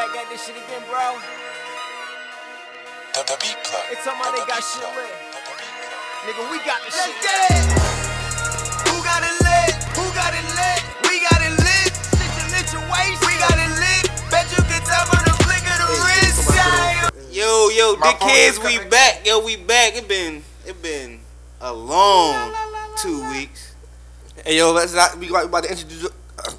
back at this shit again, bro. The, the beat plug. They talking about The they got shit plug. lit. The beat. Nigga, we got the shit. Who got it lit? Who got it lit? We got it lit. Situation. We got it lit. Bet you can tell from the flick of the wrist. Yo, yo, My Dick phone Kids, we back. Yo, we back. It been it been a long two weeks. Hey yo, let's not. We about about to introduce.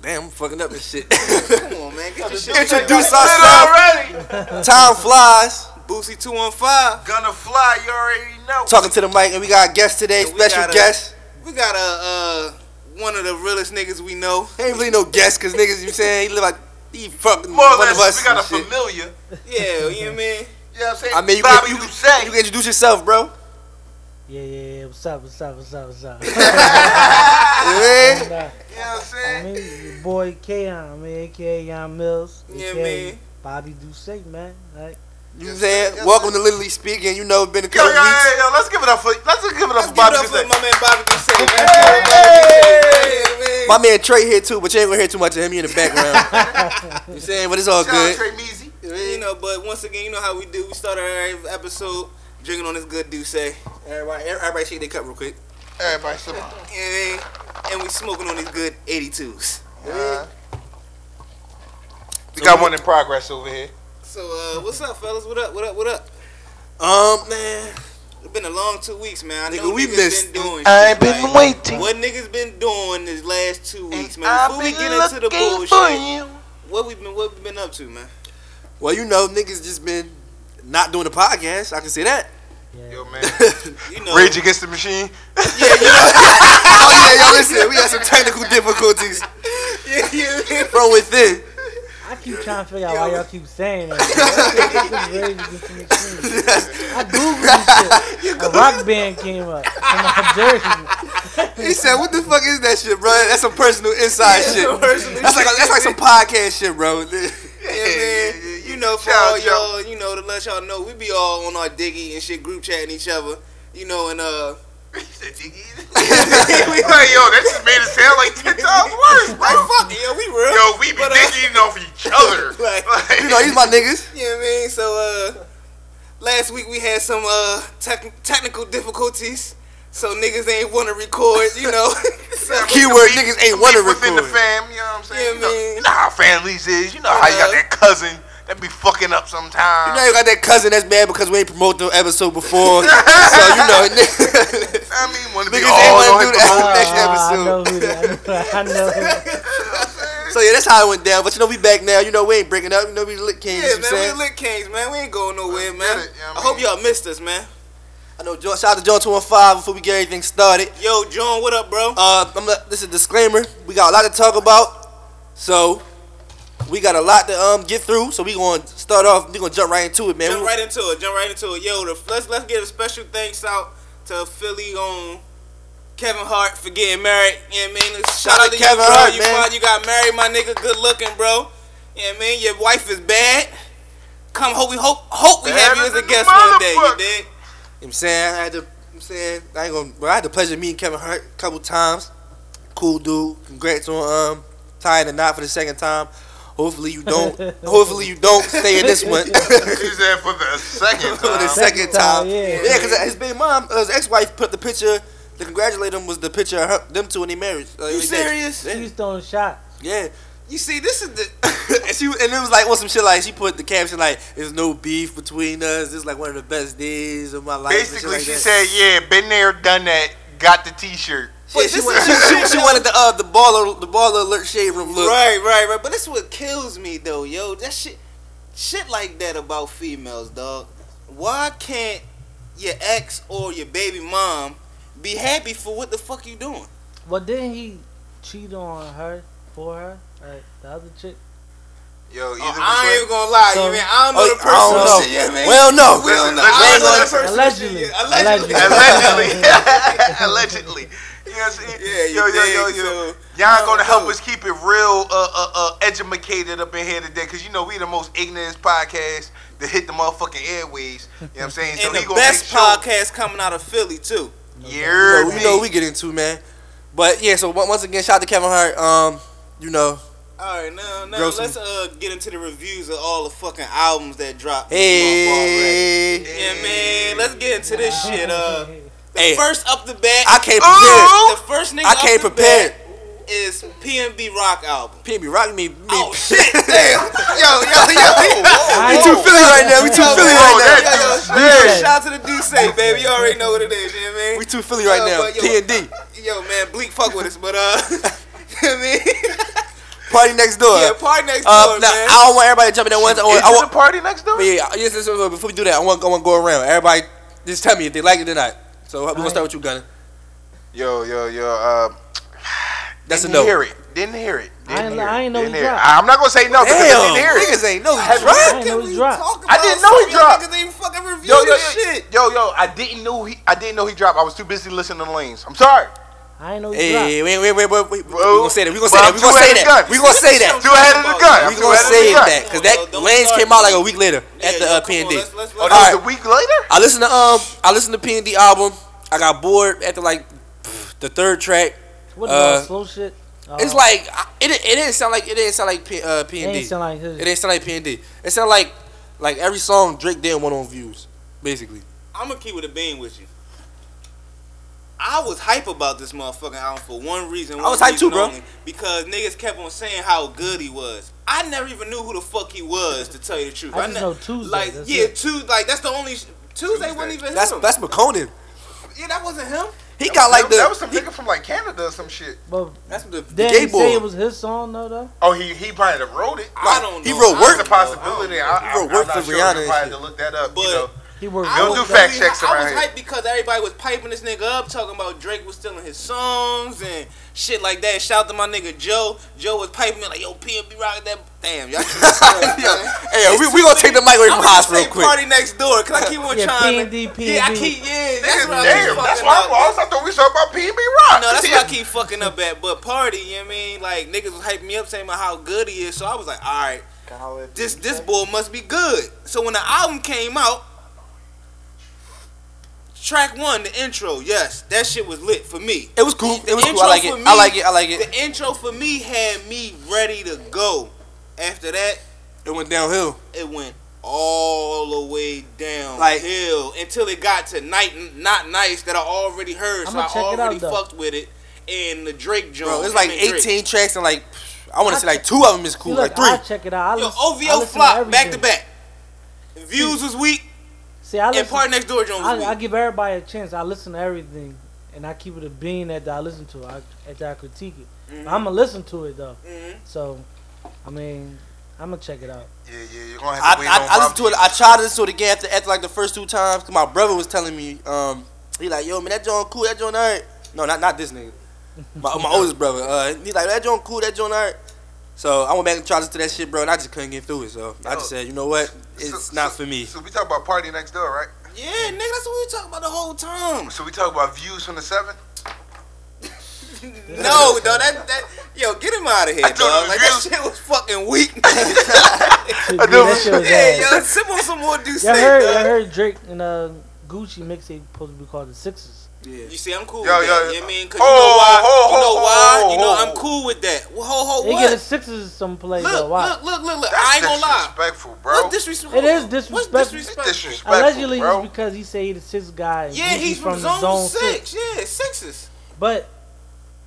Damn, I'm fucking up this shit. Come on, man. Get your shit introduce Lit ourselves. already. Time flies. Boosie 215. Gonna fly, you already know. Talking to the mic, and we got a guest today. Yeah, special got a- guest. We got a uh one of the realest niggas we know. Ain't really no guest, cause niggas, you saying he live like he fucking More or one of less, us. we got a shit. familiar. Yeah, you know what I mean? You know what I'm saying? I mean, you Bobby can, you, Doucette. you can introduce yourself, bro. Yeah, yeah, yeah. What's up? What's up? What's up? What's up? You know what I mean? And, uh, You know what I'm I saying? mean, your boy Kayon, I mean, aka Yon Mills, Yeah, aka man. Bobby Ducey, man. Right? You know what I'm saying? Welcome to Literally Speaking. You know, it's been a Yo, couple yo, weeks. yo, yo, let's give it up for let's give it up Let's for give Bobby it up for my man Bobby Doucet. man. My man Trey here too, but you ain't gonna hear too much of him. He in the background. you know what I'm saying? But it's all Shout out good. Trey Measy. You know, but once again, you know how we do. We start our episode drinking on this good Doucet. Everybody, everybody shake their cup real quick. Everybody, sit down. And, and we smoking on these good 82s. Uh, we got one in progress over here. So, uh, what's up, fellas? What up? What up? What up? Um, man, It's been a long two weeks, man. I Nigga, know we missed- been doing I shit. been like, waiting. What niggas been doing this last two weeks, man? I've Before we get into the bullshit, what we been what we been up to, man? well, you know, niggas just been not doing the podcast. I can say that. Yeah. Yo, man. You know, Rage Against the Machine. Yeah, yeah. Oh yeah, yo, listen, we had some technical difficulties yeah, yeah. from within. I keep trying to figure out why y'all keep saying that. This Rage Against the Machine. I googled this shit. A rock band came up in my jersey. He said, "What the fuck is that shit, bro? That's some personal inside shit. personal That's like shit. that's like some podcast shit, bro. Yeah, man. You know, for all y'all, you know, to let y'all know, we be all on our diggy and shit, group chatting each other. You know, and uh, said, "Diggy." Like, yo, that just made it sound like ten times worse, like bro. fuck it, yo, we real. Yo, we be But, uh, digging off each other. Like, You know, he's my niggas. You know what I mean? So, uh, last week we had some uh tech- technical difficulties, so niggas ain't want to record. You know, so, Keyword niggas ain't want to Beef within the record. fam, you know what I'm saying? Yeah, you, know, man. you know how families is. You know how you got Uh-huh. that cousin that be fucking up sometimes. You know, you got that cousin that's mad because we ain't promote the episode before. so you know, I mean, want to be ain't all want on to do that promotion. next Ah, I episode. know who that. I know. So yeah, that's how it went down. But you know, we back now. You know, we ain't breaking up. You know, we lit kings. yeah, you know what I'm man, saying? we lit kings, man. We ain't going nowhere, man. it, you know I what hope y'all missed us, man. I know. John, shout out to John Two One Five before we get everything started. Yo, John, what up, bro? Uh, I'm gonna, this is a disclaimer. We got a lot to talk about, so we got a lot to um get through. So we gonna start off. We gonna jump right into it, man. jump We- right into it. Jump right into it. Yo, the, let's let's get a special thanks out to Philly on Kevin Hart for getting married. You know what I mean? Shout, Shout out out to Kevin you, bro. Hart, you, man. find you got married, my nigga. Good looking, bro. You know what I mean? Your wife is bad. Come, hope we hope hope we have you as a guest one day. You motherfucker. dig? You know I'm saying I had to. I'm saying I ain't gonna. Well, I had the pleasure of meeting Kevin Hart a couple times. Cool dude. Congrats on um tying the knot for the second time. Hopefully you don't. hopefully you don't stay in this one. He said for the second for the time. second Second time. time, yeah. yeah, because his baby mom, uh, his ex-wife, put the picture to congratulate him was the picture of her, them two in their marriage. Uh, You they- serious? Yeah. He's throwing shots. yeah. You see, this is the and she and it was like on some shit like she put the caption like there's no beef between us. This is like one of the best days of my life. Basically, like she that. said, "Yeah, been there, done that, got the T-shirt." Yeah, she, wanted, she, she, she wanted the uh, the baller the baller alert shade room look. right, right, right. But that's what kills me though, yo. That shit, shit like that about females, dog. Why can't your ex or your baby mom be happy for what the fuck you doing? Well, didn't he cheat on her for her? Like the other chick? Yo, either Oh, I ain't even gonna lie, So- you mean I don't know Oh, the I person. don't know. shit, you know what I mean? Well, no. we don't know. I don't know the person. Allegedly. Allegedly. Allegedly. Allegedly, allegedly. You know what I'm saying? Yeah, you yo, yo, yo, dig, yo. so- Y'all I gonna help know. us keep it real, uh, uh, uh, educated up in here today, cause you know we the most ignorant podcast that hit the motherfucking airways. You know what I'm saying? And we the gonna best make sure. podcast coming out of Philly too. Yeah, know, you know we get into, man. But yeah, so once again, shout out to Kevin Hart. Um, you know, All right, now, now Gross let's uh get into the reviews of all the fucking albums that dropped. this month already. Hey, Yeah, man. Let's get into this shit. Uh, the Hey. first up the bat. I came prepared. The first nigga I the prepared. is PNB Rock album. PNB rock me. me. Oh shit! Damn. Yo, yo, yo. We too Philly right now. We too Yo, Philly yo, right yo, now. yo, yo, Duce. Shout out to the Duce, baby. You already know what it is, you know what I mean? We too Philly right Yo, now. P and D. Yo, man, Bleak fuck with us, but uh, you know what I mean? Party next door. yeah, party next Uh, door, now, man. I don't want everybody to jump in at once. I want, Is I it want, the party next door? yeah, yes, yes, yes, before we do that, I want, I want to go around. Everybody, just tell me if they like it or not. So we're gonna start with you, Gunner. Yo, yo, yo. Uh, That's a didn't no. hear it. Didn't hear it. I Didn't ain't- hear I it. ain't know Didn't he hear it. dropped. I'm not gonna say no because I didn't hear it. niggas ain't know he Have- dropped. I ain't know he dropped. I didn't know he dropped. Niggas ain't fucking review Yo, yo, yo, shit. yo, yo, I didn't know he, I didn't know he dropped. I was too busy listening to Lanez. I'm sorry. I ain't know he dropped. Hey, wait, wait, wait, wait, wait. We Bro, gonna say that. We gonna say that. We too gonna say ahead of the that. gun. We gonna say that. Too ahead of the gun. We too gonna say that because that Don't- don't Lanez came out like a week later at the yo, uh, come P and D. let's- let's- Oh, that was Alright. a week later. I listened to um, I listened to P and D album. I got bored after like the third track. What is all Uh, slow shit? Oh, It's like it. It didn't sound like it didn't sound like P, uh, P it and D. ain't sound like his. It didn't sound like P and D. It sounded like like every song Drake did went on views, basically. I'm gonna keep with a bean with you. I was hype about this motherfucking album for one reason. I was hype too, bro. because niggas kept on saying how good he was. I never even knew who the fuck he was, to tell you the truth. I just ne- know Tuesday, Like, that's yeah. Tuesday. Like that's the only sh- Tuesday, wasn't even That's him. that's Makonnen. yeah, that wasn't him. He got like the that was some he- nigga from like Canada or some shit. But That's the. the gay boy. say it was his song though? Though Oh, he he probably wrote it. I don't know. He wrote I work. That's don't a know. possibility. I I, don't I, wrote I'm work not for sure. Rihanna We probably had to look that up. But- you know. He worked. I Don't was do fact really checks hy- I was hyped because everybody was piping this nigga up, talking about Drake was stealing his songs and shit like that. Shout out to my nigga Joe. Joe was piping me like, "Yo, PMB rock that." Damn, y'all. Yo, hey, we we gonna take the mic away from I'm Haas real quick. Party next door. Cause I keep on Yeah, trying. P&D, Yeah, I keep. Yeah, that's Nigga, what I damn, keep that's fucking why I up. was. I thought we talking about PNB Rock. No, that's what I keep fucking up at. But party, you know what I mean? Like niggas was hyping me up saying about how good he is. So I was like, all right, this this boy must be good. So when the album came out, track one, the intro, yes, that shit was lit for me. It was cool. The It was cool. intro I like for it. me- I like it. I like it. The intro for me had me ready to go. After that, It went downhill. it went all the way down Like- hill until it got to night not nice that I already heard. I'ma so check I it already out, fucked with it. And the Drake joint. Bro, it's like and Drake. 18 tracks and like I want to say like two of them is cool, See, like three. I check it out. I Yo, listen, I OVO flop back to back. Views was weak See, I and listen. Party Next Door joint was I. I give everybody a chance. I listen to everything, and I keep it a bean that I listen to. I after I critique it. Mhm. I'm gonna listen to it though. Mhm. So, I mean, I'm gonna check it out. Yeah, yeah, you're gonna I, have to wait on I, I listened to it. I tried to listen to it again after, after like the first two times. 'cause my brother was telling me, um, he like, yo man, that joint cool, that joint alright. No, not not this nigga. My, my oldest brother. Uh, he like that joint cool, that joint alright. So I went back and tried to listen to that shit, bro, and I just couldn't get through it. So I just said, you know what, it's So- not so- for me. So we talk about party next door, right? Yeah, nigga, that's what we were talking about the whole time. So we talk about views from the seven. No, dog, that that yo, get him out of here, I dog. him Like that shit was fucking weak. I do know that shit was yeah, ass. yo, sip on some more Duce, Y'all heard, y'all heard Drake and uh, Gucci mixtape supposed to be called the Sixes. You see, I'm cool Yo, with yo, that. yo. You know I mean? Cause Ho, you know why? ho, you know why? ho, you know ho. I'm cool with that. Well, ho, ho, They get the Sixes some play Look, though. Why? look, look, look, look. That's I ain't gonna lie. disrespectful, bro. What's disrespectful? It is What's disrespectful. It's disrespectful? disrespectful, Allegedly, bro. it's because he said he the sixth guy. and Yeah, Gucci's he's from, the Zone Six. Six. Yeah, sixes. But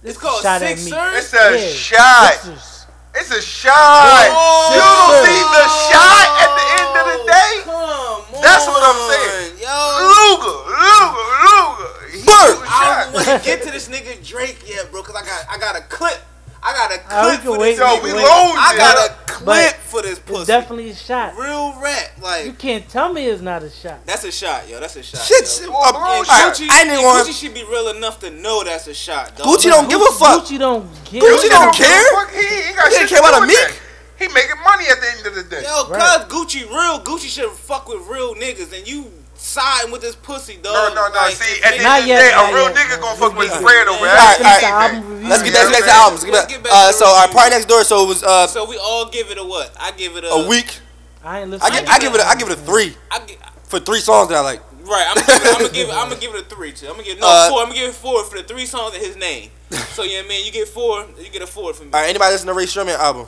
It's this called shot at Six. Sir. It's a Yeah, shot. Sixers. It's a shot. Oh, you don't see the shot at the end of the day. Come That's what I'm on, saying. Yo. Luger, Luger, Luger. He Bird. threw a I shot. don't want to get to this nigga Drake yet, bro, cause I got I got a clip. I got a Ah, we clip can for wait, this. Yo, we nigga. we can wait. loaned I got a clip But for this pussy. It's definitely a shot. Real rap, like You can't tell me it's not a shot. that's a shot, yo. That's a shot. Shit, yo. shit, Well, bro, Gucci, I ain't even want. Gucci should be real enough to know that's a shot, dog. Gucci don't give a fuck. Gucci don't care. Gucci don't care. fuck. He, he ain't got He shit didn't care to about do a with Meek. that. He making money at the end of the day. Yo, Right. cuz Gucci real. Gucci should fuck with real niggas, and you siding with this pussy, dog. No, no, no. Like, See, if at the niggas- end of the yet, day, a real yet. nigga gonna fuck with his Yeah. bread over Yeah. every Finish the anything. album review. Let's get Yeah, back, let's get back to the albums. Let's Let's get get back. back Uh, to the so our party next door. So it was uh So we all give it a what? I give it a, a week. I ain't I listening. give, I give it a, I give it a three I gi- for three songs that I like. Right, I'm gonna give it, I'm gonna give it, I'm gonna give it a three too. I'm gonna give no Uh, four. I'm gonna give it four for the three songs in his name. So yeah, man, you get four, you get a four from me. All right, anybody listen to Rae Sremmurd album?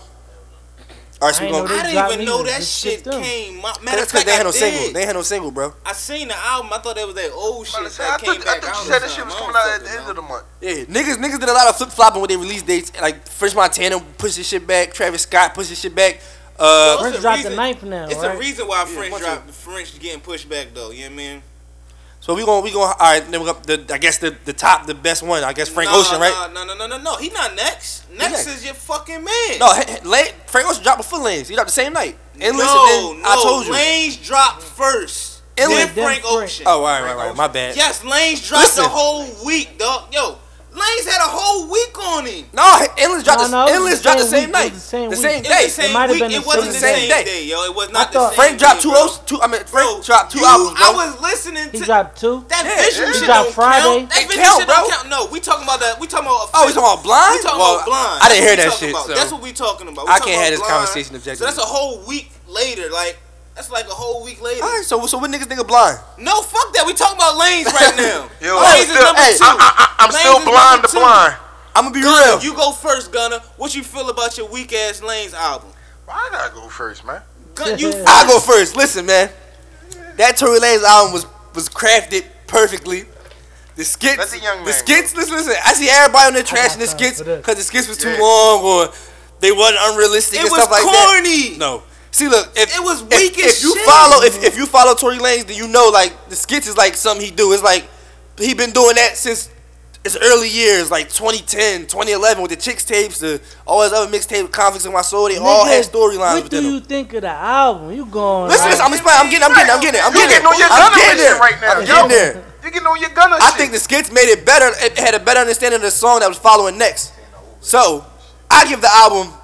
All right, so I we gonna. know I didn't even know that just shit skip came. My, matter That's because they had I no single. They had no single, bro. I seen the album. I thought that was that old shit I that thought, came I back thought out. you said that shit was coming out at the end of the month. Yeah, niggas niggas did a lot of flip flopping with their release dates. Like French Montana pushed his shit back. Travis Scott pushed his shit back. Uh, Well, French it's a dropped the ninth now, It's right? a reason why French bunch dropped French getting pushed back though. You know what I mean? So we gonna we gonna all right. Then we got the I guess the the top the best one. I guess Frank Nah, Ocean, right? nah, No, no, no, no, no. He not next. Next, next? is your fucking man. No, he- he- late Frank Ocean dropped before Lanez. He dropped the same night. Endless no, and then no. I told you. Lanez dropped first. Endless. Then Then Frank Frank. Ocean. Oh, all right, right, right. My bad. Yes, Lanez dropped Listen. the whole week, dog. Yo, Lanez had a whole week on him. No, Endless dropped No, the no, it was Endless the dropped the same same week. Night. the same The same It day. the same might have week. been It the wasn't same the same day, yo. It was not the same Frank dropped day, two bro. Two. I mean, Bro, Frank dropped two you, albums, bro. I was listening to. He dropped two. that Yeah. vision He shit dropped don't Friday. count. That It vision count, shit don't count. No, we talking about that. We talking about. Oh, we talking about Blind? We talking Well, about blind. I didn't hear That's that what we shit, talking about. That's what we talking about. I can't have this Blind. conversation So objectively. that's a whole week later. Like that's like a whole week later. All right, so so what niggas think of Blind? No, fuck that. We talking about Lanez right now. Yo, Lanez I'm is still, number hey, two. I, I, I'm Lanez still blind to blind. I'm gonna be Gunna, real. you go first, Gunner. What you feel about your weak ass Lanez album? I gotta go first, man. Gun, you I go first. Listen, man. That Tory Lanez album was was crafted perfectly. The skits, Let the young the man skits. Listen, listen. I see everybody on there got trashing the skits because the skits was too Yeah. long or they wasn't unrealistic it and was stuff like that. corny. No. See, look, if It was if- weak if, as you shit. follow, if, if you follow Tory Lanez, then you know like the skits is like something he do. It's like he been doing that since his early years, like 2010, 2011, with the chicks tapes, the all his other mixtape, conflicts in my soul. They all had Nigga, storylines What within do them. you think of the album? You going? Listen, like- listen, I'm explaining. I'm getting, I'm getting, I'm getting, I'm You getting, getting I'm Gunna getting shit there. right now, I'm yo. getting there. You getting on your gunner I shit. think the skits made it better. It had a better understanding of the song that was following next. So I give the album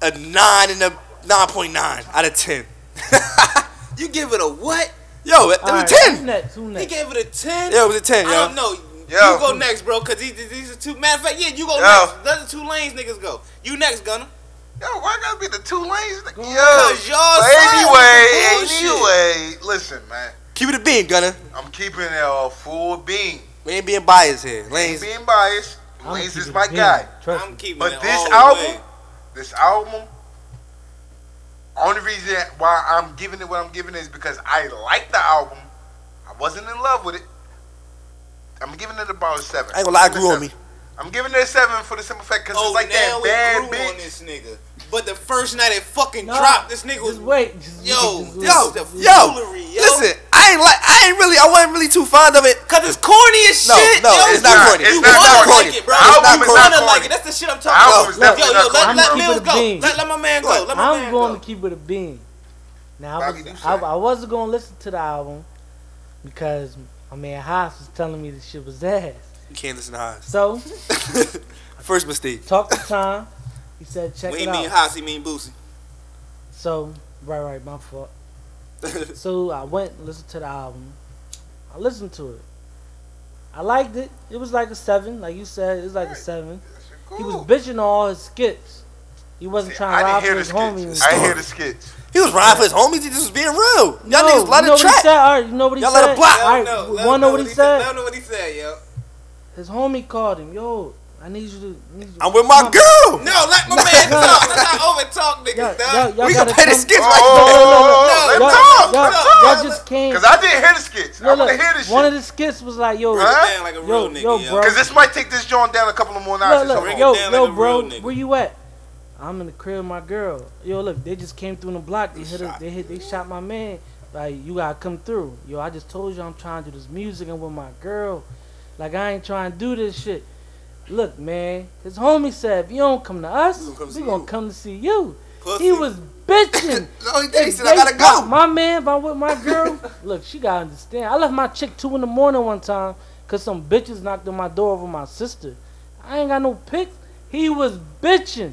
a nine and a nine point nine out of ten. You give it a what? Yo, it, it was right, a ten. Who next? Who He gave it a ten. Yeah, it was a ten, I yo. don't know. Yo. You go next, bro, because these, these are two. Matter of fact, yeah, you go Yo. next. Let the two Lanez niggas go. You next, Gunner. Yo, why gotta be the two Lanez? Yo, Cause y'all but anyway, anyway, listen, man. Keep it a bean, Gunner. I'm keeping it a full beam. We ain't being biased here. Lanez. Being biased, I'ma Lanez is my guy. I'm keeping But it this all the album, way. this album, only reason why I'm giving it what I'm giving is because I like the album. I wasn't in love with it. I'm giving it about a seven. I ain't gonna lie, it I'm grew on me. I'm giving it a seven for the simple fact because Oh, it's like now that it bad grew on bitch. this nigga. But the first night it fucking No, dropped, this nigga was Just wait. Just Yo, just Yo, the yo, foolery, yo. listen. I ain't like. I ain't really. I wasn't really too fond of it. Cause it's corny as shit. no, yo. it's not not. corny. It's You not wanna corny. like it, bro. The album You is wanna not like it. That's the shit I'm talking about. Yo, yo, let, corny, let bro. Mills go. Let, let my man go. Let my I'm going to keep it a bean. Now I, was, do I, say. I wasn't going to listen to the album because my man Haas was telling me this shit was ass. You can't listen to Haas. So First mistake. talk to Tom. He said check When it he mean out. Haas, he mean Boosie. So right, right, my fault. so I went and listened to the album. I listened to it. I liked it. It was like a seven, like you said. It was like a seven. He was Cool. bitching all his skits. He wasn't See, trying I to didn't rob hear the his skits. and I didn't hear the skits. He was riding for his homies. He just was being real. Y'all No, niggas let you know it what he said? trap. All right, you know what he Y'all said? let it block. Let All right, know. Let wanna know know what he Let said? him know what he said, yo. His homie called him. Yo, I need you to. Need you I'm with my girl. No, let my man no. talk. Let's not over talk Y'all, niggas, y'all, y'all We gotta play the skits Oh, right No, no, no, no. No, let Y'all, him talk. y'all, Let him y'all talk. just came. Cause I didn't hear the skits. I Look, want to look, hear this shit. one of shit. the skits was like, yo, Break Huh? it down like a yo, real nigga, yo, yo. bro. Cause this might take this joint down a couple of more Look, notches. look, so Break it yo, down yo, like a bro, real nigga. where you at? I'm in the crib with my girl. Yo, look, they just came through the block. They hit, a, they hit, they shot my man. Like, you gotta come through. Yo, I just told you I'm trying to do this music and with my girl. Like, I ain't trying to do this shit. Look, man, his homie said, if you don't come to us, We gonna come we gonna come to see you. Pussy. He was bitching. No, he did. He If said, I gotta go. My man, if I'm with my girl, look, she gotta understand. I left my chick two in the morning one time because some bitches knocked on my door over my sister. I ain't got no pics. He was bitching.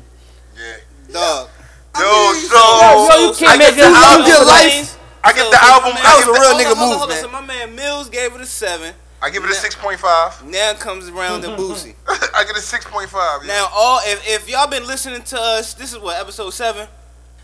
Yeah. Dog. Yo, mean, so Yo, yo, you can't I make get it the up album your life. I get So- the album. my I was a real nigga on, hold on, move, man. So my man Mills gave it a seven. I give it a six point five. Now comes around to Boosie. I get a six point five. Now, all if, if y'all been listening to us, this is what episode seven.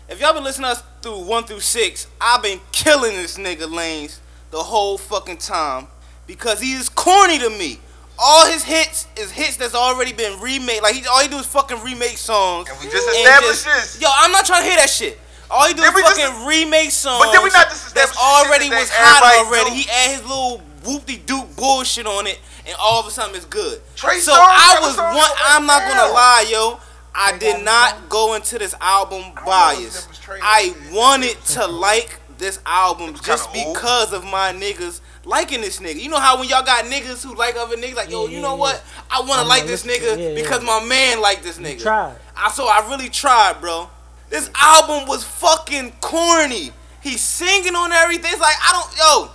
If y'all been listening to us through one through six, I've been killing this nigga Lanez the whole fucking time because he is corny to me. All his hits is hits that's already been remade. Like he all he do is fucking remake songs. And we just established just- this. Yo, I'm not trying to hear that shit. All he do Did is we just- fucking remake songs. But did we not just That's establish the already that was hot already. do? He add his little whoop de doop bullshit on it, and all of a sudden it's good. Trey so I was one. I'm not gonna lie, yo. I did not go into this album biased. I wanted to like this album just kinda old. because of my niggas liking this nigga. You know how when y'all got niggas who like other niggas, like yo, Yeah, you know yeah. what? I want to like this nigga. Yeah, yeah. because my man like this nigga. tried. I so I really tried, bro. This album was fucking corny. He's singing on everything. It's like I don't, yo,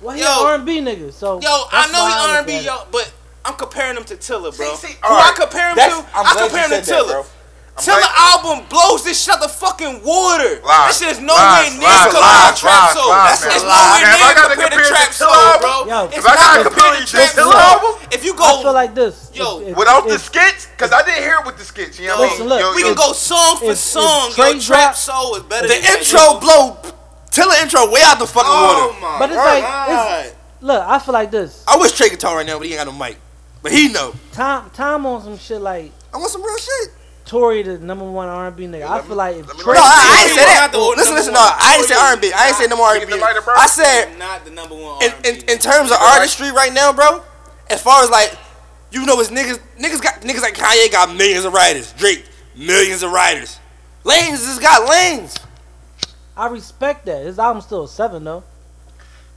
Well, he Yo. an R&B nigga, so yo. I know why he R&B, at yo, but I'm comparing him to Tiller, bro. See, see, Who alright. I compare him That's- to? I'm I compare him to said that, Tiller. Tiller glad- album blows this shit the fucking water. Lies. This shit is nowhere Lies, near lies, compared lies, to Trap lies, Soul. lies, That's man. it's Lies. nowhere If near gotta compared to Trap the Soul, bro. Yo. If I gotta not compare to Trap Tiller Soul. album, If you go, I go, feel like this. Yo, If- if- Without the skits, because I didn't hear it with the skits. You know what I Listen, mean? look, Yo, we yo, can go song for If- if song. Yo, Trap Soul is better The than that, intro yo. blow. Tiller intro way out the fucking Oh water. my But it's like- God. Look, I feel like this. I wish Trey could talk right now, but he ain't got no mic. But he know. Tom, Tom on some shit like I want some real shit. Tory, the number one R&B nigga. I feel me- like if Trey, No, I, I ain't say that. not listen, listen, no. I ain't say R&B. I ain't say no more R&B. the lighter, bro. I said not the number one in, in, in terms of artistry right now, bro. As far as like, you know, it's niggas. Niggas got niggas like Kanye got millions of writers. Drake millions of writers. Lanez just got Lanez. I respect that. His album's still a seven though.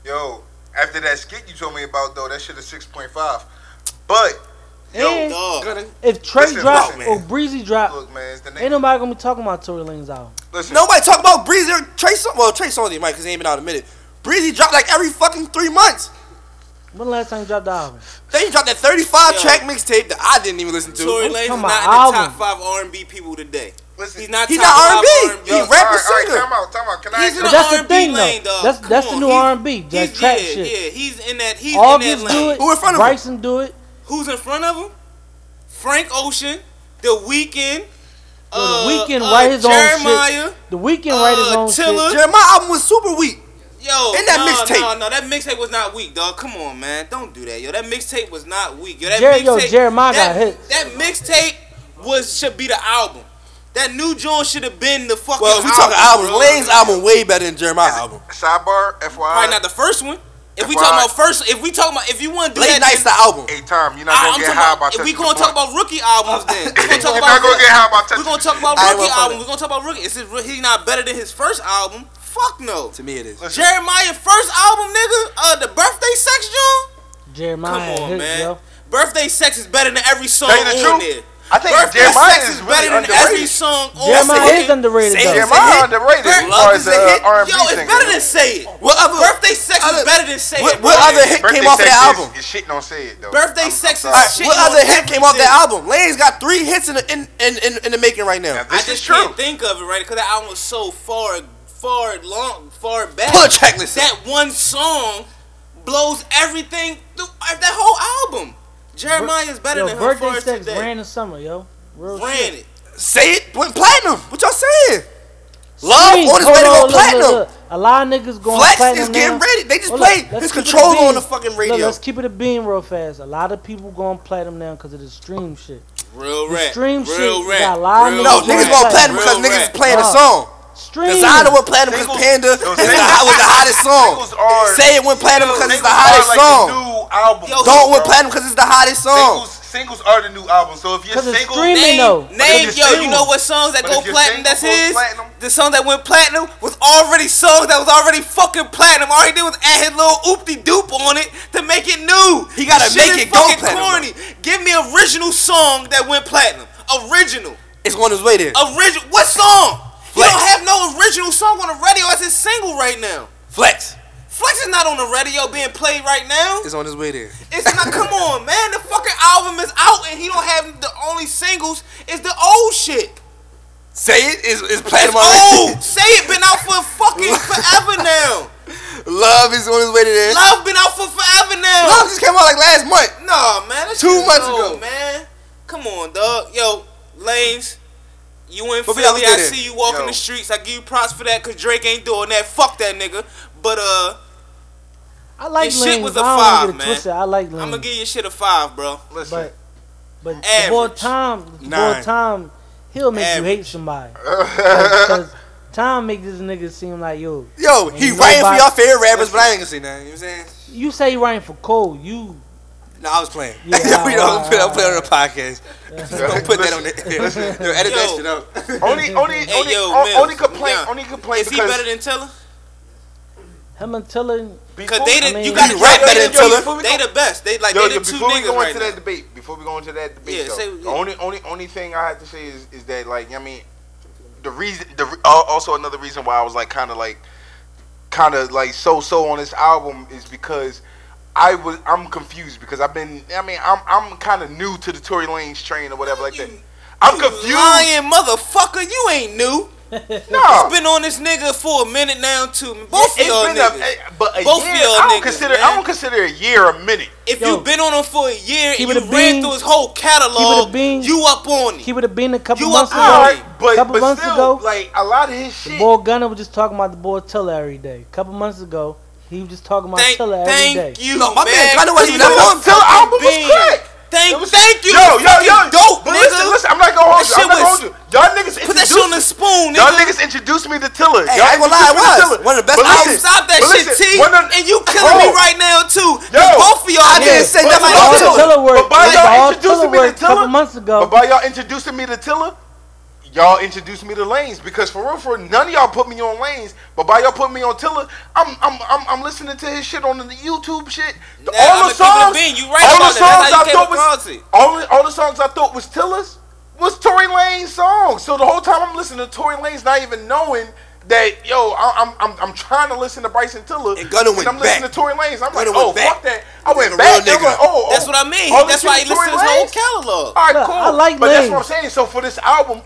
Yo, after that skit you told me about though, that shit is six point five. But yo, eh, Dog. if Trey Listen, drop listen, or Breezy drop, look, man, it's the ain't nobody gonna be talking about Tory Lanez's album. Listen, Nobody talk about Breezy or Trey Songz. Well, Trey Songz, might because he ain't been out a minute. Breezy dropped like every fucking three months. When the last time you dropped the album? Then he dropped that 35 Yo. track mixtape that I didn't even listen to. Tory I'm Lanez is talking not in the top five R&B people today. Listen. He's not He top not R&B. R&B. Yo, rapper all right, all right, singer. Time out, time out. Can I He's ask in But that's the R&B thing, though. lane, dog. That's- Come that's the new He's- R&B, that he's- trap yeah, shit. Yeah, he's in that. He's August in that do it. Who in front of him? Bryson do it. Who's in front of him? Frank Ocean, The Weeknd, Yo, uh, the Weeknd uh, write his own Jeremiah. shit. The Weeknd write his Uh, own Tiller. shit. Jeremiah album was super weak. Yo, In that no, mixtape. No, no, that mixtape was not weak, dog. Come on, man. Don't do that, yo. That mixtape was not weak. Yo, that Jer- yo. Jeremiah that, got hits. That mixtape was should be the album. That new joint should have been the fucking. Well, if we album, talking albums, bro. Lanez's album way better than Jeremiah's album. Sidebar, FYI. Probably not the first one. If we FYI. talking about first, if we talking about, if you want to do Late that, Night's the album. Hey, Tom, you're not I, gonna I'm get talking high about, about if we touching gonna talk about rookie albums, then we gonna talk about. not gonna get high about we touching gonna talk about rookie gonna album. We gonna talk about rookie. Is he not better than his first album? Fuck no. To me, it is. Listen, Jeremiah first album, nigga. Uh, the birthday sex joint. Jeremiah Come on, hits, man. yo. Birthday sex is better than every song Tell you the on truth, there. I think Birthday Jeremiah sex is is really better than underrated. every song on Jeremiah fucking- is underrated Say though. it. Jeremiah underrated as Love far is as a uh, hit. R&B Yo, it's singer. better than Say It. What other Birthday sex other- is better than Say what, It. what bro. other hit Birthday came off of Sex that is- album? Is shit don't say it though. Birthday I'm- Sex I'm is sorry. Alright, shit what other hit came off that album? Lanez's got three hits in the, in, in, in, in the making right now. Now, I this is just true. can't think of it right because that album was so far, far long, far back. Pull a track list. That one song blows everything. Through, uh, that whole album. Jeremiah is better Yo, than her birthday sex today. ran in summer, yo. Real Ran shit. it. Say it went platinum. What y'all saying? Love Streams, on his way to go on, look, look, platinum. look. A lot of niggas going platinum. Flex platinum is getting now. ready. They just up, played his keep it a controls bean. on the fucking radio. Let's keep it a bean real fast. A lot of people going platinum now because of the stream shit. Real The rap. stream real shit rap. got a lot of real no, niggas niggas going platinum. platinum because niggas is playing Nah. song. Stream. Desiigner went platinum because Panda Yo, is the, singles- was the hottest song. Are- Say it went platinum because it's the hottest like song. The new album. Yo, Don't went bro. platinum because it's the hottest song. Singles, singles are the new album. So if you're 'Cause it's single, streaming, Name, though. name, if yo, you're you know what songs that But go if platinum? That's his. platinum. The song that went platinum was already songs that was already fucking platinum. All he did was add his little oopty doop on it to make it new. He gotta This shit make is it go fucking platinum, Corny. Give me original song that went platinum. Original. It's on his way there. Original. What song? Flex. You don't have no original song on the radio as his single right now. Flex Flex is not on the radio being played right now. is on his way there. It's not. come on, man. The fucking album is out and he don't have the only singles is the old shit. Say it is is It's platinum already. old. Say it been out for fucking forever now. Love is on his way to there. Love been out for forever now. Love just came out like last month. Nah, man. Two months old, ago. man. Come on, dog. Yo, Lanez. You in But we Philly, I it. see you walking Yo. the streets. I give you props for that, cause Drake ain't doing that. Fuck that nigga. But uh, I like Your shit Lanez. was a I don't five, wanna get man. twisted. I like Lanez. I'm gonna give your shit a five, bro. Listen. but but the boy Average. Tom, the boy Nine. Tom, he'll make you hate somebody. Because Tom make this nigga seem like yo. Yo, Ain't he writing for y'all favorite rappers, but I ain't gonna say nothing. You know what I'm saying? You say he writing for Cole. You No, I was playing. Yeah, we don't alright, put, I'm alright, playing on the podcast. don't put that on the. Yo, edit that Yo. shit out. only, only, Hey, only, yo, on- Mills, only complaint, yeah. only complaint Is he better than Tiller? him and Tiller. Cause they the, I mean- you got He rap better than Tiller. before They go- the best. They like Yo, they yo, the two before we niggas go right into now. that debate, before we go into that debate, Yeah, though, say- the only, only, only thing I have to say is, is that like, I mean, the reason, the re- al- also another reason why I was like, kind of like, kind of like so so on this album is because I was, I'm confused because I've been, I mean, I'm, I'm kind of new to the Tory Lanez train or whatever like that. I'm confused. You confused. Lying motherfucker, you ain't new. No, You been on this nigga for a minute now too. Both of y'all niggas. a, but a Both of y'all I don't niggas, consider, man. I don't consider a year a minute. if Yo. you been on him for a year Keep and it you a ran bean. through his whole Keep it a catalog, bean. you up on it. He would have been a couple You months up ago. on Alright, but, couple but months still, ago, like a lot of his shit. The Boy Gunner was just talking about the boy Tiller every day. A couple months ago, he was just talking about Thank, Tiller every day. thank you, No, my man man. Gunna wasn't Keep that it long. Tiller album was bean. crack. Thank, was- thank you. Yo, yo, yo, dope, but nigga. listen, listen, I'm not gonna hold That you. I'm not gonna hold you. Y'all niggas Put that shit on the spoon, nigga. Y'all niggas introduced me to Tiller. Hey, Y'all I ain't gonna lie, it introduced me to was. Tiller. One of the best But I'll listen, stop that shit, listen, T. one of- and you killing me right now too. Yo. both of y'all I didn't niggas. say But nothing hold about on. Tiller. Tiller. But by y'all introducing me to work couple Tiller, months ago. But by y'all introducing me to Tiller, y'all introduced me to Lanez because for real, for real, none of y'all put me on Lanes. But by y'all putting me on Tiller, I'm I'm I'm, I'm listening to his shit on the YouTube shit. Nah, all the keep it a songs. You right all about the that. That's songs I thought was all all the songs I thought was Tiller's was Tory Lanez's songs. So the whole time I'm listening to Tory Lanez's, not even knowing. That yo, I- I'm I'm I'm trying to listen to Bryson Tiller, And Gunna went I'm listening back. to Tory Lanez. I'm like, Gunna oh back. fuck that. I went a back. real I'm like, nigga. oh, oh That's oh, what I mean. Oh, all That's why he shit listens to Tory his whole catalog. All right, Look, cool. I like but that's what I'm saying. So for this album,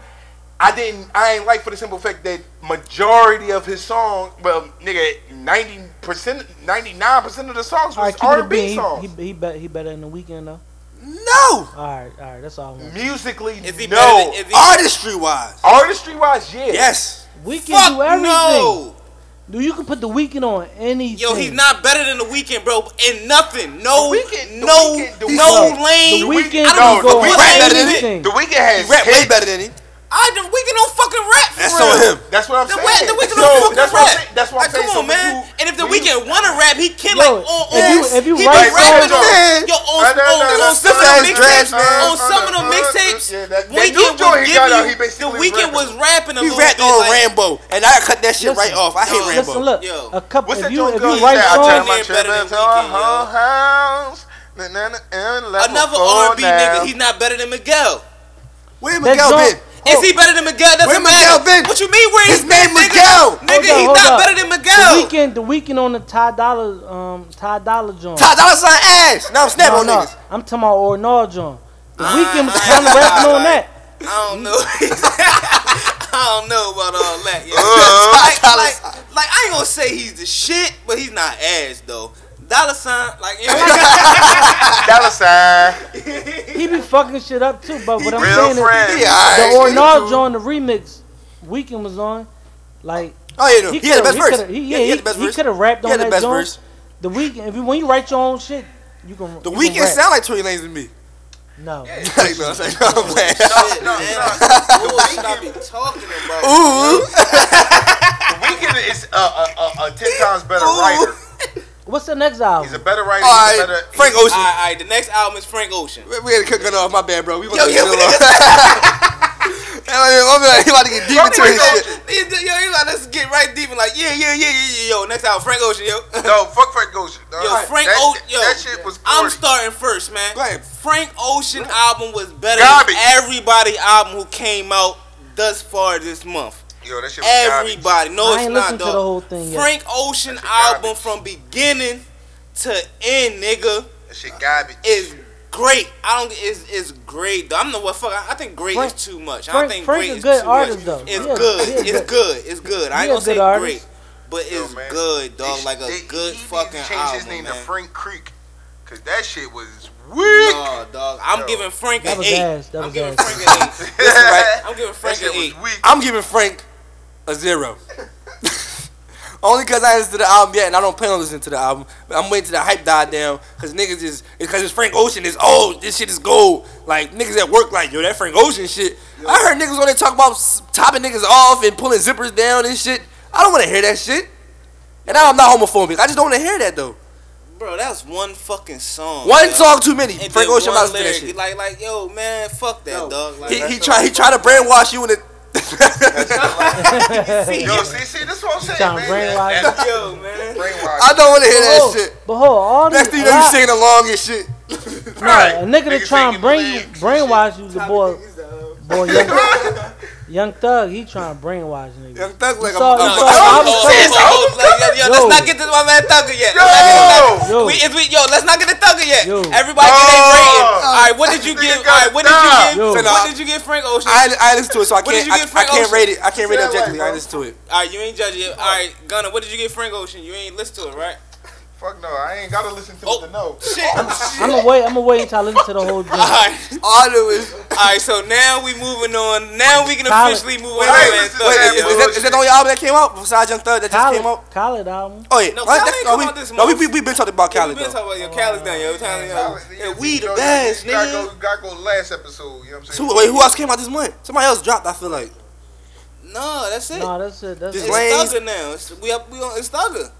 I didn't. I ain't like for the simple fact that majority of his songs, well, nigga, ninety percent, ninety nine percent of the songs all was right, keep it a R&B songs. He, he, he, better, he better in the Weeknd though. No. All right, all right, that's all. I want. Musically, Is he no. better than, is he, Artistry wise. Artistry wise, yeah. Yes. Weeknd fuck do everything. no. Dude, you can put the Weeknd on anything. Yo, he's not better than the Weeknd, bro. In nothing. No, The Weeknd- The no, Weeknd- The no Weeknd- lane. The Weeknd I don't go The on Weeknd rap better than it. The Weeknd has He rap way better than him. I the Weeknd don't fucking rap for That's real. on him. That's what I'm The, saying. way, the Weeknd so, don't fucking that's rap. what I'm saying. That's what I'm like, saying. Come on, when man. you- and if the when Weeknd wanna rap, he can Yo, like on on. if you- if you he write be rapping songs- on yo on, Uh, no, on, no, on some of the mixtapes. On some of the mixtapes, yeah, that- that new Weeknd joint he give got out, you he basically the was Weeknd was rapping. rapping a He rapped on Rambo, and I cut that shit right off. I hate Rambo. Listen, look, Yo. a couple. What's If that you joint if you He write said, I turn my better than into yo. whole house. Another R&B nigga. He's not better than Miguel. Where Miguel been? Is he better than Miguel? Doesn't Where matter. Miguel been? What you mean? Where His he's name been, nigga? Miguel. Nigga, Hold up, he's not up. better than Miguel. The Weeknd, the Weeknd on the Ty Dolla, um, Ty Dolla joint. Ty Dolla Sign ass. Now I'm snapping no, on no, niggas. I'm talking about Or Nah joint. The Ah, Weeknd was kind of rapping on that. I don't know. I don't know about all that. Yo. Uh, like, like, like, I ain't gonna say he's the shit, but he's not ass though. Dolla Sign, like, you know, Dolla Sign. He be fucking shit up too. But what I'm Real saying friend. is, Yeah, the alright. Or Nah joint, the remix, Weeknd was on. Like Oh yeah, no. he he had the coulda- best he verse. coulda- He, Yeah, yeah, he he, had the best he verse. could have rapped He on had the that best joint. verse. The Weeknd, if you when you write your own shit, you can. The you Weeknd can rap. sound like Tory Lanez to me. No, Like, no, I'm saying, no, I'm playing. shit, man. Bullshit I be talking about. Ooh. The Weeknd is a, a, a, a ten times better writer. what's the next album? He's a better writer. All He's a right, better. Frank Ocean. right, all right, the next album is Frank Ocean. We we had to cut it off. My bad, bro. We Yo, about to yo, get we. I'm like, he about to get deep into Frank this Ocean. shit. Yo, he like, let's get right deep and like, yeah, yeah, yeah, yeah, yeah, yo. Next album, Frank Ocean, yo. No, fuck Frank Ocean. No, Yo, Frank that, Ocean, yo. That shit was. Corny. I'm starting first, man. Go ahead. Frank Ocean album was better Garbage. than everybody album who came out thus far this month. Yo, that shit was garbage. Everybody, no, I it's ain't not, listened to the whole thing yet. Frank Ocean That shit album garbage. from beginning to end, nigga, That shit garbage. is great. I don't. Is is great though. I'm the what fuck. I, I think great Frank- is too much. I Frank- don't think Frank great a is good too artist, much. though. It's He a- good. he a It's good- good. It's good. I he ain't a gonna say good artist. great, but Yo, it's man. good, dog. They- like a they- good he needs fucking to change album, his name man. to Frank Creek, cause that shit was weak. Nah, dog. I'm Yo. giving Frank That an was eight. ass. That I'm was giving ass. Frank an eight. Listen, right? I'm giving That Frank shit an was eight. weak. I'm giving Frank a zero. Only because I ain't listened to the album yet, and I don't plan on listening to the album. But I'm waiting till the hype died down, cause niggas is because it's Frank Ocean is oh this shit is gold. Like niggas at work like yo that Frank Ocean shit. I heard niggas on there talk about topping niggas off and pulling zippers down and shit. I don't want to hear that shit. And now I'm not homophobic. I just don't want to hear that though. Bro, that's one fucking song. One yo. song too many. And Frank Ocean one about to that shit. Like, like, yo, man, fuck that, Yo, dog. Like, He that's he try he try to brainwash you in the. Yo, see, see, this is what I'm saying, Trying to man. brainwash That- yo, man. Brainwash. I don't want to hear that shit. But hold on, all Next these thing you know, you singing along and shit. Right. Nah, a nigga that Niggas trying to singing bring you, and brainwash you, the boy, boy, young, young thug, he trying to brainwash niggas. Young Thug like saw- I'm, you I'm, saw- I'm, Oh, was oh, oh, oh, yo, yo, Yo. let's not get this my man Thugger yet. Yo! Let's not Yo. We, is we, yo, let's not get the Thugger yet. Yo. Everybody get their Oh. rating. All right, what did you This give? All right, what did you gotta give? Yo. What did you give Frank Ocean? I, I listen to it, so I What did can't. you I, get I can't rate it. I can't rate it objectively. right, I bro. listen to it. All right, you ain't judging it. All right, Gunner, what did you get Frank Ocean? You ain't listen to it, right? Fuck no, I ain't gotta listen to Oh. it to know. Shit. I'm gonna wait. I'm gonna wait until I listen to the whole All joint. right, All I know is. all right. So now we moving on. Now we can Khaled. officially move on. to man listen to Wait, Thugger, is, that, is, yo. that, is that the only album that came out besides Young Thug that just came out? Khaled album. Oh yeah, No, Well, Khaled that- ain't no, come we, out this no, we, month. we, we been talking about Yeah, Khaled we been talking about your Khaled's done, yo. Telling yo, Yeah, yeah, we the best, nigga. gotta go last episode. You know what I'm So, saying? wait, who else came out this month? Somebody else dropped. I feel like. No, that's it. No, that's it. That's Just it. It's Thugger now. It's, we up, we on. It's Thugger.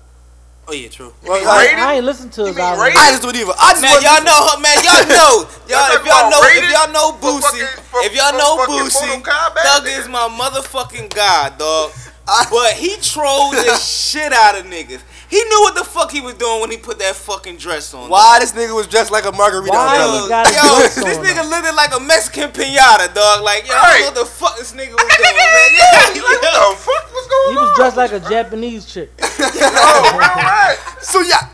Oh yeah, true. Well, mean I. I ain't listen to You his mean album. rated? I just do it either. I just Man, want- y'all know man. Y'all know. Y'all, Y'all if y'all know, if y'all know Boosie, if y'all know Boosie, Mortal Kombat, Thugger nigga. is my motherfucking god, dog. But he trolled the shit out of niggas. He knew what the fuck he was doing when he put that fucking dress on. Why this nigga was dressed like a margarita Why umbrella? he got yo, this nigga though? looking like a Mexican pinata, dog. Like, yo, Right. what the fuck this nigga was doing, man. Yeah, Like, what the fuck was going on? He on? was dressed like a Japanese chick. Yo, right. So yeah.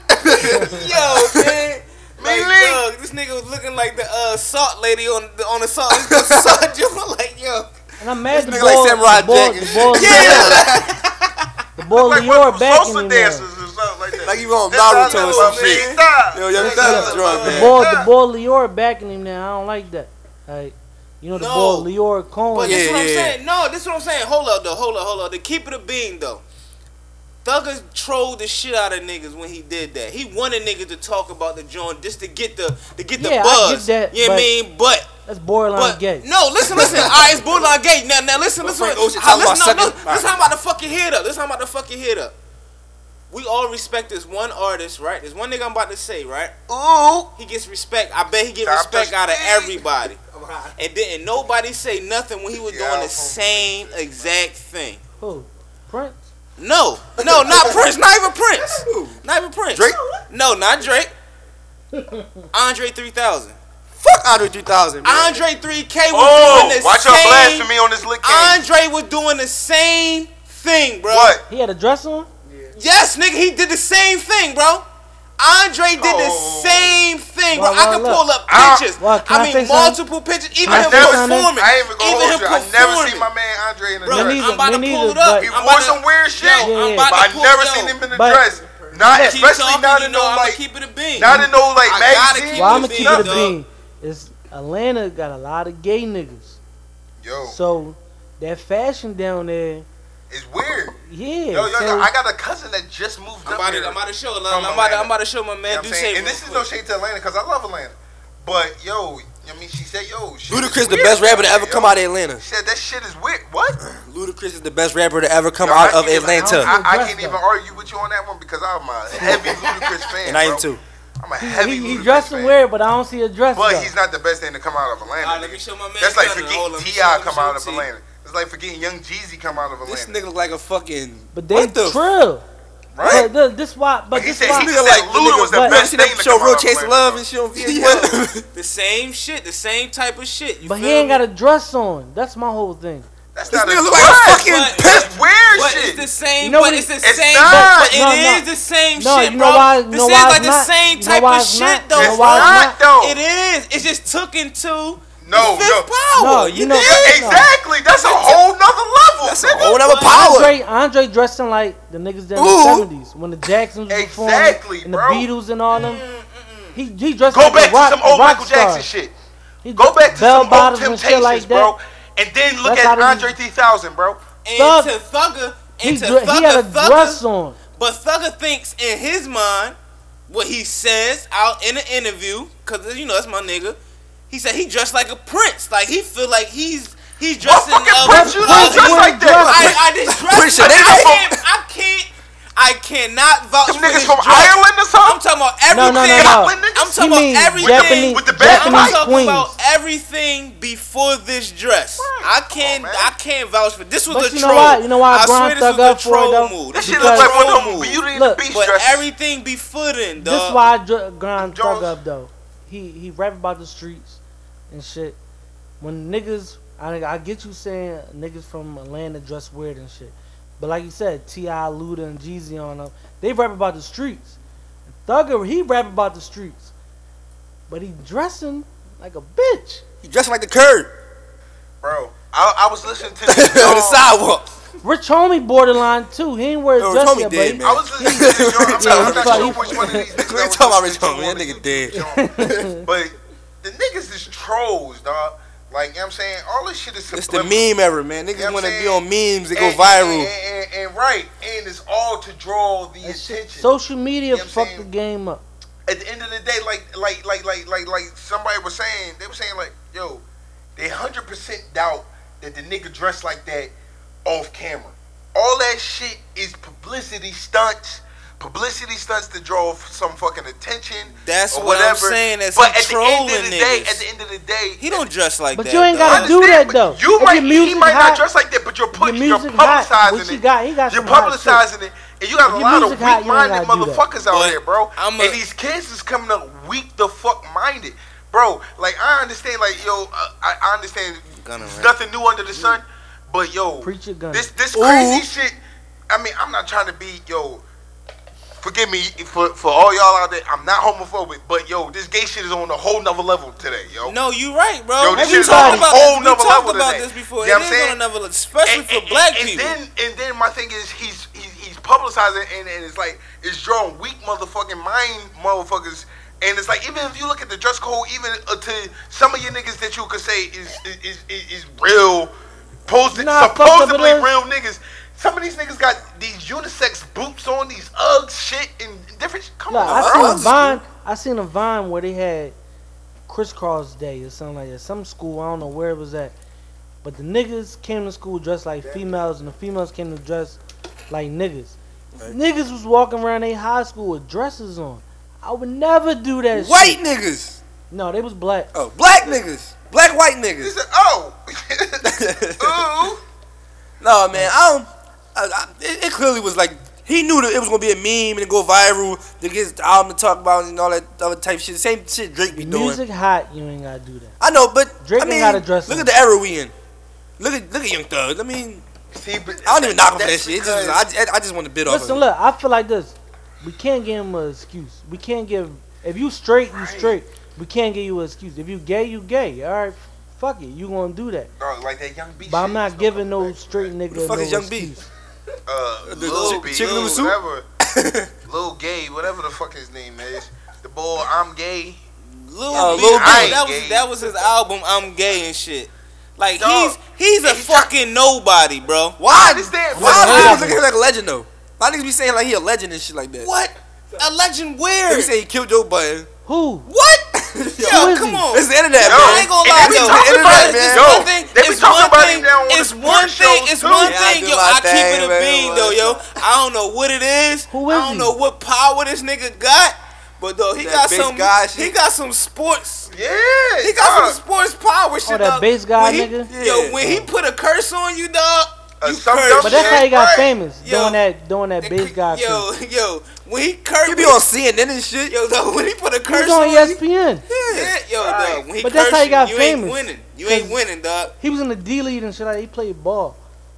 Yo, man. Like, dog, this nigga was looking like the uh, salt lady on the on the salt, the salt joint. Like, yo, And I'm mad This the nigga like boy, Samurai the boy, Jack the and boy, yeah. the boy Like Lyor one of them backing Sosa him now. dancers or something like that. Like you on That's how I Naruto know or some shit. Big Yo, Young Thug Thug. is drunk, The man. boy, the boy Lyor backing him now. I don't like that. Like, you know the No. boy Lyor Cohen. But this Yeah, what I'm yeah. saying. No, this is what I'm saying. Hold up though. Hold up. Hold up. To keep it a bean though. Thugger trolled the shit out of niggas when he did that. He wanted niggas to talk about the joint just to get the to get the Yeah, I buzz. get that, you know what I mean? But That's borderline but gay. no, listen, listen. All right, it's borderline gay. Now, now listen, listen. Frank Ocean how, listen, about no, no, sucking- listen, how I'm about to fuck your head up. Listen, how I'm about to fuck your head up. We all respect this one artist, right? There's one nigga I'm about to say, right? Ooh. He gets respect. I bet he get Stop respect out of everybody. And didn't nobody say nothing when he was Yeah, doing the from- same exact thing. Who? Prince? No, no, not Prince. Not even Prince. Not even Prince. Drake? No, not Drake. Andre 3000. Fuck Andre 3000, man. Andre 3K was Oh, doing the watch your same. blasphemy on this lick. Andre was doing the same thing, bro. What? He had a dress on? Yes, nigga, he did the same thing, bro. Andre did the Oh. same thing, bro. Well, I can look. pull up I- pictures. Well, can I I mean, say something? multiple pictures. Even I him performing. I ain't even gonna Even hold him you. I never performing. seen my man Andre in a Bro, dress. neither, I'm about to pull it up. He wore some weird shit, Yo, Yeah, I'm yeah. about but to I pull- never yo, seen him in a dress. Not Keep especially talking, not you in know no like, keep it a bean. not in no like I magazine. keep Well, I'm gonna keep it a bean, dog. bean. It's Atlanta got a lot of gay niggas. Yo, So that fashion down there, it's weird. yeah. Yo, yo, so, yo, I got a cousin that just moved I'm up about here. to, I'm about to show. I'm about to, Atlanta. I'm about to show my You know man. Do I'm say? And real this is no shade to Atlanta because I love Atlanta. But yo, I mean, she said, yo, shit Ludacris, is the best rapper to ever there, come out of Atlanta. She said that shit is weird. What? Ludacris is the best rapper to ever come Yo, out of can't even- Atlanta. I, I Dress can't even argue with you on that one because I'm a heavy Ludacris fan. And I am too. I'm a heavy he, he Ludacris dressing fan. weird, but I don't see a dress. But though. he's not the best thing to come out of Atlanta. Alright, let me show my man. That's like Gunna. forgetting Hold on, Ti show- let me come out of Atlanta. It's like forgetting Young Jeezy come out of a land. This nigga look like a fucking. but they what the trill. Right? But the, this why, but But he this said why. he Nigga said like the Luda nigga- was the but- best You thing seen to that show Real Chase Love and shit on Yeah. VH1? The same shit, the same type of shit. You but he ain't me? got a dress on. That's my whole thing. That's This not nigga a look like a fucking But- That's weird But shit. it's the same. You know but what it's the It's same. not. But it No, is no. the same No, shit, you bro. know why- this know is like it's the not? same type why of shit, not? though. It's why it's not, though. It is. It's just took into No, the fifth no. power. No, you you know- dig? Exactly. That's a whole nother level. That's a whole nother power. Andre, Andre dressing like the niggas in Ooh. the seventies when the Jacksons was performing Exactly, and the bro. Beatles and all them. He he dressed Go like back a rock, to some old rock Michael star. Jackson shit. He Go back to bell some old bottoms and shit Temptations, like bro. And then look That's at Andre 3000, bro. And Thug. to Thugger, He, to dre- he Thugger, had a Thugger- dress on. But Thugger thinks in his mind what he says out in an interview, cause you know that's my nigga. He said he dressed like a prince. Like he feel like he's he's dressing fucking up. Prince? You don't I- dress like that. I, I just dress. Prince, I, I can't. I can't. I cannot vouch Them for niggas from dress. Ireland or something. I'm talking about everything. no, no, no. Scotland niggas? I'm talking mean about everything. Japanese, With the Japanese band I'm talking queens. about everything before this dress. I can't. man. I can't vouch for this. Was But a you know troll. why- you know why I Bron swear this thug was a up for it, though? move. This This shit was look a like one troll of them move. Beauty and Look, the But dresses. everything before then, dog. This is why I dr- grind thug up though. He he rap about the streets and shit. When niggas, I I get you saying niggas from Atlanta dress weird and shit, but like you said, Ti, Luda, and Jeezy on them, they rap about the streets. Thugger, he rap about the streets, but he dressing like a bitch. He dressing like the curb Bro, I, I was listening to on this the song. sidewalk. Rich homie borderline too. He ain't wear a Yo, dress Rich Homie yet, dead, but man. I was listening to this song. I'm, Yeah, I'm not sure which one of these niggas We I ain't was talking about Rich Homie, that nigga dead. But the niggas is trolls, dog. Like, you know what I'm saying? All this shit is It's the subliminal. meme era, man. Niggas You know want to be on memes that go viral. And, and, and right, and it's all to draw the that shit- attention. social media You know fucked the game up. At the end of the day, like like like like like like somebody was saying, they were saying like, yo, they hundred percent doubt that the nigga dressed like that off camera. All that shit is publicity stunts. Publicity stunts to draw some fucking attention. That's or what I'm saying, is but he at the end of the day, niggas. at the end of the day, He don't dress like But that. you ain't gotta do that, though. You If might, your he might hot- not dress like that, but you're putting, your you're music hot, publicizing what you it. got- he got you're some hot shit. publicizing it, and you got a lot of music hot, you ain't weak-minded gotta do that. motherfuckers out But here, bro. I'm and these kids is coming up weak the fuck minded, bro. Like I understand, like yo, uh, I, I understand. There's nothing new under the sun, but yo, Preach your this this crazy shit. I mean, I'm not trying to be yo. Forgive me for, for all y'all out there. I'm not homophobic, but yo, this gay shit is on a whole nother level today, yo. No, you right, bro. Yo, this we shit is talked on a about whole this. We nother talked level about today. this before. You know it what is I'm on saying? another level, especially and, for and- black and, people. then and then my thing is he's he's, he's publicizing and, and it's like it's drawing weak motherfucking mind motherfuckers. And it's like even if you look at the dress code, even uh, to some of your niggas that you could say is is is, is real, supposed, You know how fucked up it supposedly real niggas. Some of these niggas got these unisex boots on, these Uggs shit and different. Come Look, on, I bro. seen a Uggs vine. I seen a vine where they had crisscross day or something like that. Some school, I don't know where it was at. But the niggas came to school dressed like females, and the females came to dress like niggas. Niggas was walking around their high school with dresses on. I would never do that. White shit. niggas. No, they was black. Oh, black niggas. Black white niggas. said, "Oh, ooh." No, man, I don't. I, I, it, it clearly was like he knew that it was gonna be a meme and go viral to get the album to talk about and all that other type shit. Same shit Drake be doing. Music hot, you ain't gotta do that. I know, but Drake I ain't mean, gotta dress look him. at the era we in. Look at look at Young Thug. I mean, See, but I don't even knock him for that shit. It's just, I, I just want to bid off Listen, of it. look, I feel like this. We can't give him an excuse. We can't give. If you straight, you straight. We can't give you an excuse. If you gay, you gay. All right, fuck it. You gonna do that. Bro, like that young B But I'm not giving no no straight nigga the fuck no is Young B? Excuse. Uh, The Lil chi- B, chicken Lil noodle soup? whatever, Lil Gay, whatever the fuck his name is. The boy, I'm gay. Lil B, Lil B. I- that Gay. was that was his album. I'm gay and shit. Like Dog. he's he's a he try- fucking nobody, bro. I Why? understand. Why but- niggas look at him like a legend though? Why niggas be saying like he a legend and shit like that? What? A legend where? They be saying he killed Joe Budden. Who? What? Who Yo, come he? on. It's the internet, Yo, man. I ain't gonna lie they be though. talking about it, It's man. Yo, one thing. it's one thing, him now on the It's one thing. It's one thing. Yo, I keep it a bean though, yo. I don't know what it is. Who is I don't he? know what power this nigga got, but though he That got some. guy He got some sports. Yeah, He got dog. some sports power oh, shit. Oh, that dog. bass guy When he- nigga? Yo, Yeah. when he put a curse on you, dog. Uh, some dumb But that's shit, how he got right. famous. Yo. doing that, doing that bass guy Yo, shit. yo, when he cursed, He be on CNN and shit. Yo, though, when he put a He curse was on on you, ESPN. yeah, yo, Right. dog, when he But that's how he got you, you ain't winning. You ain't 'Cause- winning, dog. He was in the D League and shit. Like he played ball.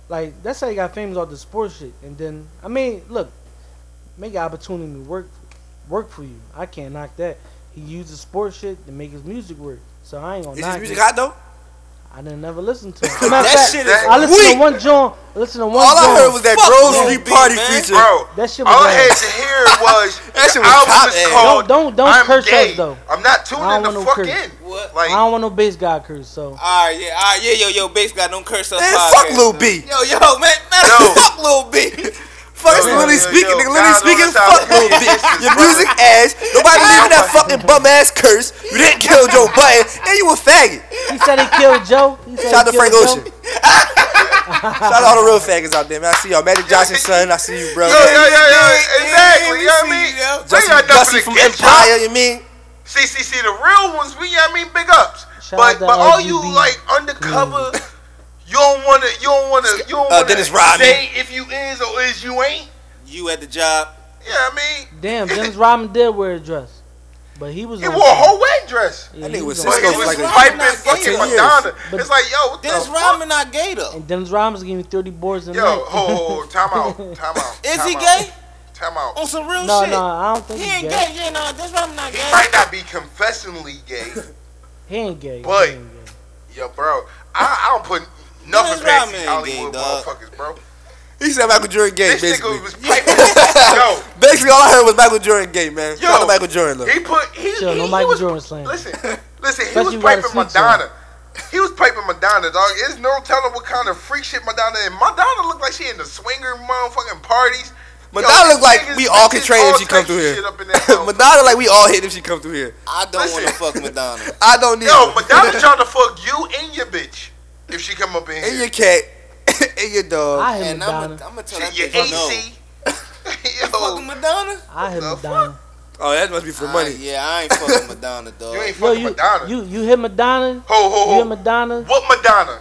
Like that's how he got famous off the sports shit. And then I mean, look, make an opportunity to work, work for you. I can't knock that. He used the sports shit to make his music work. So I ain't gonna Is knock his music it. hot though? I didn't never listen to it. That fact, shit is I listened weak. to one joint. Listen to one All I heard was that Fuck Bros Lil Party man. feature. Bro, That shit was all I had to hear was That shit was album top is ass. called Don't- don't I'm curse us, though. I'm not tuning the want no fuck curse. in. What? Like, I don't want no bass guy curse. So Alright, yeah, alright, yeah, yo, yo, bass guy, don't curse us. Man, podcast, fuck Lil. B. Yo, yo, man, man, Yo. fuck Lil B. Fuck, it's Yo, literally speaking, yo, nigga. nah, Literally speaking, fuck it Lil is. B. This is Your music ass. Nobody believe in that fucking bum ass curse. You didn't kill Joe Budden, and you a faggot. he said he killed Joe. He said Shout out to Frank Ocean. Shout out to all the real faggots out there, man. I see y'all. Magic Johnson, son. I see you, bro. yo, yo, yo, yo, Yeah, exactly. You know what I mean? see, Justin, got Justin from Empire, y'all. mean? See, see, see, the real ones, we, I mean, big ups. Shout but but all you like undercover, mm. You don't wanna, you don't wanna, you don't Uh, wanna Dennis Rodman. say if you is or is you ain't. You at the job. Yeah, I mean, Damn, Dennis Rodman did wear a dress, but he was. he wore a whole wedding dress. Yeah, That he nigga was on Cisco he was like a- piping not fucking. Madonna. But- it's like, yo, what Dennis the fuck? Rodman not gay though. And Dennis Rodman's giving 30 boards a Yo, night. ho, ho, ho, time out, time out. Is time he out, gay? Time out. On some real no, shit. no, no, I don't think He he's ain't gay. gay. Yeah, no, Dennis Rodman not gay. He might not be confessionally gay. He ain't gay. But- he ain't gay. Yo, bro, I, I don't put nothing Dennis past Rodman these Hollywood gay, motherfuckers, bro. He said Michael Jordan gay, This basically. nigga was piping. yo, Basically, all I heard was Michael Jordan gay, man. Shout out Yo, Michael Jordan, look. he put he, Chill, he, no he Michael was, Jordan slang. Listen, listen, he was you got a piping sweet song. Madonna. He was piping Madonna, dog. There's no telling what kind of freak shit Madonna and Madonna looked like she in the swinger motherfucking parties. Madonna look like we all can bitches train if she come through here. shit up in that motherfucker. Madonna like we all hit if she come through here. I don't want to fuck Madonna. I don't need Yo, Madonna trying to fuck you and your bitch if she come up in here. and your cat and your dog. I hit And I'm gonna tell that Your bitch no. AC. Fucking Yo, Madonna? I hit the Madonna. oh, that must be for Ah, money. yeah, I ain't fucking Madonna, dog. you ain't Yo, you, Madonna. you you hit Madonna. ho, ho, ho. You hit Madonna. What Madonna?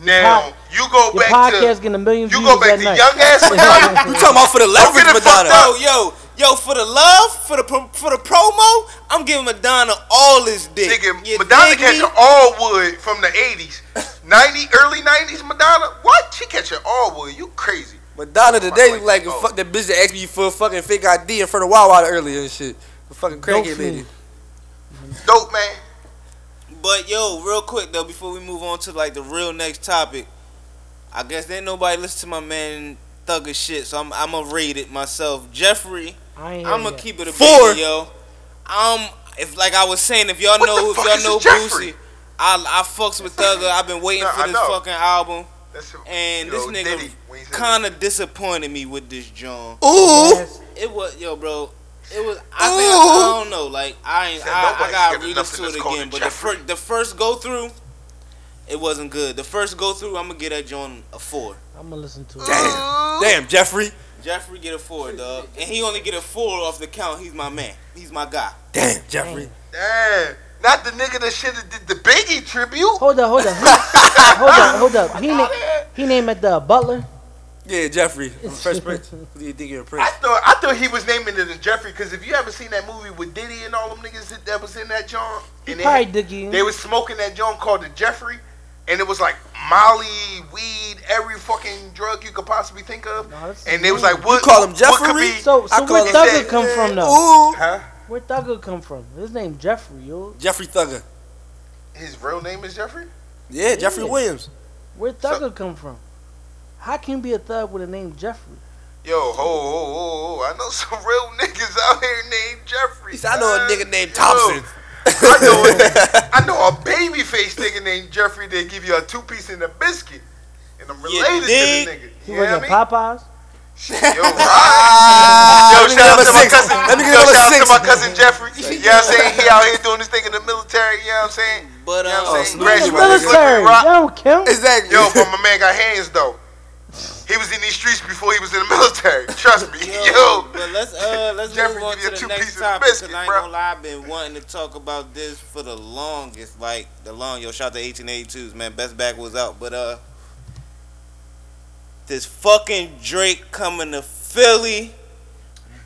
Now pod- you go back to. Your back podcast to getting a million you views go back that to night. young ass Madonna. You talking about for the Don't leverage, Madonna? Yo, yo, yo, for the love, for the for the promo, I'm giving Madonna all this dick. Nigga, You Madonna dig catching me? all wood from the 80s. 90, early 90s Madonna? What? She catching all wood. You crazy. Madonna oh today look like a Oh. fuck that bitch that asked me for a fucking fake ID in front of Wawa earlier and shit. The fucking Dope crackhead fiend. lady. Dope, man. But yo, real quick though, before we move on to like the real next topic, I guess there ain't nobody listen to my man Thugger shit, so I'm I'm gonna rate it myself. Jeffrey, I ain't I'm hear gonna yet. keep it a Four. big yo. Um, if like I was saying, if y'all What know, if y'all know a Jeffrey? Boosie, I I fucks with Thugger. I've been waiting Nah, for I this fucking album, That's a, and this know, nigga Diddy, when he said kind of disappointed me with this John. Ooh, Yes. It was yo, bro. It was. I think Ooh. I don't know. Like I ain't. I, I gotta giving read nothing this to it again. a But the first, the first go through, it wasn't good. The first go through, I'm gonna get that John a four. I'm gonna listen to it. damn, damn, Jeffrey, Jeffrey get a four, dog, and he only get a four off the count. He's my man. He's my guy. damn, Jeffrey. Damn. Not the nigga that should have did the Biggie tribute. Hold up, hold up, hold up, hold up. He na- he named it the Butler. Yeah, Jeffrey, from Fresh Prince. Who do you think you're a I prince? thought I thought he was naming it as Jeffrey because if you ever seen that movie with Diddy and all them niggas that- that was in that joint, He and they, probably had- Dickie. they was smoking that joint called the Jeffrey, and it was like Molly, weed, every fucking drug you could possibly think of, No, and they was his like, what? You call him what could Jeffrey? be- So, I so call where him Thugger that. come from though? Ooh, huh? Where Thugger come from? His name Jeffrey, yo. Jeffrey Thugger. His real name is Jeffrey. Yeah, Jeffrey Yeah. Williams. Where Thugger come from? How can you be a thug with a name Jeffrey? Yo, ho, ho, ho, ho! I know some real niggas out here named Jeffrey. He said, I know a nigga named Yo, Thompson. I know, a- I know a baby face nigga named Jeffrey that give you a two piece and a biscuit. And I'm related dig? to the nigga. He You was know at what I mean? Popeyes. Shit, Yo, right. Yo, let me get shout out number to my cousin. Let me get Yo, number shout out to my cousin Jeffrey. You know what I'm saying? He out here doing this thing in the military. You know what I'm saying? But You know uh, what I'm Oh, saying? Snoop In the Graduate, my nigga. military. Rock. Yo, Kim. Exactly. Yo, but my man got hands though. He was in these streets before he was in the military. Trust me. Yo, Yo. but let's uh let's Jeffrey move on to the next topic biscuit, I ain't bro. gonna lie, I've been wanting to talk about this for the longest, like the long. Yo, shout out to 1882s, man. Best back was out, but uh, this fucking Drake coming to Philly.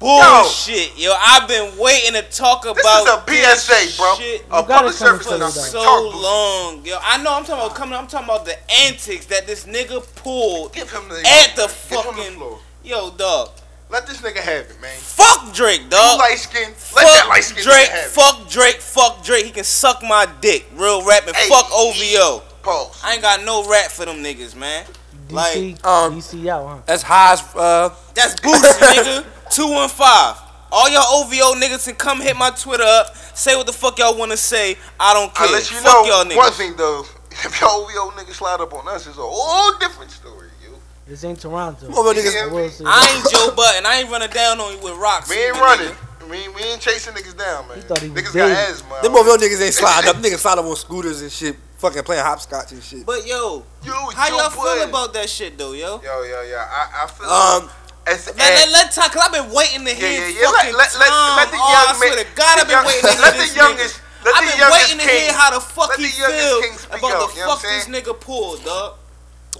Bullshit, yo! I've been waiting to talk about This is a this PSA, bro. shit A public service to Philly, announcement. though. so long, yo. I know I'm talking about coming. I'm talking about the antics that this nigga pulled Give him the at the Give him the fucking floor. yo, dog. Let this nigga have it, man. Fuck Drake, You dog. light skin. Let that light Fuck skin Drake, have it. fuck Drake, fuck Drake. He can suck my dick. Real rap and Hey. fuck OVO. Pause. I ain't got no rap for them niggas, man. Like DC, um, DC out, huh? That's Haas. Uh, that's Bootsy, nigga. Two one five. All y'all OVO niggas can come hit my Twitter up. Say what the fuck y'all wanna say. I don't care. I let you fuck know y'all niggas. one thing though. If your OVO niggas slide up on us, it's a whole different story. You. This ain't Toronto. come on, niggas. Yeah, I I ain't Joe Budden. I ain't running down on you with rocks. We ain't nigga. running. We ain't, we ain't chasing niggas down, man. He thought he was niggas got dead. asthma. Them over niggas ain't sliding up. Niggas slide up on scooters and shit. Fucking playing hopscotch and shit. But yo, You, how you y'all play. feel about that shit though, yo? Yo, yo, yo. I, I feel. Um, as, Let, let, let talk, cause I've been waiting to hear yeah, yeah. Let, fucking let, let, Tom. let the oh, I swear man. to God, I've been young- waiting to hear Let this the youngest. nigga. Let I've the been youngest waiting to king. hear how the fuck let he the youngest feel king speak about out, the you know fuck this nigga pulled, dog.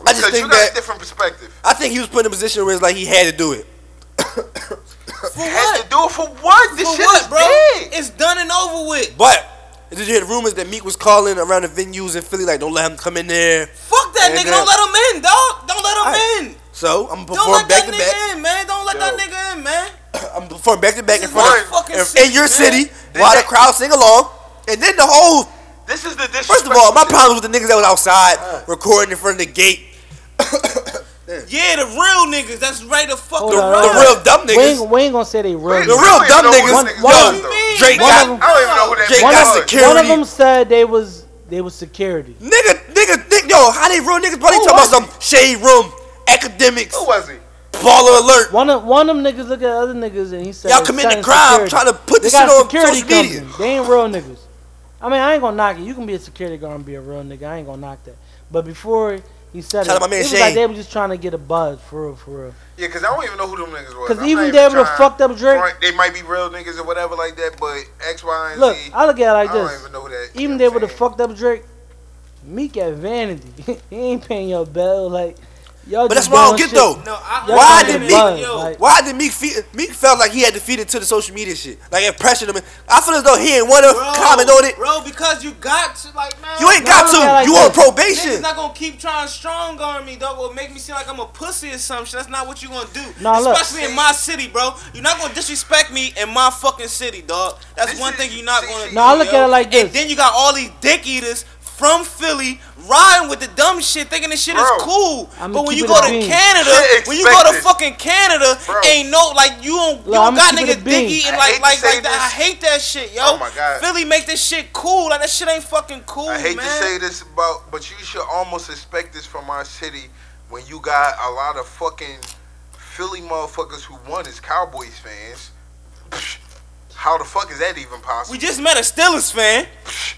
I just Because think you got a that different perspective. I think he was put in a position where it's like he had to do it. For Had what? to do it for what? This For shit what, is bro? big. It's done and over with. But did you hear the rumors that Meek was calling around the venues in Philly like, don't let him come in there. Fuck that And nigga. then- Don't let him in, dog. Don't let him Aight. in. So I'm gonna Don't let back that to nigga back. in, man. Don't let that nigga in, man. I'm gonna back to back in front of in, city, in your man. city They- while the crowd sing along. And then the whole This is the disrespect. first of all, my problem with the niggas that was outside recording in front of the gate. Yeah, the real niggas. That's right. The fuck The, on, the real dumb We niggas. ain't, we ain't gonna say they real. The real dumb know who niggas. niggas Yo, was, though. Drake One got of them- I don't even know who that Jake got security. One of them said they was they was security. Nigga, nigga, nigga, yo, how they real niggas? Probably Who talking about some shade room, academics, Who was he? baller alert. One of one of them niggas look at other niggas and he said Y'all they committing setting crime, security. trying to put They this shit on security social media. company. They ain't real niggas. I mean, I ain't gonna knock it. You can be a security guard and be a real nigga. I ain't gonna knock that. But before he said Shout it, out my man it was Shane. like they were just trying to get a buzz for real, for real. Yeah, because I don't even know who them niggas was. 'Cause I'm even they would've trying- fucked up Drake. Right, They might be real niggas or whatever like that, but X, Y, and Look, Z. I look at it like I don't this. even know who that. Even you know they what would have fucked up Drake. Meek at Vanity. he ain't paying your bill. Like y'all. But that's what I don't get shit. though. No, I, Why did get Meek- Yo, like- Why did Meek feel, Meek felt like he had defeated to feed into the social media shit? Like it pressured him. I feel as though he ain't want to comment on it. bro, because you got to, like, man. You ain't got I look at it to. like you on probation. Niggas not gonna keep trying strong on me, dog. Will make me seem like I'm a pussy or some shit. That's not what you gonna do. Nah, look. Especially in my city, bro. You're not gonna disrespect me in my fucking city, dog. That's This one is- thing you're not gonna see- do. No, I look yo. at it like And this. then you got all these dick eaters from Philly riding with the dumb shit, thinking this shit Bro. is cool. I'ma but when keep you it go a to bean. Canada, Shit when you go to expected. fucking Canada, Bro. ain't no like you don't you Look, don't I'ma got keep it niggas a bean. dick eating I like to like say like that. I this. hate that shit, yo. Oh my God. Philly make this shit cool. Like that shit ain't fucking cool, I hate man. to say this about, but you should almost expect this from our city when you got a lot of fucking Philly motherfuckers who one is Cowboys fans. Psh, How the fuck is that even possible? We just met a Steelers fan.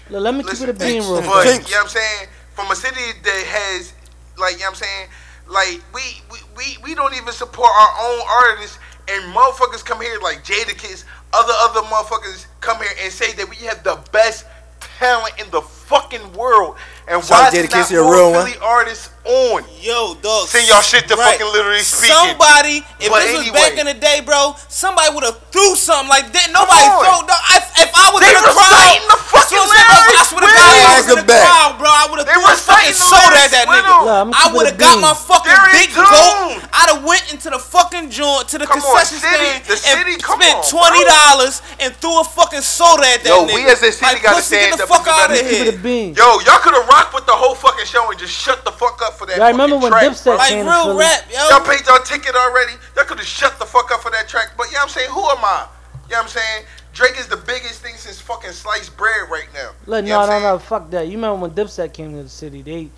Look, let me keep it a bean bitch, real but, quick. you know what I'm saying? From a city that has, like, you know what I'm saying? Like, we, we, we, we don't even support our own artists, and motherfuckers come here like Jadakiss, other other motherfuckers come here and say that we have the best talent in the fucking world. And Shout why out is Jadakiss, not he a more real one. Philly artists on? Yo, dog. Send y'all shit to fucking literally speaking. Somebody, if But this was back in the day, bro, somebody would have threw something like that. Nobody on. throw. Dog, I, if I was They in the crowd, the I'm fucking saying, bro. I swear to God, I was in the. Back. crowd, bro, I would have threw a fucking the soda at that nigga. him. I'ma I keep it would have got my fucking big tune. goat. I'd have went into the fucking joint to the Come on, concession city. stand The city, and come spent twenty dollars and threw a fucking soda at that Yo, nigga. we as a city like, gotta pussy, stand get the up fuck out of better. Keep it a here. Yo, y'all could have rocked with the whole fucking show and just shut the fuck up for that. Yeah, I remember when track, Dipset. Like came to real Philly. rap, yo. Y'all paid y'all ticket already. Y'all could have shut the fuck up for that track. But you know what I'm saying? Who am I? You know what I'm saying? Drake is the biggest thing since fucking sliced bread right now. Look, You no, no, no, fuck that. You remember when Dipset came to the city? They,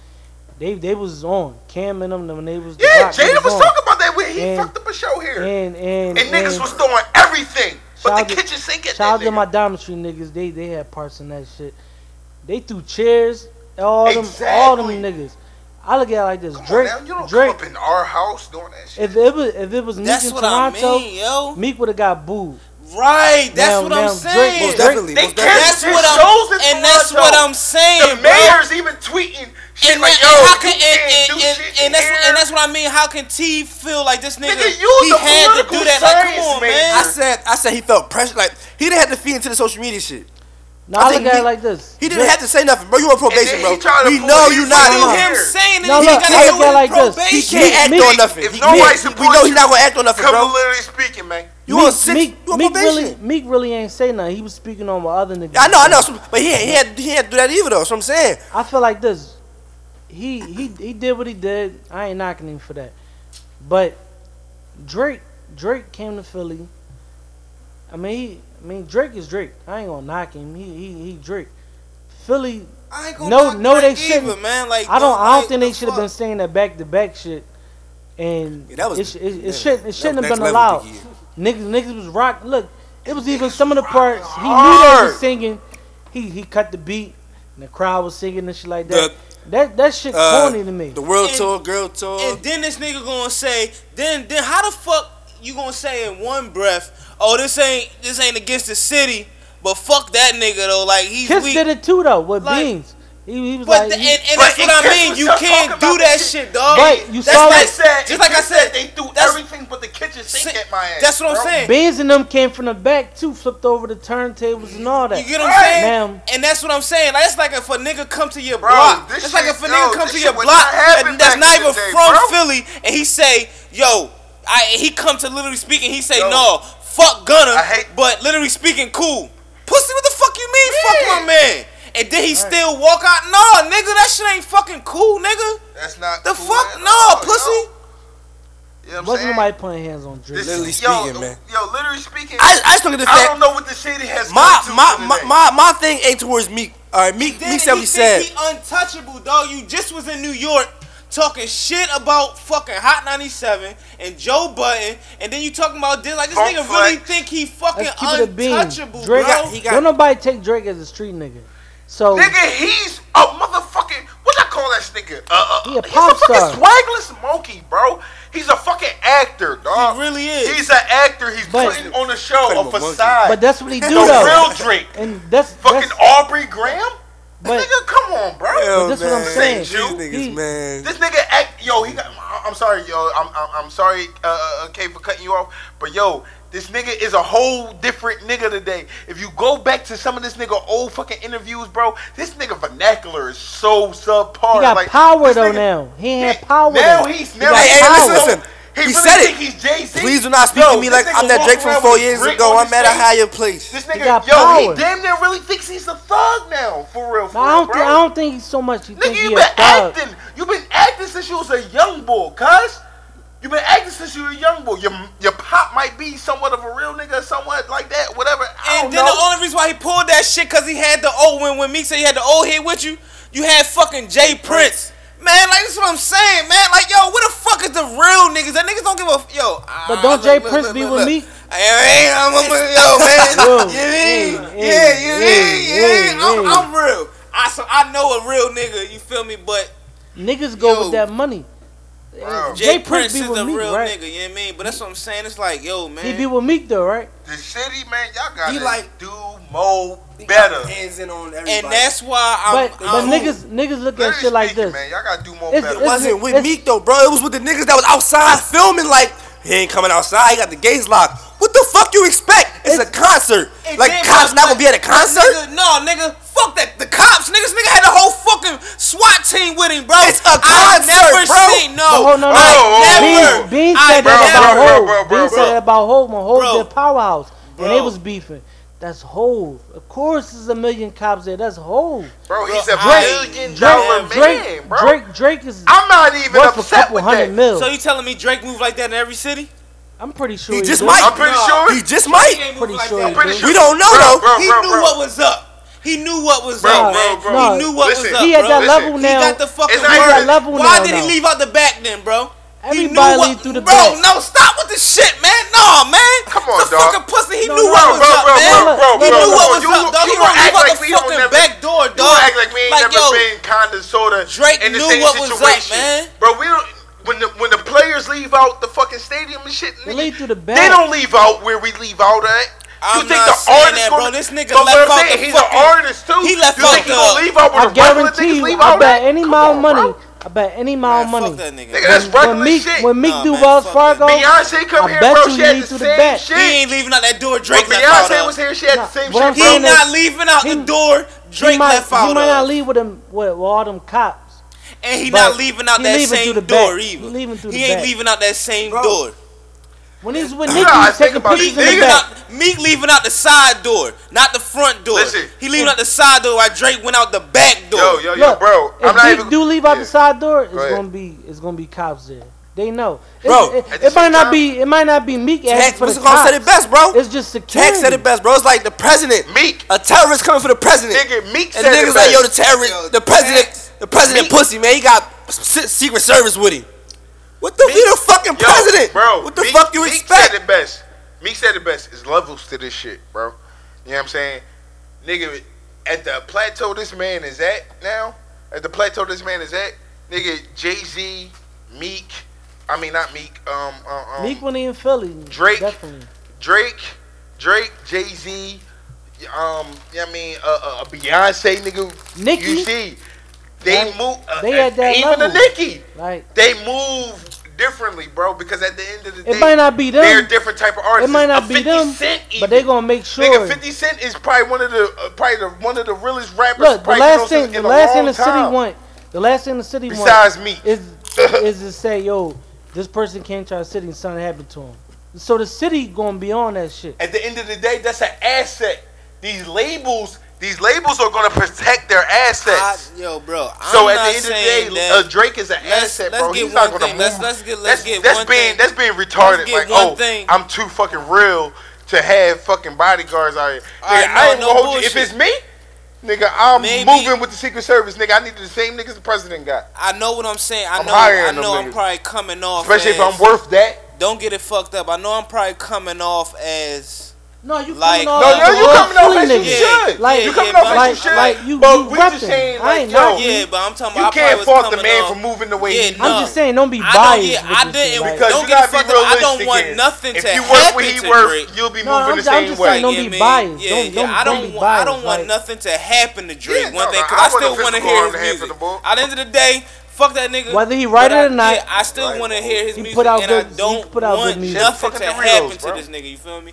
they, they was on Cam and them when they was. the Yeah, Rock, Jada was on. talking about that when he And- fucked up a show here. And and and niggas and was throwing everything. But Shout the out to- kitchen sink at Shout out to my nigga. Diamond Street niggas. They they had parts in that shit. They threw chairs. All them, all them niggas. I look at it like this. Come Drake, on now, you don't Drake. come up in our house doing that shit. If it was if it was Meek That's in what I Toronto, mean, yo. Meek would have got booed. Right, that's Now- what now I'm Drake- saying. Most definitely. They most definitely. That's what I'm, shows in and that's what I'm saying, the bro. mayor's even tweeting shit And, like, that- yo, and how can and, can't and, and, and that's here. and that's what I mean. How can T feel like this nigga? Nigga, he had to do that. Like, come on, man. I said, I said he felt pressure. Like he didn't have to feed into the social media shit. Now I I, look at Meek- it like this. He didn't Drake- have to say nothing, bro. You on probation, bro. he We know you side not. on Through here. him saying it, No, he look, gotta I do look at it like this. He probation. can't act Meek- on nothing. if He nobody can't- we know you, he's not gonna act on nothing, Come bro. literally speaking, man. You on Meek, six? Meek, You on Meek probation? really, Meek really ain't say nothing. He was speaking on what other niggas. I know, I know, so- but he ain't, he had he had to do that either though. So I'm saying, I feel like this. he he he did what he did. I ain't knocking him for that. But Drake Drake came to Philly. I mean, he, I mean Drake is Drake. I ain't gonna knock him. He he he Drake. Philly. I ain't gonna No, knock no, they shouldn't. either, man. Like I don't. I don't think they should have been saying that back to back shit. And Yeah, that was- it, it, it yeah, shouldn't. It shouldn't have been allowed. Biggie. Niggas, niggas was rock. Look, it was even some of the parts he knew they was singing. He he cut the beat, and the crowd was singing and shit like that. that that shit Uh, corny to me. The world And- tour, girl tour. And then this nigga gonna say, then then how the fuck you gonna say in one breath, oh this ain't this ain't against the city, but fuck that nigga though. Like he's Kiss weak. did it too though with Like- Beans. He, he was But like, the, he- and, and But that's what I mean. You can't do that shit, shit. dog. But you that's saw like, it. said, just like I said, they threw that's- everything but the kitchen sink See, at my ass. that's what I'm bro. saying. Beans and them came from the back too, flipped over the turntables and all that. You get what I'm saying? Now- and that's what I'm saying. Like it's like if a nigga come to your Bro, block. this It's like if a yo, nigga come to your block not and that's not even day, from bro. Philly, and he say, "Yo," I he come to literally speaking. He say, Yo. "No, fuck Gunner," I hate- but literally speaking, cool. Pussy, what the fuck you mean? Fuck my man. And then he still walk out. No, nigga, that shit ain't fucking cool, nigga. That's not The cool fuck, no, all, pussy. yo. You know what I'm Wasn't saying? nobody putting hands on Drake. This Literally is- yo, speaking, man. Yo, literally speaking. I, I just look at the fact. I don't know what the city has My come to my, to my today. my my thing ain't towards Meek. All right, Meek Then Meek he said he said. he untouchable, dog. You just was in New York talking shit about fucking Hot 97 and Joe Budden, and then you talking about this. Like this Funk nigga really think he fucking Let's keep it a bean. untouchable, Drake, bro. got- he got- don't nobody take Drake as a street nigga. So Nigga, he's a motherfucking. What I call that nigga? Uh, uh, He a he's a fucking star. swagless monkey, bro. He's a fucking actor, dog. He really is. He's an actor. He's But- putting on a show, Call him a a monkey. facade. but that's what he do the though. real Drake. And that's Fucking that's, Aubrey Graham. But nigga, come on, bro. Yo, that's what I'm man, saying. These He- niggas, man. This nigga act, yo, he got. I'm sorry, yo. I'm, I'm, I'm sorry, uh, uh, K, for cutting you off. But yo, this nigga is a whole different nigga today. If you go back to some of this nigga old fucking interviews, bro, this nigga vernacular is so subpar. he got like, power though nigga- now. He ain't Yeah, had power. Now though. he's He now. got Hey, hey, power. listen, listen. He, He really said think it. He's Jay Z. Please do not speak to me like I'm that Drake from four years ago. I'm at a higher place. This He nigga, got yo, power. he damn near really thinks he's a thug now, for real, for No, I real, don't bro. think I don't think he's so much. He Nigga, think you he been a thug. acting. You been acting since you was a young boy, cuz. You've been acting since you were a young boy. Your your pop might be somewhat of a real nigga, somewhat like that, whatever. I And don't then know. the only reason why he pulled that shit because he had the old when when me said he had the old hit with you, you had fucking Jay Prince. Man, like that's what I'm saying, man. Like, yo, where the fuck is the real niggas? That niggas don't give a yo. But ah, don't Jay Prince be with? I ain't, I'm, I'm, yo, man. Yo, you mean? hey, yeah, hey, hey, Yeah, I'm, hey. I'm real. I so I know a real nigga. You feel me? But Niggas go with that money. Bro. Jay, Jay Prince, Prince is a Meek, real right? nigga. You know what I mean? But that's what I'm saying. It's like, yo, man. He be with Meek though, right? the city, man, y'all gotta He like- do more better. Hands in on everybody. and that's why I'm. But but I'm, niggas niggas look at Literally shit like this. man, y'all gotta do more It's- better. It wasn't with it's- Meek though, bro. It was with the niggas that was outside filming. Like he ain't coming outside. He got the gates locked. What the fuck you expect? It's, a concert. And Like then- cops not gonna be at a concert. Nigga, no, nigga, fuck that. The cops, niggas, nigga had a whole fucking SWAT team with him, bro. It's a concert, never bro. seen no. But hold, no, no. Oh, I never. Beans, Beans I said Bro, that never- about bro, Hove. bro, bro, Beans bro. said that about Hove when Hove Bro. did Powerhouse. And they Bro. was beefing. That's Hove. Of course there's a million cops there. That's Hove. Bro, he's a Drake- million dollar Drake, man, Drake, bro. Drake, Drake is I'm not even worth a upset couple with hundred that. mil. So you telling me Drake move like that in every city? I'm pretty sure He he just do. might. I'm pretty No. sure. He just might. ain't move Pretty like sure that. he pretty sure. We don't know Bro, though. bro, He knew bro. what was up. He knew what was Bro, up, bro, bro. He knew what listen. was up, He at bro. that Listen. level He got the fucking It's not he word. that level Why now. did he leave out the back then, bro? He knew Everybody what, through the bro, back. no, stop with the shit, man. No, man. Come on, the dog. fucking pussy. He No, knew no, what Bro, was bro, up, bro, man. bro, bro, he knew bro. what was You- up, dog. you He gonna gonna act like the we fucking never- back door, You dog. act like we ain't Like, never yo, been kind of sort of Drake in the knew same what was up, man. Bro, we don't. When the when the players leave out the fucking stadium and shit, They nigga, leave through the they don't leave out where we leave out at. I'm you think not the saying artist that, gonna, bro. This nigga left out saying, the he's fucking- an artist too. he left you out think he the- gonna leave out where I the regular guarantee you, leave I out bet at? any Come amount of money, bro. I bet any amount of Man, money. fuck that nigga. Nigga, that's When, regular when Meek, shit. when Meek Nah, do man, Wells Fargo, Beyonce come I here, bet bro. She he had the through the same back. He ain't leaving out that door. When Drake left out Beyonce was here, she had Nah, the same shit, He bro. is- not leaving out he- the door. Drake he might, left out he might not leave with him with, with all them cops. And he But not leaving out he that leaving same door back. either. He He ain't back. leaving out that same Bro. door. When he's with Nicki, Nah, he's taking about it. pictures in the Leaving back. out, Meek leaving out the side door, not the front door. Listen. he leaving out the side door while Drake went out the back door. Yo, yo, yo, Look, bro. If I'm not Meek even. do leave out Yeah. the side door, it's Go gonna be it's gonna be cops there. They know. It's- Bro, it, at it might not time- be it might not be Meek asking Tech, for what's the it called? cops. Said it best, bro. It's just security. Tech said it best, bro. It's like the president. Meek. A terrorist coming for the president. Nigga, Meek And said niggas it like, yo, the terrorist, Yo, the president, Tex. the president Meek- pussy, man. He got secret service with him. What the Meek- he the fucking Yo, president? bro. What the Meek- fuck you Meek expect? said it best. Meek said it best. It's levels to this shit, bro. You know what I'm saying? Nigga, at the plateau this man is at now, at the plateau this man is at, nigga, Jay Z, Meek, I mean not Meek, um, um, um Meek when he in Philly. Drake. Definitely. Drake, Drake, Jay Z, um, you know what I mean, uh, uh, Beyonce, nigga, Nicki. you see, they Right. move, uh, They at that even level. the Nicki, Like they move differently, bro, because at the end of the day, it might not be them. they're different type of artists. It might not be 50 them, Cent but they even. gonna make sure. Nigga, 50 Cent is probably one of the uh, probably the, one of the realest rappers. Look, the last thing, the last thing the city want, the last thing the city want Besides me, is is to say, yo, this person came to our city and something happened to him. So the city gonna be on that shit. at the end of the day, that's an asset. These labels, these labels are gonna protect their assets. I- yo, bro. so I'm at not the end of the day, that- uh, Drake is an Let's- asset, let's bro. get He's not gonna thing. move. Let's- let's get- let's that's, get that's one being thing. that's being retarded. get Like, one oh, thing. I'm too fucking real to have fucking bodyguards out here. All right, Nigga, no, I ain't no gonna hold you. If it's me, nigga, I'm Maybe- moving with the Secret Service, nigga. I need the same niggas the president got, I know what I'm saying. I I'm know. I know. I'm niggas. probably coming off. especially if I'm worth that. Don't get it fucked up. I know I'm probably coming off as. No, you Like- coming off No, as no, you coming off Philly as you nigga. Yeah, should. Like- you coming yeah, off as like- you should. like you- but you we just repping. saying, I like, ain't yo, knocking Yeah, but I'm talking about. I can't probably fault was the coming man off- for moving the way Yeah, he no. I'm just saying, don't be I biased. don't, yeah, with I this didn't. like- Because don't you get it gotta be fucked up. I don't realistic want here. nothing if to you worth happen he to Drake. you'll be moving I'm the same way. don't be biased. Yeah, Don't- yeah. don't- I don't don't. want, I don't want nothing to happen to Drake. Yeah, One thing, because I I, want still want to hear his to have for music. At the end of the day, fuck that nigga. Whether he right But it or not, yeah, I still Right. want to hear his He music, put out and good- I don't put out good want music. nothing to happen bro. to this nigga. You feel me?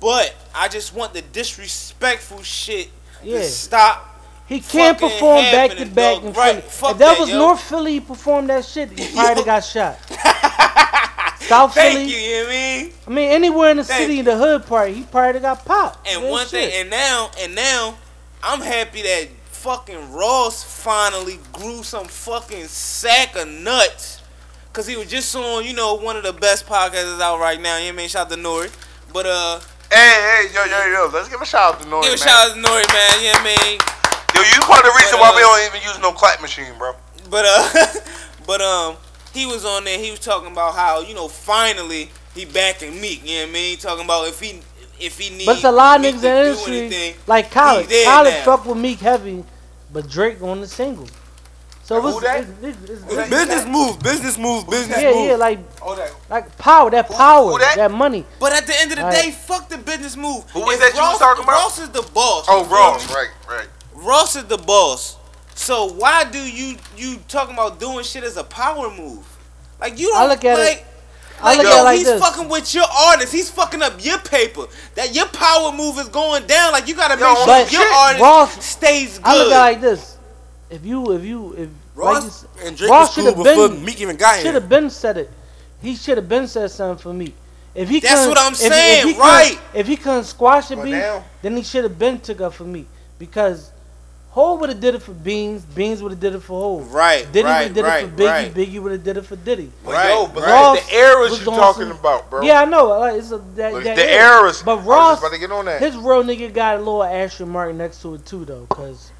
But I just want the disrespectful shit Yeah. to stop. He can't perform back to back in Right, Philly. fuck if that, that, was yo. North Philly, he performed that shit. He probably got shot. South Thank Philly. you. You know what I mean? I mean, anywhere in the Thank city, the hood part, he probably got popped. And Real one thing, and now, and now, I'm happy that fucking Ross finally grew some fucking sack of nuts. Cause he was just on, you know, one of the best podcasts out right now. You know what I mean? Shout out to Nori. But uh, Hey, hey, yo, yo, yo, let's give a shout out to Nori, give a man. shout out to Nori, man. You know what I mean? Yo, you part of the reason But, why uh, we don't even use no clap machine, bro. But uh, but um, he was on there. He was talking about how you know finally he backing Meek. You know what I mean? Talking about if he if he needs. But it's a lot of niggas in the industry, anything, like Khaled. there Khaled fuck with Meek heavy, but Drake on the single. So Who it's, that? Business move, business move, business yeah, move. yeah, yeah, like that. like power, that power, who that? that? money. But at the end of the Right. day, fuck the business move. Who was If that you was talking about? Ross is the boss. Oh, you Ross, right, right. Ross is the boss. So why do you you talking about doing shit as a power move? Like you don't I look at it- like. I Like, look yo, at it like he's this. fucking with your artist. He's fucking up your paper. That your power move is going down. Like you gotta Yo, make sure but your shit, artist Ross- stays good. I look at it like this. If you, if you, if like Ross you and Drake Ross was cool should've before been- Meek even got should have been said it. He should have been said something for me. If he That's couldn't- what I'm if- if saying, he couldn't- right. If he couldn't squash the But beef, then he should have been took up for me because Hove would have did it for Beans, Beans would have did it for Hove. right, Diddy would right, have did right, it for Biggie, right. Biggie would have did it for Diddy. But Right, yo, but Ross look the eras was you're talking some- about, bro. Yeah, I know. Uh, like, It's a, that, Look, that the era. eras. But I was Ross, just about to get on that. his real nigga got a little asterisk mark next to it too, though, because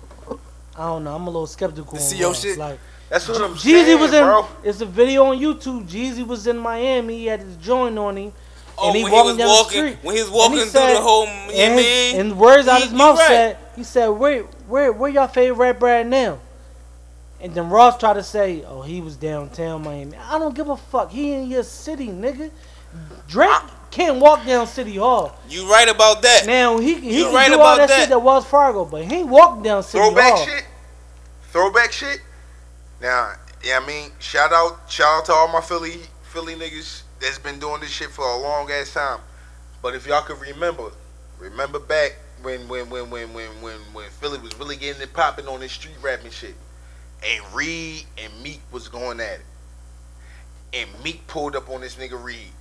I don't know. I'm a little skeptical. The on CO shit? Like That's what I'm Jeezy saying, was in. bro. It's a video on YouTube. Jeezy was in Miami. He had his joint on him. Oh, and he when walking he was down walking, the street. when he was walking he through said- the whole, you know what I and, his- and words out He- his mouth right. said, he said, "Where, where, where y'all favorite rapper at now?" And then Ross tried to say, "Oh, he was downtown Miami." I don't give a fuck. He in your city, nigga. Drake can't walk down City Hall. You right about that. Now he he You can right do all about that, that. shit that Wells Fargo, but he ain't walking down City Hall. Throwback Hall. shit. Throwback shit. Now, yeah, I mean, shout out, shout out to all my Philly, Philly niggas that's been doing this shit for a long ass time. But if y'all could remember, remember back when when when when when when when Philly was really getting it popping on this street rapping shit, and Reed and Meek was going at it, and Meek pulled up on this nigga Reed,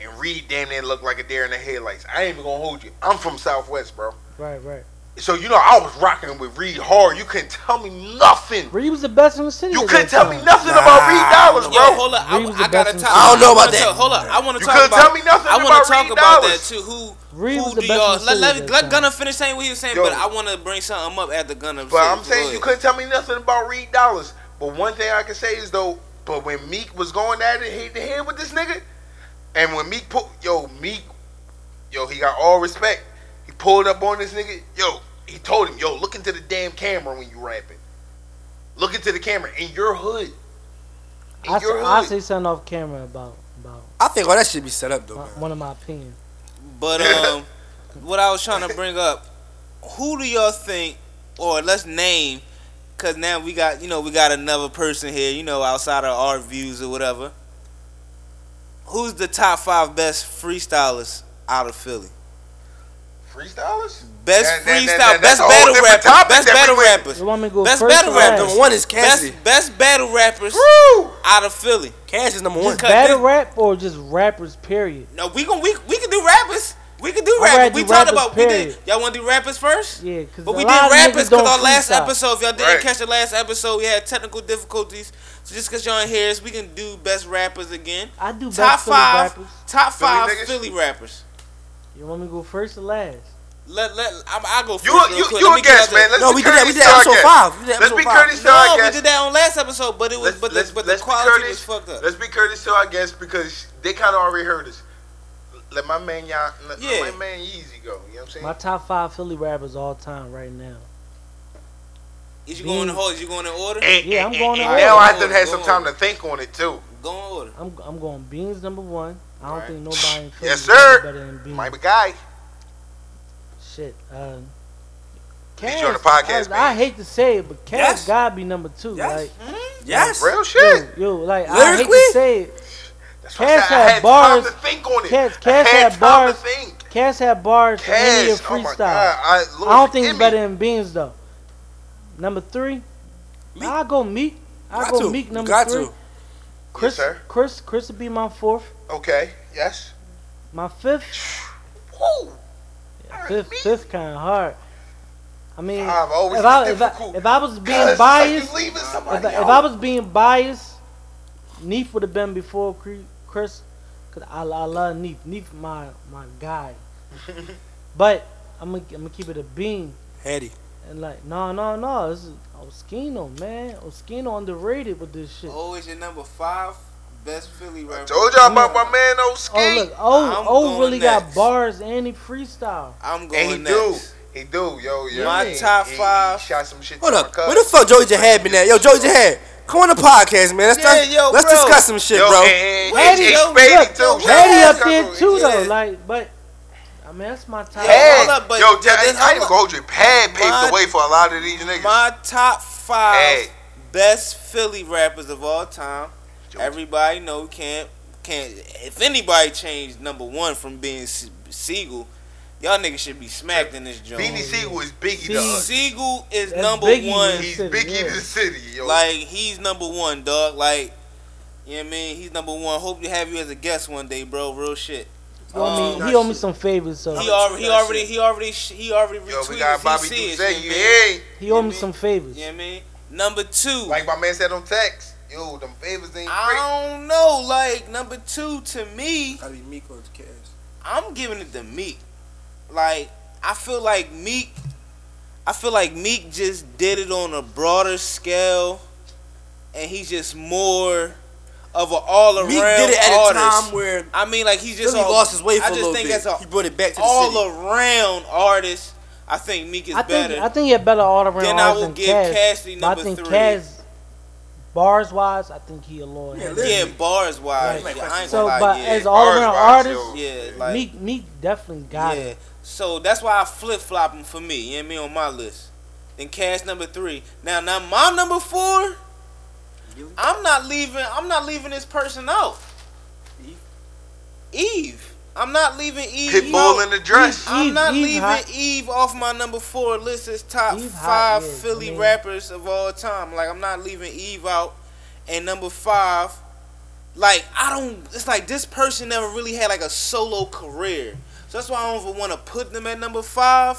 and Reed damn near looked like a deer in the headlights. I ain't even gonna hold you. I'm from Southwest, bro. Right, right. So you know I was rocking with Reed hard. You couldn't tell me nothing. Reed was the best in the city. You couldn't that tell me nothing Nah, about Reed Dollaz, Yo, bro. hold up. I, Reed was I the gotta talk. I don't know about that. talk- hold up. I want to You talk couldn't about. tell me nothing I wanna about talk Reed about Dollars. that too. Who? Reed who was the do best y'all? in the Let, city let, at let time. Gunna finish saying what he was saying, Yo. but I want to bring something up after Gunna. But I'm saying you couldn't tell me nothing about Reed Dollaz. But one thing I can say is though, but when Meek was going at it head to head with this nigga, and when Meek put yo Meek, yo he got all respect. He pulled up on this nigga. Yo, he told him, yo, look into the damn camera when you rapping. Look into the camera in your hood. In I, your say, I hood. say something off camera about about I think all that should be set up though. my, Man. one of my opinions. But um, what I was trying to bring up, who do y'all think, or let's name, because now we got you know we got another person here, you know, outside of our views or whatever. Who's the top five best freestylers out of Philly? Freestylers? Best That- that- that- freestyle, that- best that's a whole battle different rappers, best battle went- rappers, You want me to go Best first battle or rapper. last? Number one is Cassidy. best best battle rappers Woo! out of Philly. Cass is number one. Because Battle this- rap or just rappers? Period. No, we can we we can do rappers. We can do I'd rappers. We talked rappers, about we did. Y'all want to do rappers first? Yeah, because But we did rappers because our last freestyle. episode, if y'all didn't Right. catch the last episode, we had technical difficulties. So just because y'all ain't here, we can do best rappers again. I do Top Philly five, rappers. top five niggas? Philly rappers. You want me to go first or last? Let let I'm, I'll go first. You real you quick. you Let a me get guest, man. Let's No, be we did that. We did episode guest. five. We did Let's be five. courteous to our No, we did that on last episode, but it was Let's, but the let's, but the let's be quality courteous. was fucked up. Let's be courteous to our guests because they kind of already heard us. Let my man y'all, let, Yeah. let my man Yeezy go. You know what I'm saying? My top five Philly rappers all time right now. Is you going to hold? Is you going in order? And, Yeah, and- I'm eh, going eh, and to now order. I have to have Go some on. time to think on it too. Go in order. I'm I'm going Beans number one. I don't Right. think nobody in Philly Yes, is sir. better than Beans. My guy. Shit. Uh, Need you on the podcast, I. I hate to say it, but Cass Yes. gotta be number two. Yes. Like, mm-hmm. Yes. Real shit. yo, yo, like I hate to say it. That's why I Cass said I had had bars. time to think on it. Cass- Cass had had bars. to think. Cass had bars for any Cass, oh my freestyle. God. I, Lord, I don't think forgive he's better than Beans though. Number three, Meek. I go Meek. I go to. Meek You number got three. to. Chris, sir. Chris, Chris would be my fourth. Okay. Yes. My fifth, Woo. fifth, Meek. fifth kind of hard. I mean, I've always if I, been if I if I was being biased, like you leaving somebody if I, if. I was being biased, Neef would have been before Cre- Chris, cause I, I love Neef. Neef my my guy. but I'm gonna I'm gonna keep it a bean Hattie. and like no no no. This is Oskino man. Oskino underrated with this shit. Oh, is your number five best Philly rapper? Told y'all about my man oh, Oski. Oh look, oh I'm oh going really got bars and he freestyle. I'm going and he do. next. He do, yo, yo. My he- top he- five- He shot some shit. Hold up. Where the cousin. fuck Joey Jihad been at? Yo, Joey Jihad. Come on the podcast, man. Let's, Yeah, let's, yo, let's bro. discuss some shit, Yo, bro. and, and, Hattie, and, and Spady too. yo, Shout Hattie out up there too yeah. though. Like, but I mean that's my top. Pad, up, but- yo, but Jack, then I hold ain't even up. gonna hold you. Pad paved My- the way for a lot of these niggas. My top five Hey. best Philly rappers of all time. Joe. Everybody know can't can't. If anybody changed number one from being Se- Sigel, y'all niggas should be smacked in this joint. Beanie Sigel is Biggie See, to us. Sigel is That's number Biggie, one. He's City, Biggie yeah. to the city, yo. Like he's number one, dog. Like, you know what I mean? He's number one. Hope to have you as a guest one day, bro. Real shit. He owe me, Um, he owe me some favors, so He already, he already, he already, sh- he already retweeted. yo, we got Bobby if he it, you You know what I mean? ain't. he owe me Yeah, some favors. You know what I mean? Number two. Like my man said on text, yo, them favors ain't great. I don't know. Like number two to me, Gotta be Meek or Cass. I'm giving it to Meek. Like I feel like Meek, I feel like Meek just did it on a broader scale, and he's just more of an all around Meek did it at artist. a time where I mean, like he's just Philly all- lost his way for I a just little think bit. as a he brought it back to the all city. around artist, I think Meek is I think better. I think he had better all around Then I will than give Cass. Cassidy but I think three. Cass, bars wise, I think he a little. Yeah, ahead. yeah, bars wise, Right. yeah, I ain't So, gonna but yeah. as all around Bars-wise, yo. yeah, like Meek Meek definitely got yeah. it. So that's why I flip flop him for me. You know what I mean on my list. Then Cass number three. Now, now my number four. I'm not leaving. I'm not leaving this person out. Eve? Eve. I'm not leaving Eve. Pitbull out. in the dress. I'm Eve- not Eve leaving hot. Eve off my number four list as top Eve hot, five Philly I mean- rappers of all time. Like I'm not leaving Eve out. And number five, like I don't. It's like this person never really had like a solo career, so that's why I don't even want to put them at number five.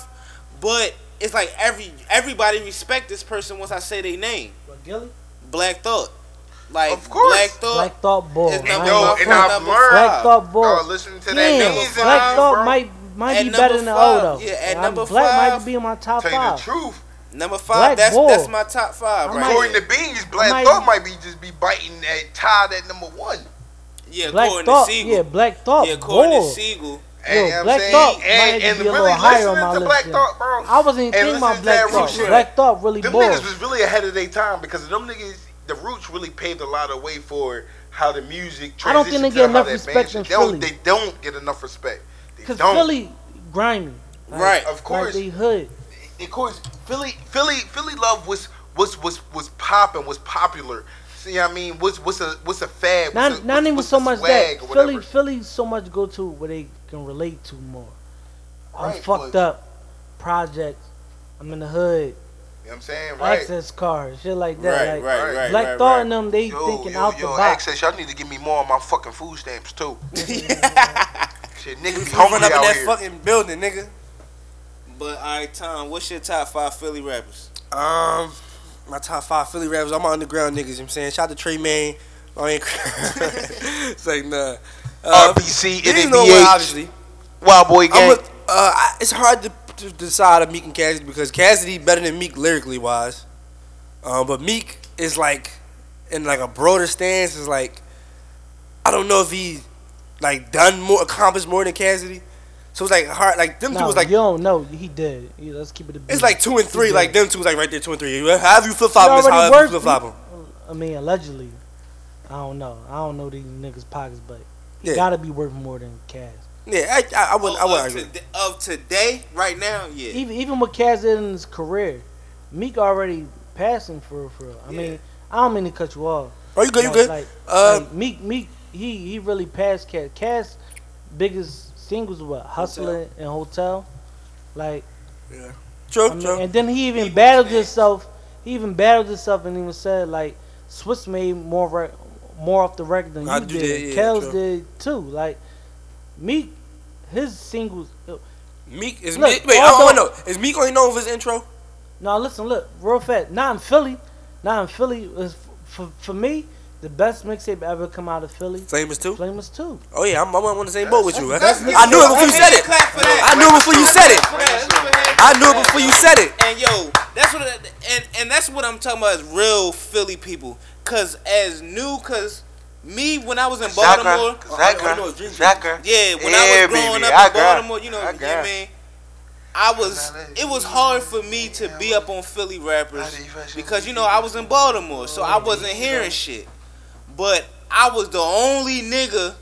But it's like every everybody respect this person once I say their name. What, Gilly? Black Thought, like Of course. Black Thought. Black Thought Ball. is I number ain't Yo, gonna and. I've learned- Black. Thought Ball. Dog, listen to that Yeah, amazing Black album, Thought bro. might might At be better number than five, O though. yeah, at I'm- number Black five, might be in my top Tell you the five. truth. Number five. Black that's Bull. that's my top five right. According to Beans, Black might- Thought might be just be biting at tied at number one. Yeah, Black according Thought, to Sigel. yeah, Black Thought. yeah, according Ball. Sigel. And, you know what Black? Thought and, and be a really higher on my list Black. Thought, bro. I wasn't even thinking about Black Thought. Shit. Black Thought really Them ball. niggas was really ahead of their time because them niggas, the Roots really paved a lot of way for how the music. I don't think they get enough that respect in shit- they don't, Philly. They don't get enough respect. Cause. Philly grimy. Like, Right. Of course. Like they hood. of course, Philly, Philly, Philly love was was was was popping, was popular. See, what I mean, what's what's a what's a fad? What's Not a, not what's, even what's so much that Philly whatever. Philly so much go to where they can relate to more. I'm Right, fucked but- up. Projects. I'm in the hood. You know what I'm saying, right? Access cars, shit like that. Right, like, right, right, Black right, Thought right. and them, they Yo, thinking yo, out yo, the box. access, y'all need to give me more of my fucking food stamps too. Shit, niggas be You hungry run up in out that here. fucking building, nigga. But all right, Tom, what's your top five Philly rappers? Um, my top five Philly rappers. I'm my underground niggas. You know what I'm saying, shout out to Trey Main. I ain't. it's like nah. Uh, RBC, you know what? Obviously, Wild Boy Gang. a, uh, I, it's hard to, to decide on Meek and Cassidy because Cassidy better than Meek lyrically wise. Um, but Meek is like in like a broader stance. Is like I don't know if he like done more, accomplished more than Cassidy. So it's like hard. Like them two was like you don't know. He did. Yeah, let's keep it a beat. it's like two and three. Like them two was like right there, two and three. However you flip He flop them, is already you flip flop them. I mean, allegedly. I don't know. I don't know these niggas' pockets, but he Yeah. gotta be worth more than Cass. Yeah, I, I, I wouldn't. I of, wouldn't argue. today, of today, right now, yeah. Even even what Cass did in his career, Meek already passing for for. I mean, I don't mean to cut you off. Oh, you good? You Like- good? Like, Uh, like Meek Meek he he really passed Cass. Cass biggest singles were what Hustler and Hotel. Like yeah, True, I mean, true. and then he even He battled himself. He even battled himself and even said like Swizz made more rec- more off the record than I you did. that, yeah, Kels did too. Like Meek, his singles. Uh, Meek is Look, Meek. Wait, I although- oh, oh, want to know. Is Meek only known for his intro? No, listen, look, real fast. Not in Philly. Not in Philly. Was for for me the best mixtape ever come out of Philly. Famous too. Flamers too. Oh yeah, I'm, I'm on the same boat with you. man. Let's I knew it before you said it. clap for that. I knew it before you said it. For that, let's go ahead. I knew it before you said it. And yo, that's what, and and that's what I'm talking about is real Philly people. Cause as new, cause me when I was in Baltimore, Zaka, Zaka. Oh, yeah, when Yeah, I was growing baby, up in Baltimore, you know, I you know what I mean. I was, it was hard for me to be up on Philly rappers because you know I was in Baltimore, so oh, I wasn't hearing shit. But I was the only nigga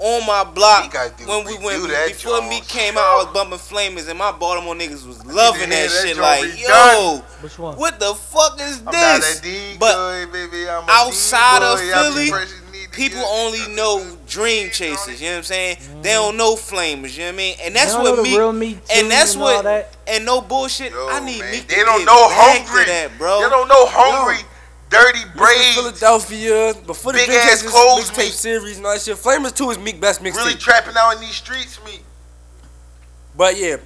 on my block do- when we we went do that, before me came out. I was bumping flamers, and my Baltimore niggas was loving that that shit. joint Like, yo, Which one? what the fuck is I'm not a this? decoy, But baby. I'm a outside of decoy. I Philly, fresh and neat to people only know dream chasers. You know what I'm saying? They mm-hmm. don't know flamers. You know what I mean? And that's what know me. real Meek and that's and what. that. And no bullshit. Yo, I need man, me. To They don't get know back hungry. To that, bro. They don't know hungry. Dirty Mr. braids. Philadelphia before the Big Drink ass has this clothes, mixtape Meek. series and all that shit. Flamers two is Meek best mixtape. Really trapping out in these streets, me. but yeah,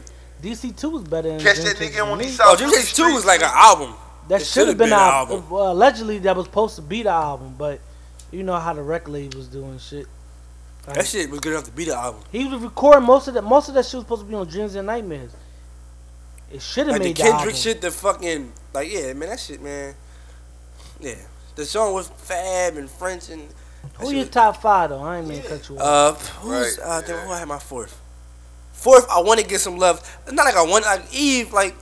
DC two was better than Catch Dream that Chasers nigga on to these me. South oh, Dream Philly Chasers two was like an album. That should have been been an out. album. Well, allegedly, that was supposed to be the album, but you know how the record label was doing shit. Like, That shit was good enough to be the album. He was recording most of that. Most of that shit was supposed to be on Dreams and Nightmares. It should have Like the made the, Kendrick album. shit, the fucking like yeah, man, that shit, man. Yeah, the song was Fab and French and. that Who your was- top five though? I ain't mean to cut you off. Uh, who's Right, uh, then who I had my fourth? Fourth, I want to get some love. Not like I want like Eve, like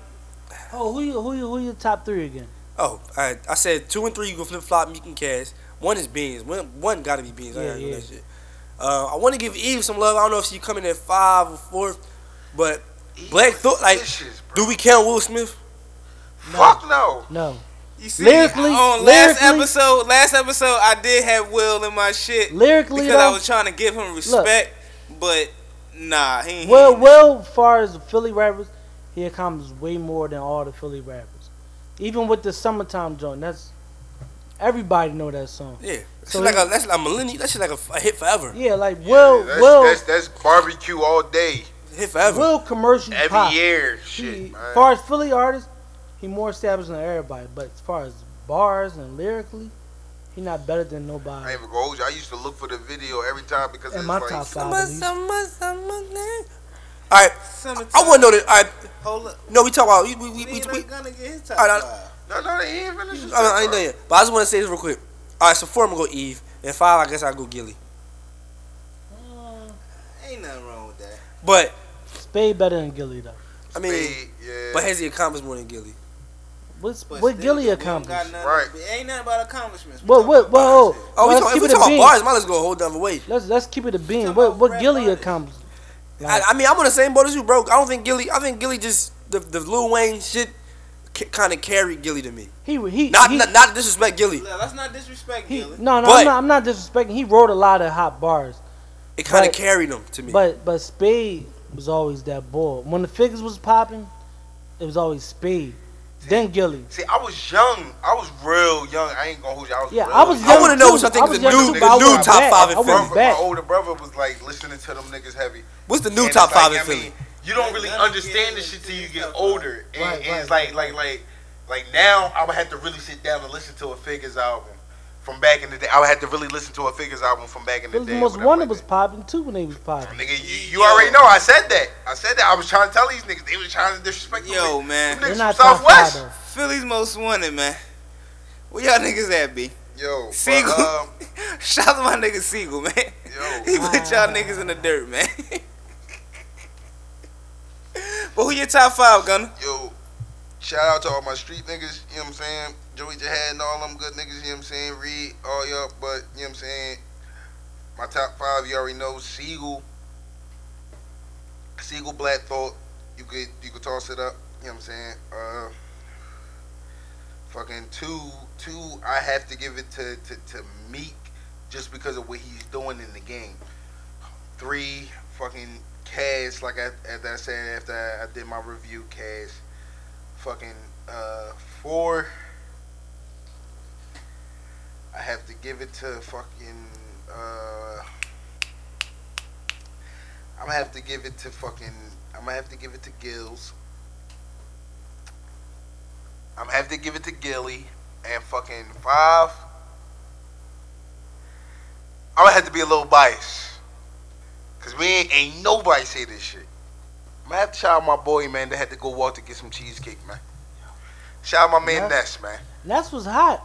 oh, who you, who you, who your top three again? oh, I I said two and three you can flip flop, Meek and Cass. One is Beans. One one got to be Beans. I Yeah, gotta do yeah. that shit. Uh, I want to give Eve some love. I don't know if she coming at five or fourth, but Black Thought like. Vicious. Do we count Will Smith? Fuck no. No, You see, Lyrically- on last lyrically- episode, last episode, I did have Will in my shit lyrically because I was trying to give him respect, but nah, he. ain't- well, well, far as the Philly rappers, he accomplished way more than all the Philly rappers. Even with the summertime joint, that's Everybody know that song. Yeah, So so like a that's like a millennium. That shit like a, f- a hit forever. Yeah, like Will, that's, Will, that's that's barbecue all day, Hit forever. Will commercial every pop. year. Shit, as man. far as Philly artists, he more established than everybody. But as far as bars and lyrically, he not better than I nobody. ain't even gonna you. I used to look for the video every time because In it's my like top five, Summer, at summer, summer. All right, Summertime. I want to know that. All right, Hold up. no, we talk about we we we, we, we ain't gonna get his top All right, five. no, no, they ain't finished. I, I ain't done yet. But I just want to say this real quick. All right, so four I'm gonna go Eve, and five I guess I go Gilly. Uh, ain't nothing wrong with that. But Spade better than Gilly though. I mean, Spade, yeah. but has he accomplished more than Gilly? What's But what still, Gilly we got accomplished? Right. it Ain't nothing about accomplishments. We What talking what about what? shit. Oh, we let's talk, if keep we it a talk about bean. bars, might let's go a whole different way. Let's let's keep it a bean. What what rap Gilly artists. accomplished? I, Like, I mean, I'm on the same boat as you, bro. I don't think Gilly. I think Gilly just the the Lil Wayne shit kind of carried Gilly to me. he he Not he, not, not disrespect Gilly. Look, Let's not disrespect he Gilly. no no But- I'm not I'm not disrespecting. He wrote a lot of hot bars, It kind of carried him to me. but but Spade was always that bull. When the figures was popping, it was always Spade, then Gilly. See, I was young. I was real young. I ain't gonna hold you. I was Yeah, real I was young. I wanna know what y'all think I is was the young new- too, the but I new wasn't top back. five in I Philly. wasn't My older brother was like listening to them niggas heavy. What's the new And top it's like, five in I Philly? mean, you don't really understand the this shit till you get older, and, Right, and it's right. like, like, like, like now I would have to really sit down and listen to a Figures album from back in the day. I would have to really listen to a Figures album from back in the Philly day. Most whatever Wanted like was popping too when they was popping. Nigga, you, you already know. I said that. I said that. I was trying to tell these niggas. They was trying to disrespect them. Yo, niggas. man. Them They're niggas not from top five Southwest. though. Philly's most wanted, man. Where y'all niggas at, B? Yo, but, Sigel. um, Shout out to my nigga Sigel, man. Yo. he put y'all niggas in the dirt, man. but who your top five, Gunner? yo, shout out to all my street niggas, you know what I'm saying? Joey Jihad and all them good niggas, you know what I'm saying? Reed, all y'all, but, you know what I'm saying? My top five, you already know, Sigel, Sigel Black Thought, you could, you could toss it up, you know what I'm saying? Uh, fucking two, two, I have to give it to, to, to Meek, just because of what he's doing in the game. Three, fucking Cass, like I, as I said after I, I did my review, Cass. Fucking uh, four. I have to give it to fucking. Uh, I'm gonna have to give it to fucking. I'm gonna have to give it to Gills. I'm gonna have to give it to Gilly and fucking five. I'm gonna have to be a little biased. Cause we ain't, ain't nobody say this shit. I'm gonna have to shout out my boy, man, that had to go walk to get some cheesecake, man. Shout out my man Ness. Ness, man. Ness was hot.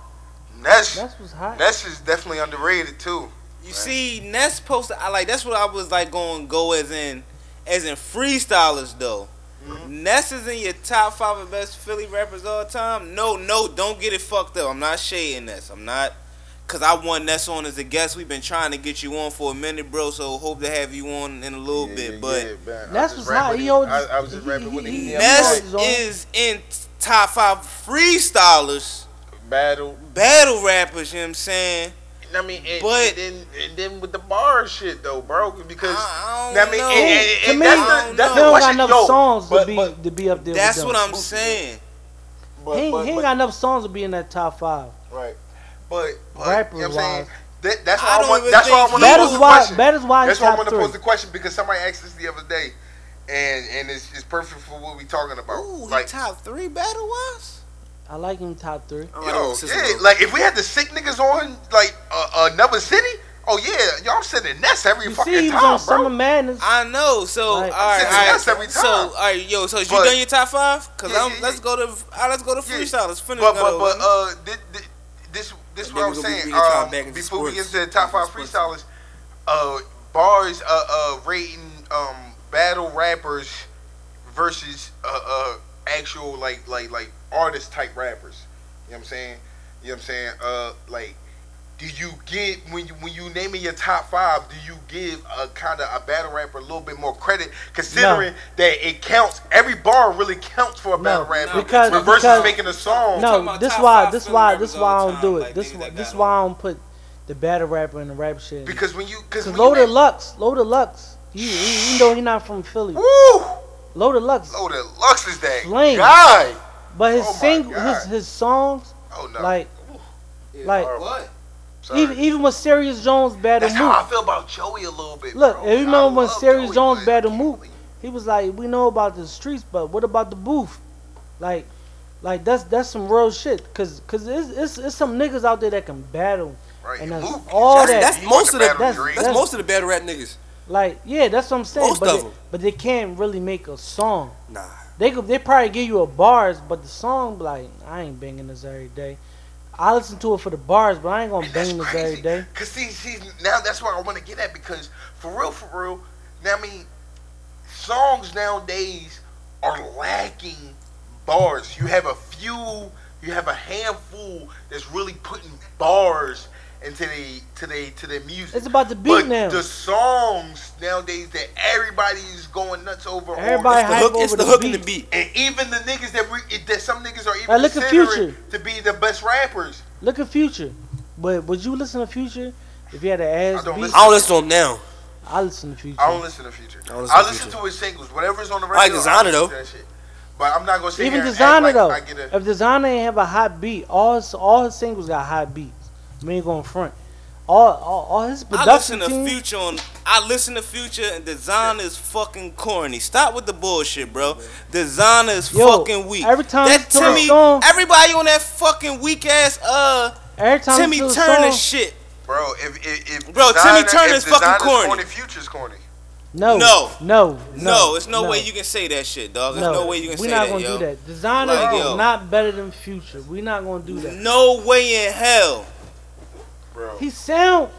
Ness, Ness was hot. Ness is definitely underrated too. You see, Ness posted. I like that's what I was like going to go as in, as in freestylers though. Mm-hmm. Ness is in your top five of best Philly rappers all time. No, no, don't get it fucked up. I'm not shading Ness. I'm not, cause I want Ness on as a guest. We've been trying to get you on for a minute, bro. So hope to have you on in a little bit. but man. Ness was hot. He always, I, I was just he- rapping he- with him. he- Yeah, Ness his is in top five freestylers, battle. battle rappers. You know what I'm saying? I mean, and, But- and then and then with the bar shit though, bro, because I I, don't mean, know. and, and, and me, that's I the, that's he the don't got enough Yo, songs but, to be but, to be up there. That's with what them. I'm saying. but, he ain't, but, he ain't but- got enough songs to be in that top five. right. But, but Rapper you know what I'm saying? wise. That, that's why I, don't want. even That's why I think want to pose the why. question. That is why That's why I want to pose the question because somebody asked this the other day, and and it's, it's perfect for what we talking about. Ooh, he like, top three battle wise. I like him top three. yo, yeah, like if we had the sick niggas on like uh, another city, oh yeah, y'all sending Ness every You fucking see, he was time, on Summer bro. Madness. I know. So Like- all right, Six all right. nuts every So all right, yo. So you done your top five? Cause Yeah, I'm. yeah, let's go to. Uh, let's go to Yeah. freestyle. Let's finish. But but but uh, this this this what I we was gonna- we saying. can Um, back into before we get to the top five freestylers, uh, bars uh uh rating um battle rappers versus uh uh actual like like like artist type rappers. You know what I'm saying? You know what I'm saying? Uh, like. Do you get when you when you naming your top five? Do you give a kind of a battle rapper a little bit more credit, considering that it counts? Every bar really counts for a No, battle rapper. because- versus because- making a song. No, this why this why this why I don't do it. like This why this why I don't put the battle rapper and the rap shit. Because when you, because Cause when you Loaded make- Lux, Loaded Lux, he, he, you know he not from Philly. Woo! Loaded Lux, Loaded Lux is that Flame. guy. But his Oh sing his his songs Oh no. like Like What? Even even when Serius Jones battled That's how I feel about Joey a little bit. Look, bro. if you I remember when love Serius Joey, Jones but battled Mook, he was like, "We know about the streets, but what about the booth?" Like, like that's that's some real shit. Cause cause it's it's, it's some niggas out there that can battle. Right, and that's Mook, all That's, that. that's He most of the battle that's- that's that's- most of the battle rap niggas. Like, yeah, that's what I'm saying. Most but of they, them. but they can't really make a song. Nah. They could they probably give you a bars, but the song like I ain't banging this every day. I listen to it for the bars, but I ain't gonna And bang this every day. Cause see, see, now that's what I want to get at because for real, for real, now I mean, songs nowadays are lacking bars. You have a few, you have a handful that's really putting bars into the to the to their music. It's about the beat but now. the songs nowadays that everybody's going nuts over. are- Everybody It's the hype hook, it's the the hook and the beat. beat. and even the niggas that we, that some niggas are even Like, look at considering Future. to be the best rappers. Look at Future, but would you listen to Future if you had an ass I don't beat? listen. I don't listen to him now. I listen to Future. I don't listen to Future. I don't listen I to listen to his singles, whatever's on the record. I radio. like Desiigner, though. But I'm not gonna sit Even here and act Desiigner like though, I get a, if Desiigner ain't have a hot beat, all his all his singles got hot beats. We ain't going front. All all, all his production. I production listen to team. Future on. I listen to Future and Design is fucking corny. Stop with the bullshit, bro. Design is Yo, fucking weak. every time that I listen to a Timmy, song- everybody on that fucking weak ass uh Every time Timmy I listen to a Turner song- shit. bro. If if, if Bro, Desiigner, Timmy Turner if is fucking Desiigner's corny. Future's corny. No, No. no, no. No, it's no, no. way you can say that shit, dog. There's no, way you can We're say not gonna yo. do that. Desiigner Like, is yo. not better than Future. We're not gonna do that. No way in hell. Bro. He sound.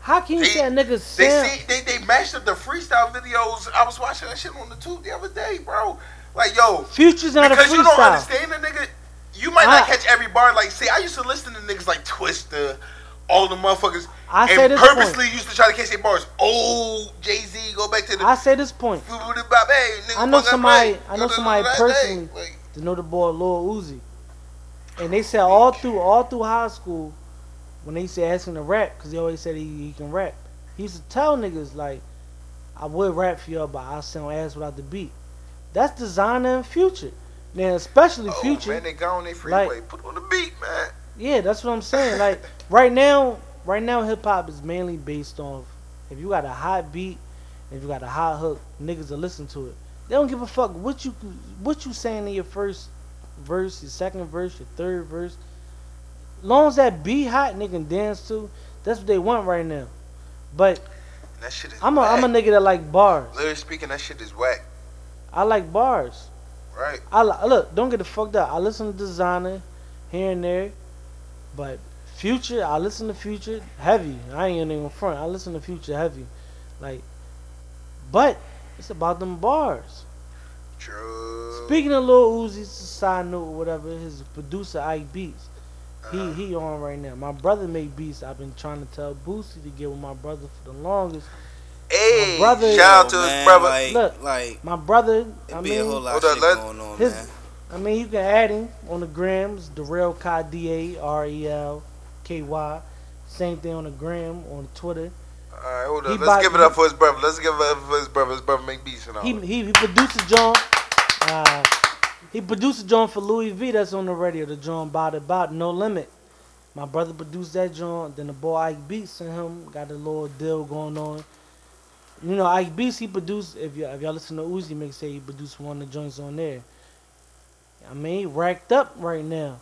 How can you say a nigga sound? They see they, they mashed up the freestyle videos. I was watching that shit on the tube the other day, bro. Like yo, Future's not a because you don't understand the nigga. You might not I- catch every bar. Like, see, I used to listen to niggas like Twista, all the motherfuckers, I say and this purposely used to try to catch their bars. Oh, Jay Z, go back to the. I say this point I know somebody- I know somebody personally. Like, to know the boy Lil Uzi, and they said all through all through high school, when they said ask him to rap, because he always said he, he can rap. He used to tell niggas like, I would rap for y'all, but I sound ass without the beat. That's Desiigner and future. Now, especially oh future. man, they got on their freeway. Like- Put on the beat, man. Yeah, that's what I'm saying. Like right now, right now, hip hop is mainly based off if you got a hot beat, if you got a hot hook, niggas will listen to it. They don't give a fuck what you what you saying in your first verse, your second verse, your third verse. Long as that beat hot, nigga can dance to. That's what they want right now. But that shit is. I'm a I'm a nigga that like bars. Literally speaking, that shit is whack, I like bars. right? I li- look, don't get the fucked up. I listen to Desiigner here and there, but future, I listen to future heavy. I ain't even front. I listen to future heavy, like, but it's about them bars. True. Speaking of Lil Uzi's side note or whatever, his producer Ike Beats. He he on right now. My brother made beats. I've been trying to tell Boosie to get with my brother for the longest. Hey, My brother- shout out Yo, to man, his brother. Like, Look. like My brother, it I be a whole mean, lot Hold of up, shit let- going on, his- man. I mean, you can add him on the grams, Darrell K D A R E L K Y. Same thing on the gram, on Twitter. All right, hold He up. Let's bought- give it up for his brother. Let's give it up for his brother. His brother make beats and all. He he, he produces John. Uh, he produced a joint for Louis V that's on the radio. The joint about about no limit. My brother produced that joint. Then the boy Ike Beats and him got a little deal going on. You know Ike Beats he produced. If you if y'all listen to Uzi mixtape, he produced one of the joints on there. I mean, he racked up right now.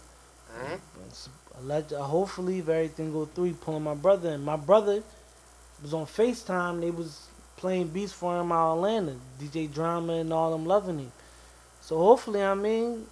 Mhm. It's alleged- hopefully, if everything go through, he pulling my brother. And my brother was on Facetime. They was playing beats for him out Atlanta. DJ Drama and all them loving him. So hopefully, I mean,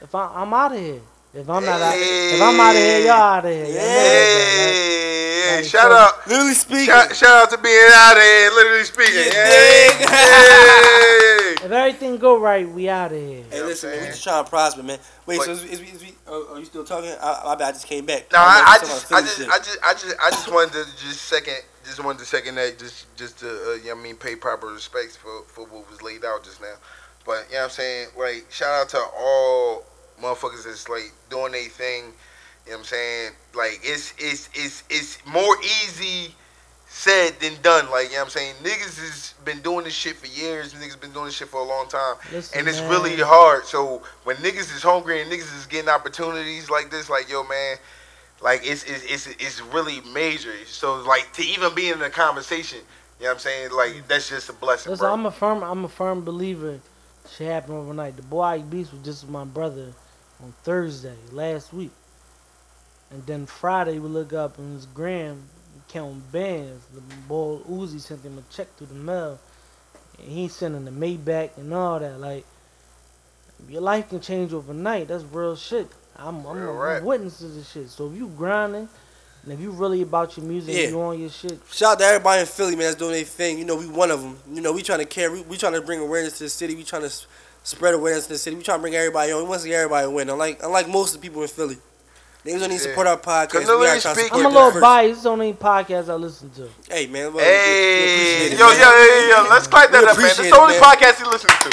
if I, I'm out of here. If I'm not out, if I'm out of here, y'all out of here. Y'all know that, Hey, Like, shout so- out. Literally speaking. Shout, shout out to being out of here, literally speaking. Yeah, Hey, dig. If everything go right, we out of here. Hey, know listen, man, we just trying to prosper, man. Wait, But- so is, is, is, we, uh, are you still talking? I, I, I just came back. No, I'm I, I like, talking just, I just. I just, I just, I just wanted to just second, just wanted to second that, just, just to, uh, you know I mean, pay proper respects for, for what was laid out just now. But you know what I'm saying, like, shout out to all motherfuckers that's like doing their thing. You know what I'm saying? Like, it's, it's, it's, it's more easy said than done. Like, you know what I'm saying? Niggas has been doing this shit for years. Niggas been doing this shit for a long time. Listen, and it's man. really hard. So when niggas is hungry and niggas is getting opportunities like this, like yo man, Like it's it's it's, it's really major. So like to even be in the conversation, you know what I'm saying? Like that's just a blessing, Listen. I'm a firm, I'm a firm believer. Shit happened overnight. The boy Beast was just with my brother on Thursday last week, and then Friday we look up and his gram counting bands. The boy Uzi sent him a check through the mail, and he sending the Maybach and all that. Like your life can change overnight. That's real shit. I'm I'm, Real a. I'm witness to this shit. So if you grinding, and if you really about your music, Yeah. you on your shit, Shout out to everybody in Philly, man, that's doing their thing. You know, we one of them. You know, we trying to carry, we trying to bring awareness to the city. We trying to s- spread awareness to the city. We trying to bring everybody on. We want to see everybody win. Unlike, unlike most of the people in Philly, niggas don't need to support our podcast. We Canoe gotta try to support I'm a little first. biased. It's on any podcast I listen to. Hey, man. well, we- we Hey, it, yo, yo, man. yo, yo, let's clap that up, man. This appreciate the only man. podcast he listens to.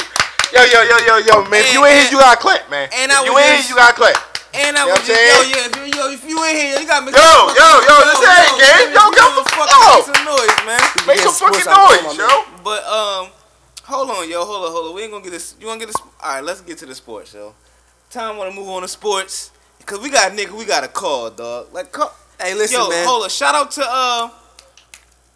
Yo, yo, yo, yo, yo, man. If you ain't here, you gotta clap, man. and if I you was ain't here, you gotta clap. And I You was just, yo, yeah, if you, yo, if you in here, you got me. Yo, yo, yo, this ain't game. Yo, come the fuck Make out. some noise, man. Make Yeah, some fucking noise, yo. But um, hold on, yo, hold on, hold on. We ain't gonna get this. You wanna get this? All right, let's get to the sports, yo. Time wanna move on to sports because we got a nigga. We got a call, dog. Like, call, Hey, listen, man. yo, man. hold on. Shout out to uh,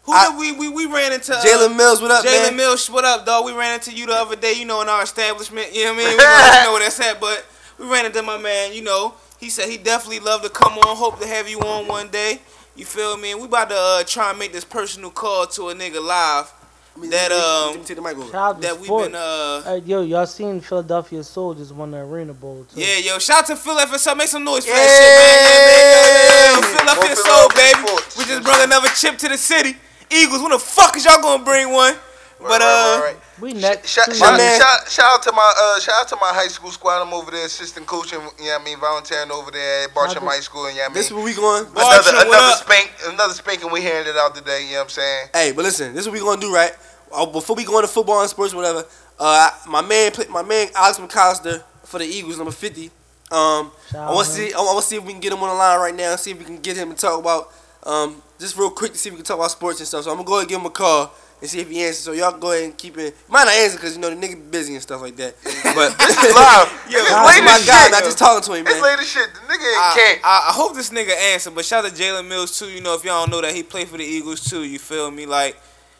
who I- did we we we ran into? Uh, Jalen Mills, what up, Jalen man? Mills, what up, dog? We ran into you the other day, you know, in our establishment. You know what I mean? We don't know where that's at, but we ran into my man. You know, he said he definitely love to come on. Hope to have you on one day. You feel me? And we about to uh, try and make this personal call to a nigga live Let me- that, um, let me the mic. Shout that we've sports. been uh. Hey, yo, y'all seen Philadelphia Soul just won the Arena Bowl too. Yeah, yo, shout out to Phil FSL. Make some noise for Yeah. that shit, man. Yeah, man. Yo, Phil Philadelphia Soul, baby. sports. We just brought another chip to the city. Eagles, when the fuck is y'all gonna bring one? But uh, Right, right, right. We next. Shout, too. shout, man. shout, shout out to my uh, shout out to my high school squad. I'm over there assistant coaching. You know what I mean, volunteering over there at Bartram High School. And you know what I This is where we going. Boy, another Bartram, what another up? spank, another spanking we handed out today. You know what I'm saying? Hey, but listen, this is what we gonna do, right? Uh, before we go into football and sports, whatever. Uh, my man, my man Alex McCalister for the Eagles, number fifty. Um, I want to see, I want to see if we can get him on the line right now and see if we can get him to talk about, um, just real quick to see if we can talk about sports and stuff. So I'm gonna go ahead and give him a call and see if he answers. So y'all go ahead and keep it. He might not answer because you know the nigga busy and stuff like that. But This is live. Yo, It's shout out late to my as guy, shit. not just talking to him, It's man. late as shit. The nigga ain't I, can't. I, I hope this nigga answer, but shout out to Jalen Mills too. You know, if y'all don't know that he played for the Eagles too. You feel me? Like,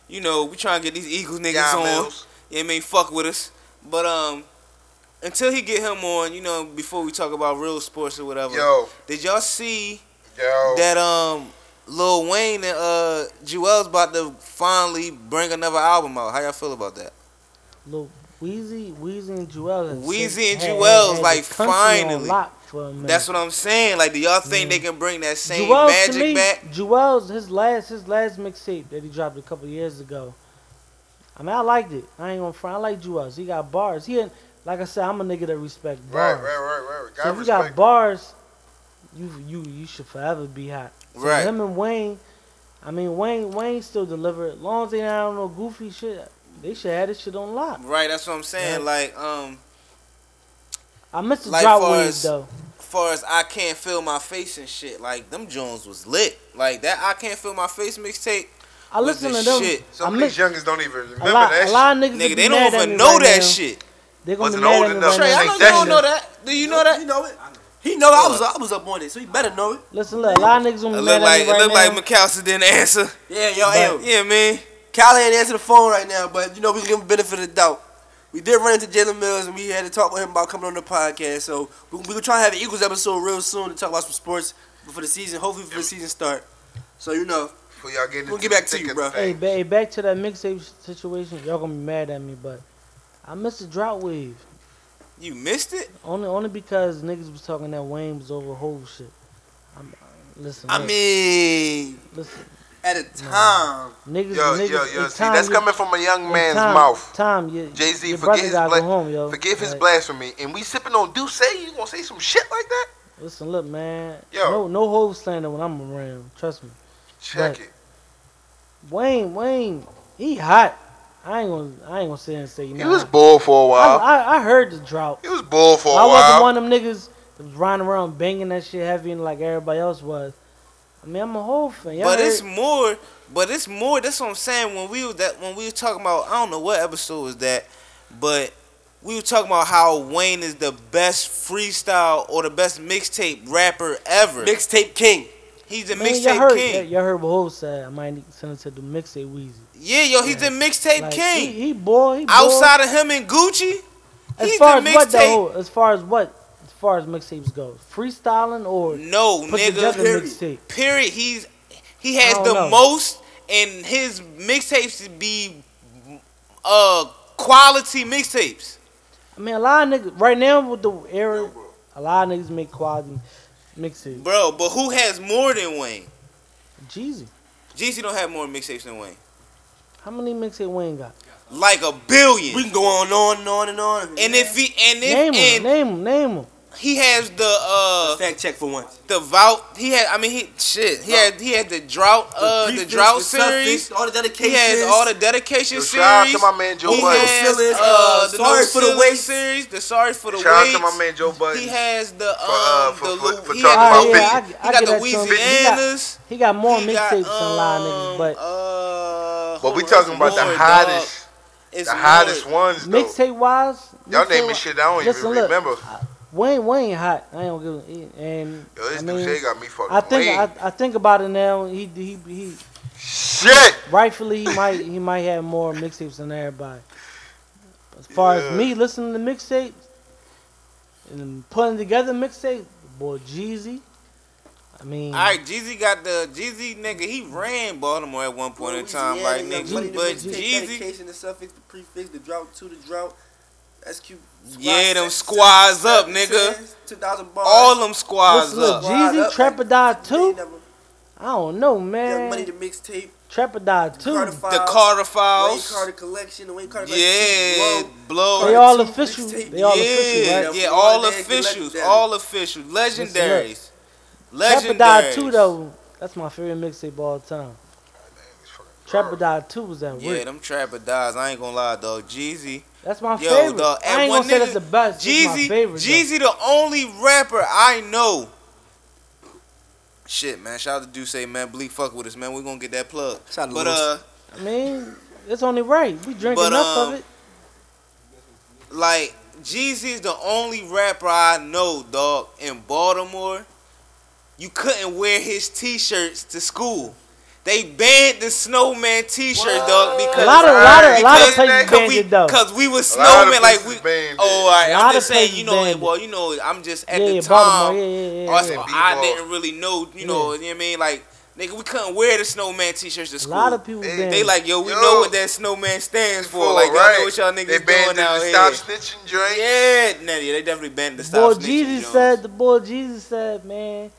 you know, we trying to get these Eagles niggas Yeah, on. Mills. Yeah, I mean, fuck with us. But um, until he get him on, you know, before we talk about real sports or whatever. Yo, Did y'all see yo. that um Lil Wayne and uh Juelz about to finally bring another album out? How y'all feel about that? Lil Weezy, Weezy and Joel. has Weezy and had- Juelz, the like, on finally. for a. That's what I'm saying. Like, do y'all think they can bring that same Juelz magic me, back? Juelz his last his last mixtape that he dropped a couple years ago. I mean, I liked it. I ain't gonna front. I like Juelz. He got bars. He had, like I said, I'm a nigga that respect Right, bars. right, right, right. right. So if you got bars, you you you should forever be hot. So Right. Him and Wayne, I mean Wayne Wayne still delivered. As long as they don't on no goofy shit, they should have this shit on lock. Right, that's what I'm saying. Yeah. Like, um, I missed the Like, drought far though. as far as I can't feel my face and shit, like them Jones was lit. Like that I can't feel my face mixtape. I was listen the to them. shit. I Some of these miss, youngins don't even remember a lot, that a shit. lot of niggas Nigga, be they mad don't even know right that now. shit. They're gonna Wasn't be mad old at me enough. right Trey, I now. know you that don't shit. know that. Do you know that? He know it. He know. I was I was up on it, so he better know it. Listen, look, a lot of niggas gonna be look mad like at it me right look like now. McCalister didn't answer. Yeah, yo, But- Yeah, man. Callie ain't answer the phone right now, but you know we can give him benefit of the doubt. We did run into Jalen Mills and we had to talk with him about coming on the podcast. So we we gonna try to have an Eagles episode real soon to talk about some sports before the season, hopefully for the season start. So you know, Before y'all get We'll get back to you, bro. Hey, ba- hey, back to that mixtape situation. Y'all gonna be mad at me, but I missed the drought wave. You missed it? Only only because niggas was talking that Wayne was over whole shit. I'm, listen, I look, mean, listen, at a time, niggas, Yo, niggas, yo, yo. it's See, time that's you- coming from a young man's time, mouth. Time, you, Jay-Z, your forget his bla- home, yo. Forgive his Like, blasphemy. And we sipping on Douce. You gonna say some shit like that? Listen, look, man. Yo. No, no whole slander when I'm around. Trust me. Check Right. it. Wayne, Wayne, he hot. I ain't gonna, I ain't gonna sit here and say you He know. was bull for a while. I, I heard the drought. He was bull for a I while. I wasn't one of them niggas that was riding around banging that shit heavy and like everybody else was. I mean, I'm a whole fan. Y'all but heard- it's more. But it's more. That's what I'm saying. When we was that when we was talking about, I don't know what episode was that, but we were talking about how Wayne is the best freestyle or the best mixtape rapper ever. Mixtape king. He's the Man, you mixtape heard, king. Y'all heard what Hov said. I might need to send it to the mixtape Weezy. Yeah, yo, he's the mixtape Like, king. He, he boy. He boy. Outside of him and Gucci, as he's far the as what though, as far as what, as far as mixtapes go, freestyling or No, nigga. period. mixtape. Period. He's he has the know. most, and his mixtapes be uh quality mixtapes. I mean, a lot of niggas right now with the era, a lot of niggas make quality mixtapes. Bro, but who has more than Wayne? Jeezy, Jeezy don't have more mixtapes than Wayne. How many mixtape Wayne got? Like a billion. We can go on and on and on and on. and if he and if Name and him, name him, name him. he has the uh fact check for once. the vout he had I mean he shit he had he had the drought uh the, prefix, drought the suffix, series all the he has all the dedication Yo, series shout out to my man Joe he Budden. has uh, uh, the Sorry no for the Wait. series the sorry for the Shout out to my man Joe Budden. he has the um uh, for- the for- Lu- for he talking had about the- I, I he got the that to. He got, he got more mixtapes got, than a lot of niggas, um, but uh, But we talking about the hottest, dog. It's the more. hottest ones though. mixtape wise, Y'all mixtape naming shit I don't Listen, even look, remember. Uh, Wayne Wayne hot. I ain't gonna give him. And Yo, this I dude mean, Shay got me fucking I think lame. I, I think about it now. He he he Shit. rightfully he might he might have more mixtapes than everybody. As far Yeah. as me listening to mixtapes and putting together mixtapes, boy Jeezy. I mean, All right, Jeezy got the Jeezy nigga. He ran Baltimore at one point in time, like nigga. But Jeezy, dedication, the suffix, the prefix, the drought to the drought. That's cute. Yeah, them squads up, nigga. Two thousand bars. all them squads listen, look, up. Squad Jeezy up, Trapodie They too. I don't know, Young Money, man. the mixtape. Trapodie Carter too. Files, The Carter Wayne Files. Carter collection. The Wayne Carter Yeah, collection. blow. They all official. mixtape. They all yeah, official, right? yeah, Yeah, all Florida officials, legendary. all official, legendaries, Trapodie legendaries. two though. That's my favorite mixtape of all time. Trapodie two was that Yeah, rip. them trapper dies. I ain't gonna lie, dog. Jeezy, That's my Yo, favorite. dog, and I ain't one gonna say that's the best. Jeezy, my Jeezy, favorite. though. Jeezy, the only rapper I know. Shit, man. Shout out to Duce, man. Bleak fuck with us, man. We gonna get that plug. Shout out But Lewis. uh, I mean, it's only right. We drink But, enough um, of it. like Jeezy is the only rapper I know, dog, in Baltimore. You couldn't wear his t-shirts to school. They banned the snowman t-shirt, dog, because A lot of, lot of, a lot of places banned we, it though. Cause we was A snowmen, like we. banned Oh, it. all right. A lot I'm just saying, you know, it. well, you know, I'm just at yeah, the yeah, time. Baltimore. Yeah, yeah, yeah. or yeah. I B-ball. didn't really know, you know, you know what I mean? Like, nigga, we couldn't wear the snowman t-shirts to school. A lot of people They- banned they like, yo, we Yo. know what that snowman stands for. For, like, y'all right. know what y'all niggas banned doing out the here. stop snitching drink. Yeah, nah, yeah, they definitely banned the boy stop snitching. Jesus Jones. said, the boy Jesus said, man,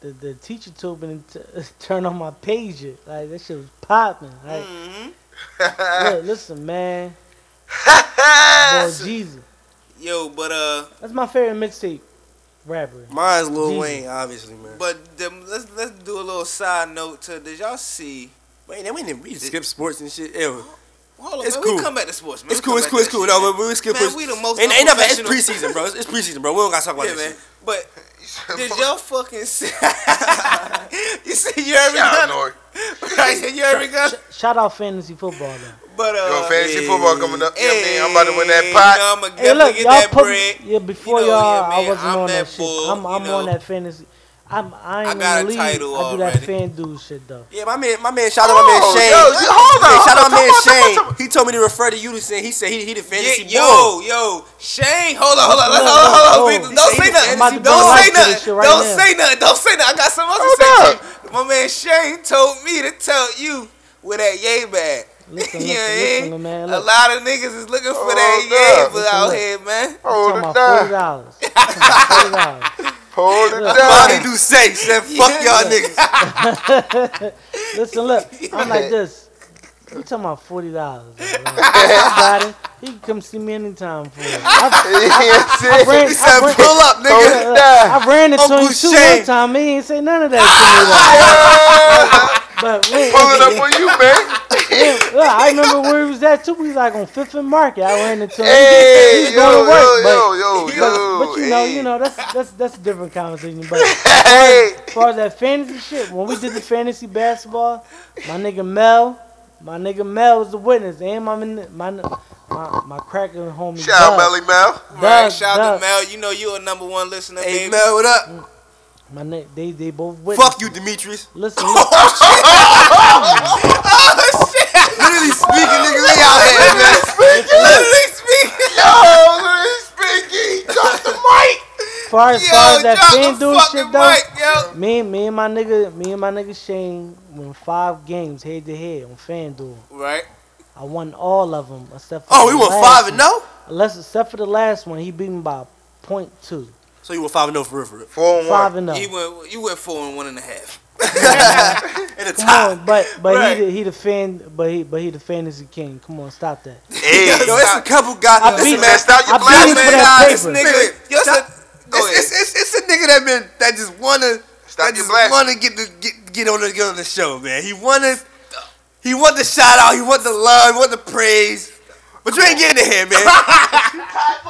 the the teacher told me to turn on my pager. Like that shit was popping. Like, Mhm. look, listen, man, boy Jesus. Yo, but uh, That's my favorite mixtape rapper. Mine's Lil Jeezy. Wayne, obviously, man. but them, let's let's do a little side note to. Did y'all see? Wait, then we didn't we skip sports and shit. Ew. Hold on, It's man, cool. We come back to sports, man. It's cool. It's cool. It's cool. that No, but we skip. Man, sports. we the most Ain't, ain't nothing. It's preseason, bro. It's, it's preseason, bro. We don't gotta talk about Yeah, that man. shit. But did y'all fucking see? you see, you heard me, Shout out. Right, you heard me, gun? Shout out fantasy football though. But uh, Yo, fantasy hey, football coming up. Yeah, hey, man, I'm about to win that You pot. know, I'ma Hey, look, get y'all that put bread. yeah before You know, y'all. yeah, I wasn't I'm on that that, bull, shit. I'm, I'm know. on that fantasy. I'm, I ain't I in got the a league. title I do that already. fan dude shit though. Yeah, my man, my man. Shout out my oh, man Oh, Shane. yo, you- hold on, Yeah, shout out hold on, my man talk about- Shane. talk about- He told me to refer to you to say he said he he the fantasy Yeah, bull. yo, yo, Shane, hold on, hold on, Look, hold on, hold on. look, people. Don't say nothing. I'm about to bring Don't light say nothing. right Don't now. say nothing. Don't say nothing. I got something else to say up. to. My man Shane told me to tell you where that yay bag. Listen, You listen, what I listen, mean? man. A lot of niggas is looking for Oh, that God. yay for Listen, out look. here, man. Hold talking it down. Forty dollars. Hold it Look, Bobby down. do say said fuck Yeah. y'all niggas. Listen, look, I'm like this. You talking about forty dollars? I got it. He can come see me anytime for it. I, Yes, I it. ran, He said I ran, pull up, nigga. it down. I ran into Uncle him too Shane. one time. He ain't say none of that to me though. But wait, Pulling up on you, man. yeah, look, I remember where he was at too. He was like on Fifth and Market. I ran into him. He- Hey, he was yo, going to work, yo, but, yo, yo, but, yo. but you know, hey. you know, that's that's that's a different conversation. But Hey. as far as that fantasy shit, when we did the fantasy basketball, my nigga Mel, my nigga Mel was the witness, and my min- my my my cracker homie. Shout out Doug. Melly Mel. Right, shout Doug. out to Mel. You know you a number one listener, Hey baby. Mel, what up? Mm. My ni- they they both witness. Fuck you, Demetrius. Listen, listen oh, oh, Literally speaking, nigga, we out here, man. Literally speaking. Yo, Lil Speaky, drop the mic. far as Yo, far as that drop dude fucking shit though. mic, yo. Me, me and my nigga, me and my nigga Shane won five games head to head on FanDuel. Right. I won all of them except for Oh, the we went last five and no. Oh? Unless except for the last one, he beat me by point two. So you went five and no for real, for real. Four and Five one. and oh. He no. went. You went four and one and a half. In the Come top. on, but but Right. he the, he the fan, but he but he the fantasy king. Come on, stop that. Hey, Yo, it's a couple guys. I beat- man, stop your I beat blast, him man. for that Nah, paper. this nigga, Yo, stop- go it's, it's, it's, it's a nigga that been that just wanna Stop that your just blast. wanna get the get, get on the get on the show, man. He wanna he want the shout out, he want the love, he want the praise. But you ain't getting it here, man.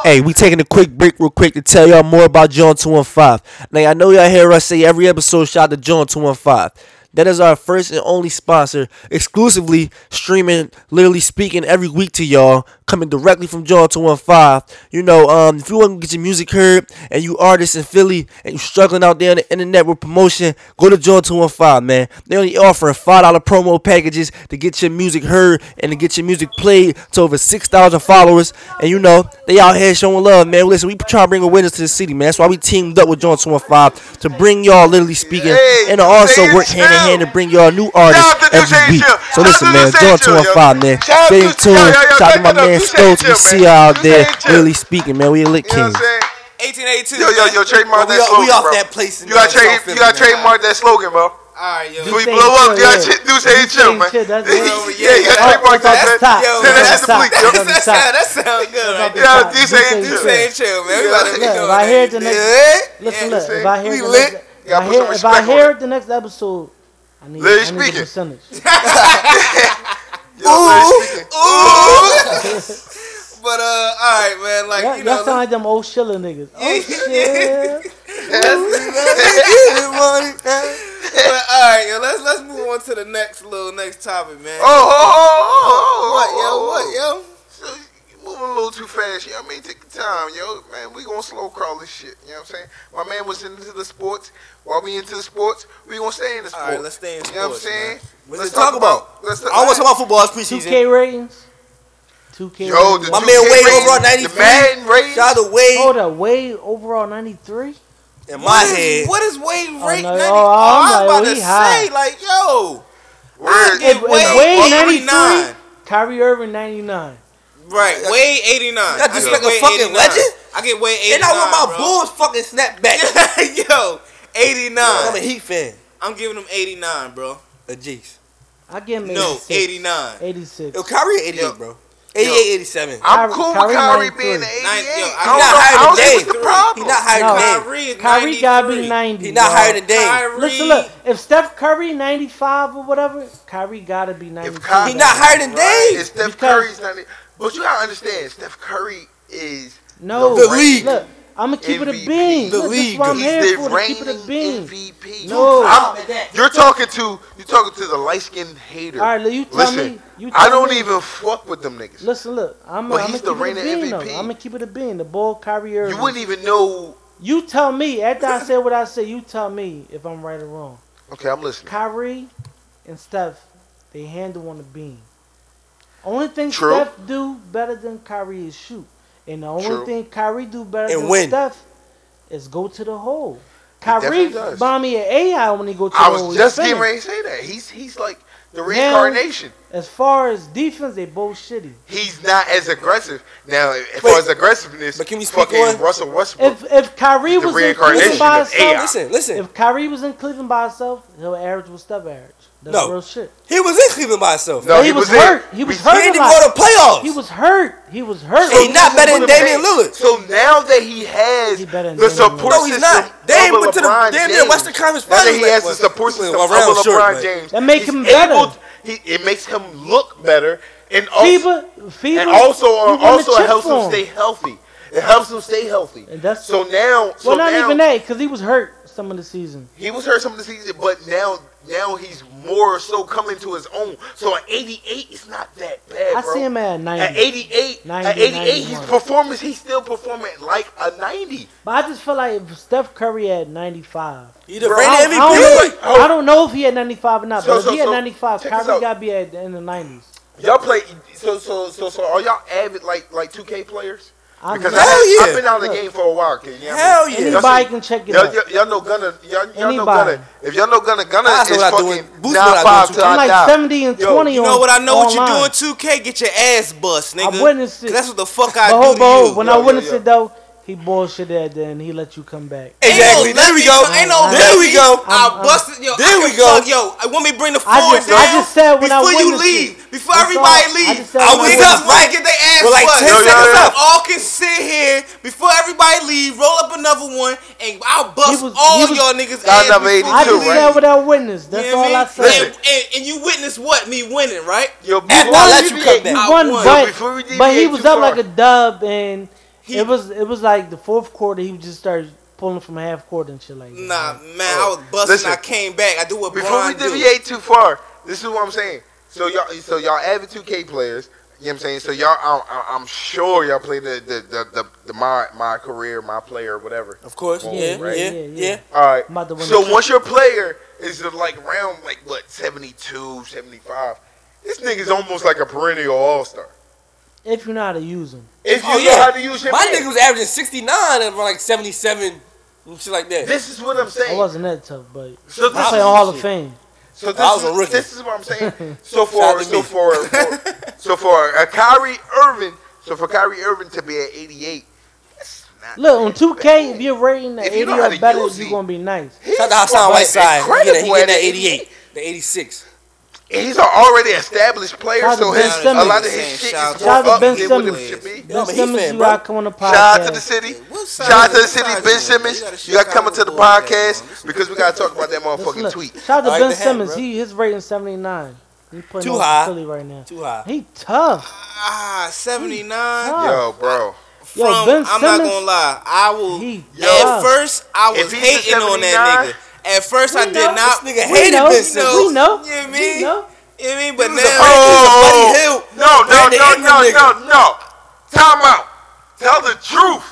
Hey, we taking a quick break real quick to tell y'all more about John 215. Now, I know y'all hear us say every episode shout out to John 215. That is our first and only sponsor, exclusively streaming, literally speaking every week to y'all, coming directly from John 215. You know, um, if you want to get your music heard and you artists in Philly and you struggling out there on the internet with promotion, go to John 215, man. They only offering $5 promo packages to get your music heard and to get your music played to over 6,000 followers. And you know, they out here showing love, man. Listen, we try to bring awareness to the city, man. That's why we teamed up with John 215 to bring y'all, literally speaking, Hey, and to also work hand in hand to bring y'all new artists Shout out to Deuce every week. So listen, man, Deuce John Chill, yo. 215, man. Stay tuned. Shout out to my up. Man Deuce Stokes. We Chill, see man. y'all out Deuce there, Chill. literally speaking, man. We a lit You know what kings. I'm saying? 1882. Yo, yo, yo, trademark we, that off- slogan, we off bro. that place. in You got South trade, Philly, you got man. trademark that slogan, bro. Alright, yo. If we say blow chill, up, you got yeah. ch- do say You chill, say man. chill, that's Yeah, good. yeah, you got trademark it's off that. the top. Yo, Send It's that off shit the to top. Fleek, It's yo. off the that top. sound, that sound good right the there. Yeah, top. you You say say it You too. chill. saying chill, man. We Yeah. about to be Look, going if I hear it the there. next, Yeah. listen, Yeah, look, see? if I hear We it the lit. next, if Gotta I put hear, some if I respect on hear it. it the next episode, I need, Lady I need a speaking. percentage. Yo, man. But uh, all right, man. Like Y'all, you y'all know, sound like them old Schiller niggas. Oh shit! but, all right, yo. Let's let's move on to the next little next topic, man. Oh, oh, oh, oh, what, oh, yo? oh, What, yo? moving a little too fast. You know what I mean? Take time, yo. Man, we gonna slow crawl this shit. You know what I'm saying? My man was into the sports. While we into the sports, we gonna stay in the sports. All right, let's stay in sports. You know what I'm saying? Let's, let's talk, about. let's talk, I always talk about football. It's preseason. 2K ratings. 2K. Yo, the my 2K man Wade overall 93. The Madden ratings. Shout out to Wade. Wade overall 93. In my what head, is, what is Wade oh, rate? No. 90? Oh, I'm like, about to high. say, like, yo, Where, if, Wade, Wade 93, Kyrie Irving 99. Right, like, way eighty nine. I just like a fucking 89. legend. I get way eighty nine. And I want my bro. Bulls fucking snap back. Yo, eighty nine. I'm a Heat fan. I'm giving him eighty nine, bro. A G's. I give him no 89. 86. Yo, Kyrie 88, yo. bro. 88, yo, I'm cool with Kyrie 93. being 88. Yo, He's not higher than Dame. He's not higher no. than Dame. Kyrie got to be 90. He's not higher than Dame. Listen, look. If Steph Curry 95 or whatever, Kyrie got to be 90. He's not higher than Dave. If Steph Curry's 90. But you gotta understand, Steph Curry is No, The league. Look, I'm gonna keep it a bean. The look, this league. is what I'm he's here the for. To keep it a bean. MVP. No. I'm- you're talking to you're talking to the light skinned hater. All right, look, you tell Listen, me. You tell I don't me. even fuck with them niggas. Listen, look. I'm, But I'm he's gonna the keep it a reigning bean. Though. I'm gonna keep it a bean. The ball, Kyrie Irving. You wouldn't even know. You tell me. After I say what I say, you tell me if I'm right or wrong. Okay, I'm listening. Kyrie and Steph, they handle on the beam. Only thing True. Steph do better than Kyrie is shoot, and the only True. thing Kyrie do better And than win. Steph is go to the hole. definitely Kyrie does. buy me an AI when he go to I the hole. I was He's just getting ready to say that. He's he's like the reincarnation. As far as defense, they both shitty. He's not as aggressive now. As far as aggressiveness, but can we speak fucking on- Russell Westbrook. If if Kyrie was in Cleveland reincarnation by of himself, AI. Listen, listen. if Kyrie was in Cleveland by himself, he'll average what Steph average. That's No. real shit. He was in Cleveland by himself. no, he, was, there. hurt. He was We- He didn't even go to playoffs. He was hurt. He was hurt. He not better than Damian Lillard. So now that he has He the Damian support No, he's not. Dame of went to the LeBron damn near James, Western Conference Finals. Now that he has Well, the support he went system of around LeBron short, James, That make he's him able- better. He, it makes him look better, and also, FIBA, FIBA, and also, uh, he also it helps him stay healthy. It helps him stay healthy. And that's So now, so well, not now even that, because he was hurt some of the season. he was hurt some of the season, but now now he's more so coming to his own. So at 88, it's not that bad. Bro. I see him at 90. At 88, 90, at 88, 91. he's performance. He's still performing like a 90. But I just feel like Steph Curry at 95. He the bro, I, MVP. I don't, know, I don't know if he at 95 or not. So, but so, if he so, at 95, Curry got to be at, in the 90s. Y'all play so so so so. Are y'all avid like like 2K players? Because Hell I, have yeah. been out of the game for a while, Can You Hell yeah. Anybody can check it y'all, out. Y'all, y'all know Gunna. Y'all, y'all know Gunna. If y'all know Gunna, Gunna is what fucking Boost nine what five till I'm like die. seventy and Yo, twenty. You know what I know? Online. What you're doing. two K? Get your ass bust, nigga. I witnessed it. That's what the fuck I but do. But, but, when yo, I witnessed yo, yo. it though. He bullshitted then he let you come back. Exactly. No there we go. Ain't no there we go. I busted yo. There we go. Yo, I want me to bring the floor I just, down. I just said when before I you leave, it. before That's everybody all, I, I was up right. Get their ass We're like ten no, seconds no, no, up. All can sit here before everybody leave. Roll up another one, and I'll bust was, all y'all niggas. Ass eighty-two. I just right? said without witness. That's all I said. And you witnessed what? Me winning, right? Yo, after I let you come back. But he was up like a dub and. He, it was it was like the fourth quarter. He just started pulling from half court and shit like that. Nah, oh. man, oh. I was busting. Listen, I came back. I do what before Bron we deviate do. too far. This is what I'm saying. So y'all, so y'all avid 2K players. You know what I'm saying? So y'all, I'm, I'm sure y'all play the the, the, the, the my my career, my player, whatever. Of course, yeah, right? yeah, yeah, yeah, All right. So once your player is like round like what 72, 75, this nigga's almost like a perennial all star. If you know how to use them. If you oh, know yeah. how to use your My man. nigga was averaging 69 and like 77 and shit like that. This is what I'm saying. It wasn't that tough, but so I say Hall of Fame. So this, I was a rookie. Is, this is what I'm saying. So far, so for, so far. a Kyrie Irving, so for Kyrie Irving to be at 88, Look, on 2K, bad. if you're rating the 88 80 or better, you're going to be nice. Shout out to Hassan Whiteside. He hit that 88, the 86. He's an already established player, so his, a lot of his shit is more up ben than what it should be. Ben no, Simmons, you gotta come on the podcast. Shout out to the city. Shout out to the city, Ben Simmons. You gotta come into the podcast because we gotta talk about that motherfucking tweet. Shout out to Ben Simmons. He his rating seventy nine. He playing Too high. Philly right now. Too high. He tough. Ah, seventy nine. Yo, bro. From, Yo, ben Simmons, I'm not gonna lie. I will. He at first, I was hating on that nigga. At first, we I know. did not. This nigga hated know. this. You know, we know. You know what I mean? Know. You know what I mean? But now, oh, oh, no, no, no, no, no, no. Time out. Tell the truth.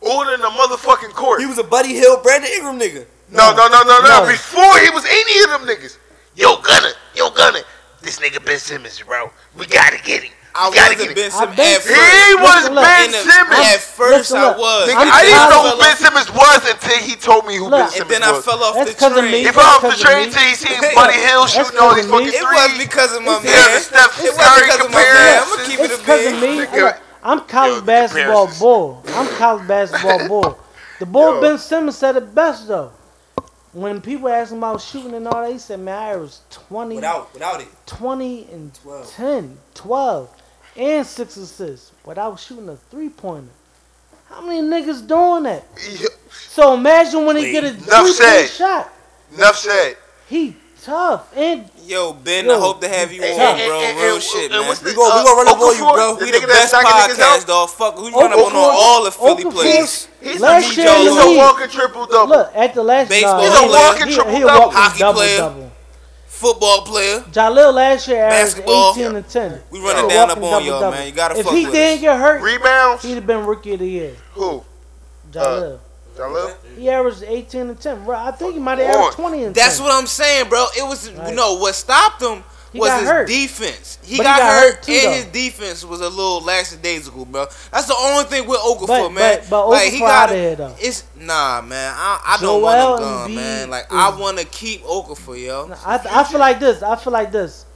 Order in the motherfucking court. He was a Buddy Hield, Brandon Ingram nigga. No, no, no, no, no. no. Before he was any of them niggas. Yo, Gunner, yo, Gunner. This nigga Ben Simmons, bro. We gotta get him. I wasn't Ben Simmons. He was Ben Simmons. At first, I was. I didn't know who Ben Simmons was until he told me who Ben Simmons was. And then I fell off the train. He fell off the train until he seen Buddy Hield shooting all these fucking threes. It wasn't because of my man. It wasn't because of my man. I'm gonna keep it a big. I'm college basketball bull. I'm college basketball bull. The bull Ben Simmons said it best though when people ask him about shooting and all that, he said, man, I was 20. Without, without it. 20 and 12. 10, 12 and six assists without shooting a three pointer. How many niggas doing that? Yeah. So imagine when he Wait, get a three point shot. Enough said. He tough and yo Ben. Yo, I hope to have you on, bro. And, and, Real and, shit, man. We gonna we gonna run up on you, bro. We the, best podcast, dog. Fuck, we run up on all the Philly plays. Last he's, he's a walking triple double. Look at the last baseball. He's a walking triple double. Hockey player football player. Jahlil last year averaged Basketball. 18 and 10. We running down up on y'all, man. You gotta If fuck he with didn't us. get hurt, Rebounds? he'd have been rookie of the year. Who? Jahlil. Uh, Jahlil? he averaged 18 and 10. Bro, I think he might have averaged 20 and That's what I'm saying, bro. It was Right. no what stopped him was his hurt. defense. He got, he, got, hurt, hurt too, and his defense was a little lackadaisical, bro. That's the only thing with Okafor, but, man. But, but Okafor like he got. It's nah, man. I, I don't want to go, man. Like I want to keep Okafor, yo. I, I feel like this. I feel like this.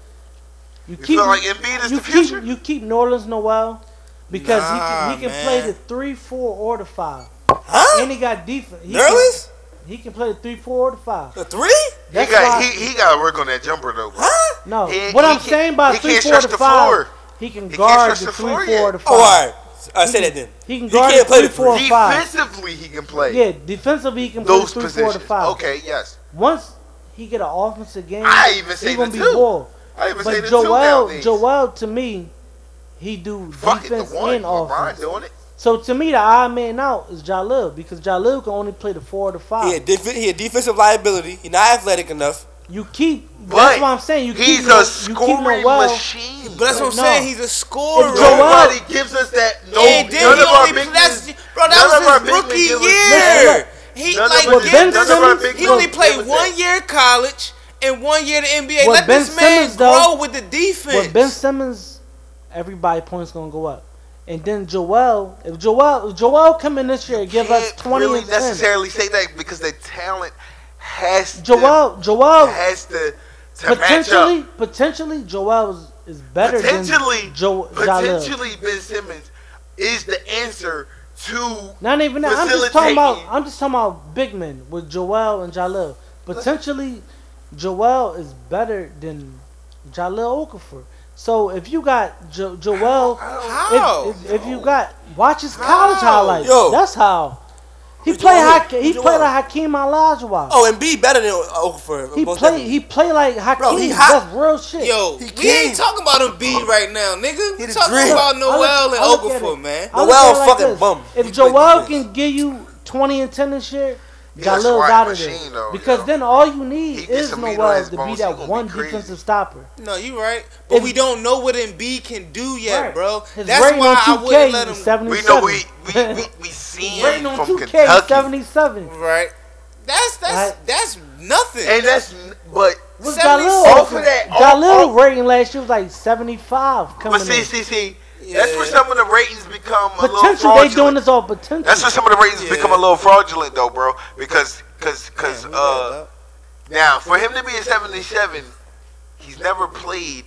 You, you keep like Embiid is you the keep, future. You keep Nerlens Noel because nah, he can, he can play the three, four, or the five. Huh? And he got defense. Nerlens? He can play the three, four, to five. The three? He got he, he got to work on that jumper though. Huh? No, He- what he I'm can, saying by three, four to the five, floor. he can He guard stretch the the three, floor four yet. to oh, five. Oh, all right. I said that then. He can guard the can't play three, the four, and five. Defensively, he can play Yeah, defensively he can play the those three, four positions. five. Okay, yes. Once he get an offensive game, I even say he gonna be ball. I even say But the two Joel, nowadays. Joel to me, he do defense and offense. doing it. So to me, the odd man out is Jahlil because Jahlil can only play the four or the five. He a, def- he a defensive liability. He not athletic enough. you keep. But that's what I'm saying. You He's keep a No- you scoring keep Noel. machine. But that's what I'm No. saying. He's a scorer. If Joel- Nobody gives us that. No, and then none he of our only big that's, men- bro. That none of our was big his men rookie give us year. that. He None of like our- Ben Ben none of our Simmons- big He men only give played us one that. year college and one year the NBA. What Let Ben this man Simmons, though- grow with the defense. With Ben Simmons, everybody points gonna go up. And then Joel, if Joel, if Joel come in this year and give us twenty really necessarily say that because the talent has Joel, to, Joel, has to, to potentially, potentially, Joel is, is better Potentially, than Jahlil. potentially Ben Simmons is the answer to Not even that. I'm just talking about. I'm just talking about big men with Joel and Jahlil. Potentially, Joel is better than Jahlil Okafor. So if you got jo- Joel, How? if, if, if you got watch his college highlights, Yo. that's how he Who's played. Joel? He Who's played like Hakeem Olajuwon. Oh, and be better than Okafor. he most played. He played like Hakeem. Bro, he hot. That's real shit. Yo, He we king. ain't talking about Embiid right now, nigga. He We talking dream. about I Noel look- and look Okafor, man. I Noel at like fucking this. bum. If He Joel can give you twenty and ten this year, He a Jahlil's out of there. though, because yo. then all you need gets is some Noel to be bones, he that gonna be one defensive stopper. No, you right. But If- we don't know what Embiid can do yet, Right. bro. His That's why on I 2K wouldn't let him. 77. we know we we we, we seen him on from 2K Kentucky, 77. Right. That's that's Right. that's nothing. and that's but What's 70 Jahlil? off of that, off- Jahlil off- rating last year was like 75 coming But see, in. see, see, that's where some of the ratings become a little Potential, they fraudulent. doing this all potential. That's where some of the ratings Yeah. become a little fraudulent, though, bro. Because, cause, cause, Damn, we uh, got that. now for him to be a 77, he's never played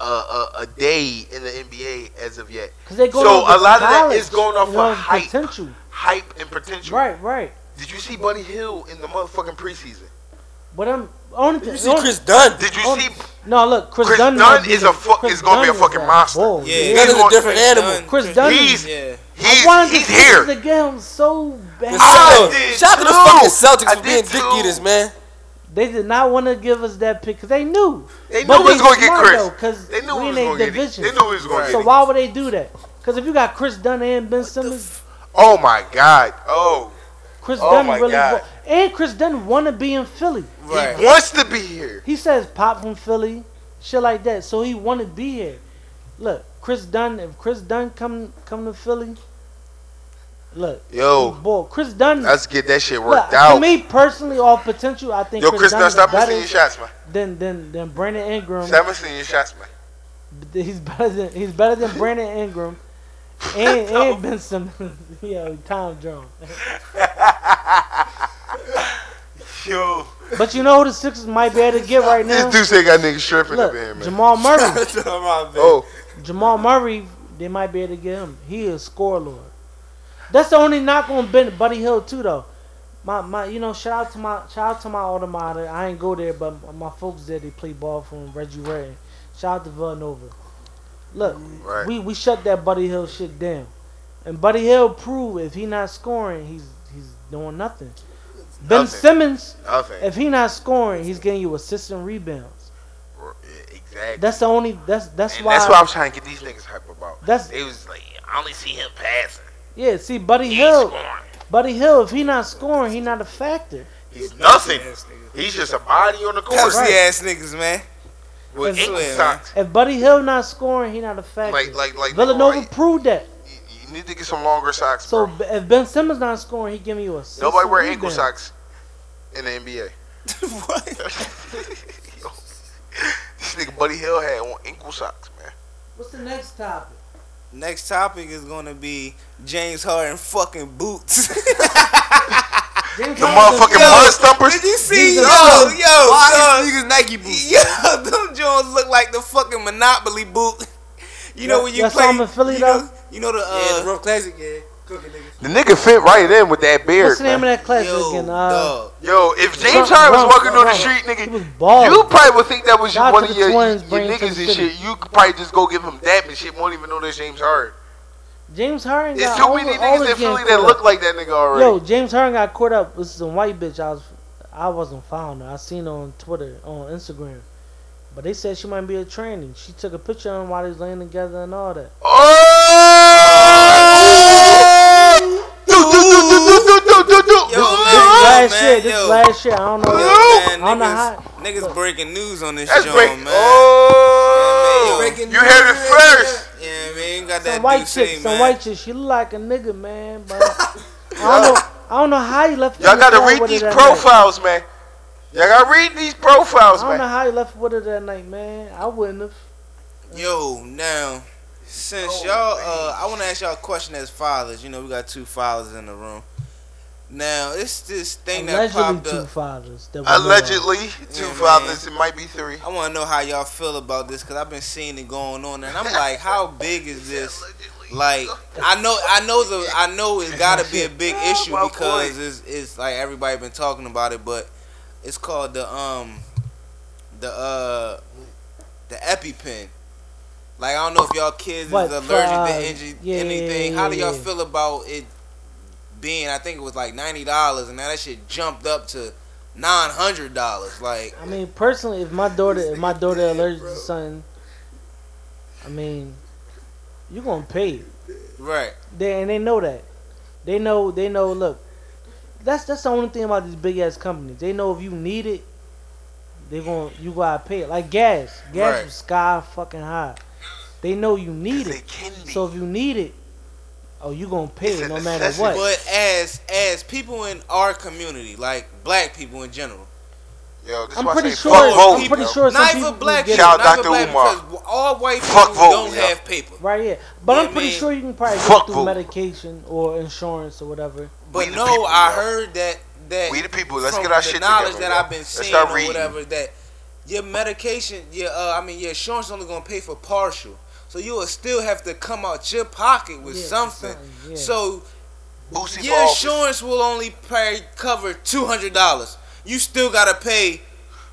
a, a, a day in the NBA as of yet. Because they going So off a lot of that college, is going off you know, of hype. potential. Hype and potential. Right, right. Did you see Buddy Hield in the motherfucking preseason? But I'm only You thing. see Kris Dunn. Did you see? No, look, Kris, Kris Dunn, Dunn is a fu- Kris is gonna be a fucking is monster. bull. Yeah, He's Dunn is a going- different Kris animal. Dunn- Kris Dunn- He's Yeah. I he's wanted he's the here. Sixers to get so bad. I did shout out to the fucking Celtics I for being did dick eaters, man. They did not want to give us that pick because they knew. They knew But we was gonna get Kris. though, 'cause They knew we we in was a gonna get it. division. They knew we was gonna So get it. why would they do that? Because if you got Kris Dunn and Ben Simmons, Oh my God. Oh, Kris Oh Dunn really God. wa- and Kris Dunn want to be in Philly. Right. he wants to be here. He says pop from Philly, shit like that. So he want to be here. Look, Kris Dunn. If Kris Dunn come come to Philly, look, Yo, boy, Kris Dunn. let's get that shit look, worked to out. me personally, off potential, I think Yo, Kris, Kris, Dunn now stop better missing your shots, man. than than than Brandon Ingram. Stop missing your shots, man. He's better than he's better than Brandon Ingram and and Ben Simmons. Yo, Tom Jones. Yo, But you know who the Sixers might be able to get right now? this dude say got niggas stripping Look, up in here, man. Jamal Murray. Oh, Jamal Murray, they might be able to get him. He is score lord. That's the only knock on Ben Buddy Hield too, though. My my, you know, shout out to my shout out to my automata. I ain't go there, but my folks there they play ball from Reggie Ray. Shout out to Villanova. Look, right. we we shut that Buddy Hield shit down, and Buddy Hield proved if he not scoring, he's he's doing nothing. Ben Simmons, Nothing. if he not scoring, he's getting you assists and rebounds. Exactly. That's the only. That's that's and why. that's what I was trying to get these niggas hype about. That's it was like, I only see him passing. yeah. See, Buddy He Hill. scoring. Buddy Hield, if he not scoring, he not a factor. He's nothing. He's just a body on the court Pussy Right. ass niggas, man. With That's ankle it, socks. If Buddy Hield not scoring, he not a factor. Like, like, like. Villanova like, proved that. you, you need to get some longer socks, So bro. b- if Ben Simmons not scoring, he giving you a Nobody wear ankle rebound. socks in the NBA. what? Yo, this nigga Buddy Hield had on ankle socks, man. What's the next topic? Next topic is gonna be James Harden fucking boots. James The motherfucking Yo, mud stumpers. Did you see? These Yo, are- yo, Why dog. his niggas Nike boots? Yo, them Jones look like the fucking Monopoly boot. You know Yeah, when you play. saw 'em in Philly, you though? know, you know the uh, Yeah, the uh, rough classic, yeah. Cooking niggas. The nigga fit right in with that beard, What's the name man. of that class yo, again? Uh. Yo, if James Bro- Harden was walking on the street, nigga, you probably would think that was Shout one of your, your niggas and city. shit. You could probably just go give him dap and shit. Won't even know that's James Harden. James Harden There's too many all niggas the in Philly that look like that nigga already. Yo, James Harden got caught up with some white bitch. I was, I wasn't found her. I seen her on Twitter, on Instagram. But they said she might be a tranny. She took a picture of him while they was laying together and all that. Oh! Yo, This man. flag last man, year. This yo. last year. I don't know. Yo, man, I don't know niggas, how. niggas breaking news on this That's joint, break. man. Oh, Yeah, man, you heard it first. Yeah, man, got that Some white dude chick, say, some man. white chick. She look like a nigga, man. But I don't know. I don't know how you left. Y'all gotta read these that night. profiles, man. Y'all gotta read these profiles, man. I don't know how you left with her that night, man. I wouldn't have. Yo, now, since y'all, uh, I want to ask y'all a question as fathers. You know, we got two fathers in the room. Now, it's this thing that Allegedly popped two up. fathers. That we know of. Allegedly, two Yeah, fathers. It might be three. I want to know how y'all feel about this because I've been seeing it going on, and I'm like, how big is this? Like, I know, I know the, I know it's got to be a big issue because it's, it's like everybody been talking about it, but it's called the um, the uh, the EpiPen. Like, I don't know if y'all kids What, is allergic uh, to inju- yeah, anything. yeah, how do y'all yeah. feel about it being? I think it was like ninety dollars, and now that shit jumped up to nine hundred dollars. Like, I mean, personally, if my daughter, if my daughter allergic to something, I mean, you gonna pay it. right? They and they know that. They know. They know. Look, that's that's the only thing about these big ass companies. They know if you need it, they gon' you gotta pay it. Like gas, gas Right. was sky fucking high. They know you need it. So if you need it, oh, you gonna pay It's it no matter what. But as as people in our community, like black people in general, Yo, this I'm why I pretty say sure. fuck vote, I'm pretty sure some not people for black get people, Shout it. not Dr. for black Umar. because all white Fuck people vote, don't yo. have paper. Right, yeah. But Yeah, I'm pretty man. sure you can probably Fuck get through vote. medication or insurance or whatever. But We no, people, I yo. heard that that We the people. Let's from get our the shit knowledge together, that yo. I've been Let's seeing or whatever that your medication, your uh, I mean your insurance only gonna pay for partial, so you will still have to come out your pocket with Yeah, something. yeah. So Boosie your insurance will only pay cover two hundred dollars. You still gotta pay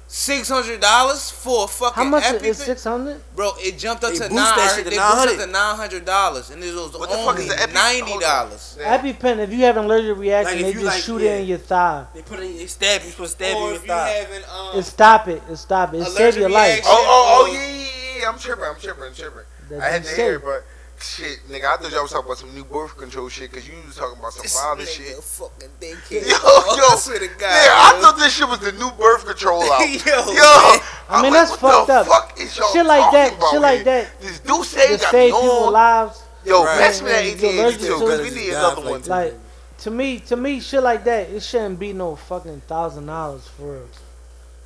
six hundred dollars for a fucking How much EpiPen? is six hundred? Bro, it jumped up They to boosted nine. that to They boosted 900. to nine hundred dollars, and it was What the fuck only is the Epi- ninety hold on. dollars. EpiPen, if you have an allergic reaction, Like, they you just like- shoot yeah. it in your thigh. They put it, they stab you, supposed to stab you in if your you thigh. having um, It stop it. It stop it. It Allergic save your life. reaction. Oh, oh, oh, Oh. yeah, yeah, yeah, yeah. I'm tripping. I'm tripping. I'm tripping. That I had to hear it, but shit, nigga, I thought y'all was talking about some new birth control shit because you was talking about some this violent nigga shit. fucking Yo, dickhead. yo, I swear to God. yeah, I thought this shit was the new birth control out. Yo, Yo. I mean, like, that's what fucked the up. Fuck is y'all Shit like that. about Shit like here? that. This dude To got me save people's on. lives. Yo, Right. pass me that Man, you're 1882 to because we need another one. Like to me, to me, shit like that. It shouldn't be no fucking thousand dollars for real.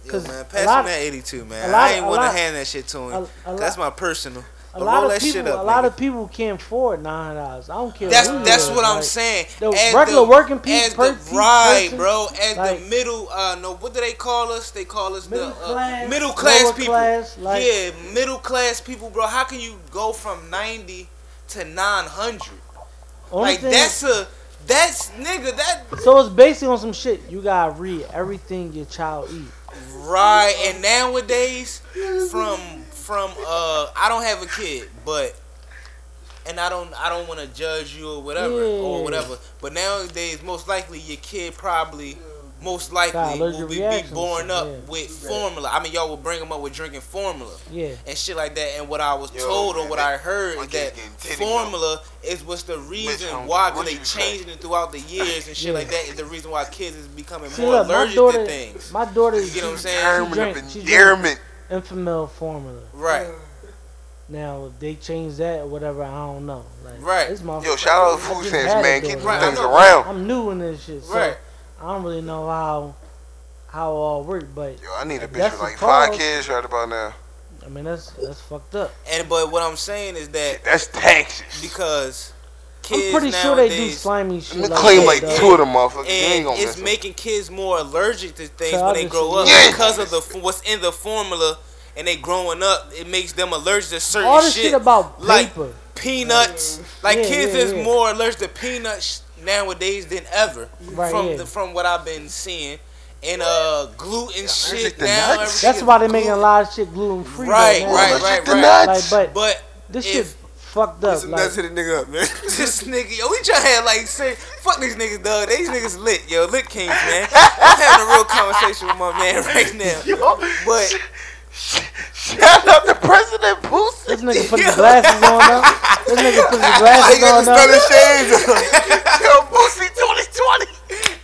Yo, 'Cause man, pass me that 82, man. lot- I ain't a want to hand that shit to him. A, a 'cause that's lot, my personal. A But lot of people, up, a lot of people can't afford nine dollars. I don't care. That's that's what I'm saying. the As regular working people, as per- the right, person, bro. As like- the middle, uh, no, what do they call us? They call us Middle the uh, class, middle class people. class, like- yeah, middle class people, bro. How can you go from ninety to nine hundred? Like thing- that's a that's nigga that so it's basically on some shit. You gotta read everything your child eat. right. And nowadays, from from uh, I don't have a kid, but and I don't I don't want to judge you or whatever Yeah. or whatever. But nowadays, most likely your kid probably most likely allergic will be, be born up yeah. with formula. I mean, y'all will bring them up with drinking formula Yeah. and shit like that. And what I was Yo, told or what that- I heard is that getting titty formula is what's the reason hungry. why What because they you changing it throughout the years and shit Yeah. like that is the reason why kids is becoming See, more look, my allergic daughter, to things. my daughter, You get what I'm saying? Endearment of drink- she drink- endearment. Enfamil formula. Right. Now if they change that or whatever, I don't know. Like, Right. This motherfucker- Yo, shout out to food Sense, man. it Keep though, Right, them I things know. around. I'm new in this shit, so Right. I don't really know how how it all work. But Yo, I need a bitch with like five cause- kids right about now. I mean that's that's fucked up. And but what I'm saying is that That's taxes. because kids I'm pretty sure they do slimy shit. Let me like claim that, like though. two of them motherfuckers. You and it's miss 'em. making kids more allergic to things To when they grow up yeah. because of the what's in the formula and they growing up it makes them allergic to certain All this shit, shit about like paper. peanuts like Yeah, kids yeah, is more allergic to peanuts nowadays than ever Right, from yeah. the, from what I've been seeing and uh gluten shit now That's why they making a lot of shit gluten free. Right, right, Allergic right, right. Like, but but this if- shit fucked up. Some Like, nuts hit a nigga up, man. this nigga, yo, we trying to have like say, fuck these niggas, dog. These niggas lit, yo, lit kings, man. I'm having a real conversation with my man right now. Yo, But shout out to President Boosie. this nigga put his glasses on now. This nigga put his glasses got on the now. shades on. Yo, Boosie 2020.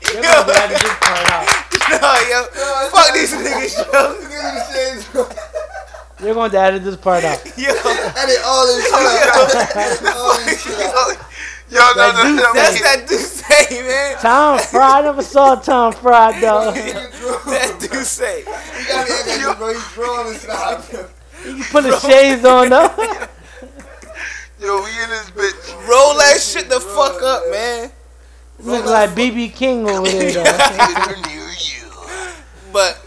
That nigga had to get part out. yo. Fuck these niggas, yo. You're going to edit this part out. Yo, Edit all this shit out. All this shit out. Yo, no, That no, dude no. that's that dude say, man. Tom Fry, I never saw Tom Fry though. That dude say. You gotta be that bro. He's drawing and stuff. You can put the shades on though. Yo, we in this bitch. Roll that shit the fuck up, man. Look like BB King over there though. Nigga you. But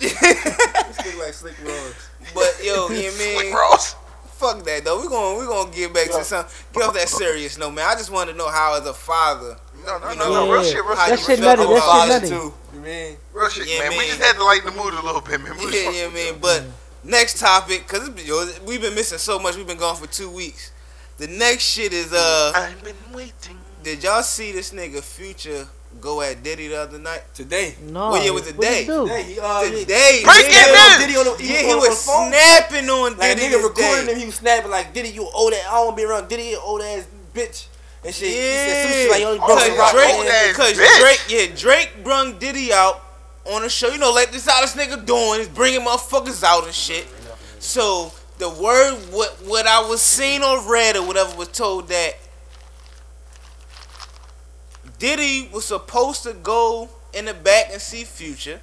1882. Look like Slick Rose. but yo, you know what I Slick mean? Ross. Fuck that though. We going we gonna get back to some get off that serious note, man. I just want to know how as a father. No, no, You no, know, no. Real shit, real How shit. That you shit feel nutty. about That shit nutty. too. You mean? Real shit, Yeah, man. We just had to lighten the mood a little bit, man. We was Yeah, fucking- yeah, man. But next topic, cause yo, we've been missing so much. We've been gone for two weeks. The next shit is uh, I've been waiting. did y'all see this nigga Future go at Diddy the other night? Today. No. Well, yeah, it was what today. Today, he, uh, he- Today, Break nigga, it. Diddy on the, yeah, on- he on was the phone. snapping on Like a Diddy nigga recording him, he was snapping like Diddy, you old ass. I don't be around Diddy, old ass bitch. And shit. He said like you only Cause some rock. Drake- man. old ass Cause bitch. Drake, yeah, Drake brung Diddy out on a show. You know, like this how this nigga doing. is bringing motherfuckers out and shit. So the word, what what I was seen or read or whatever was told that Diddy was supposed to go in the back and see Future,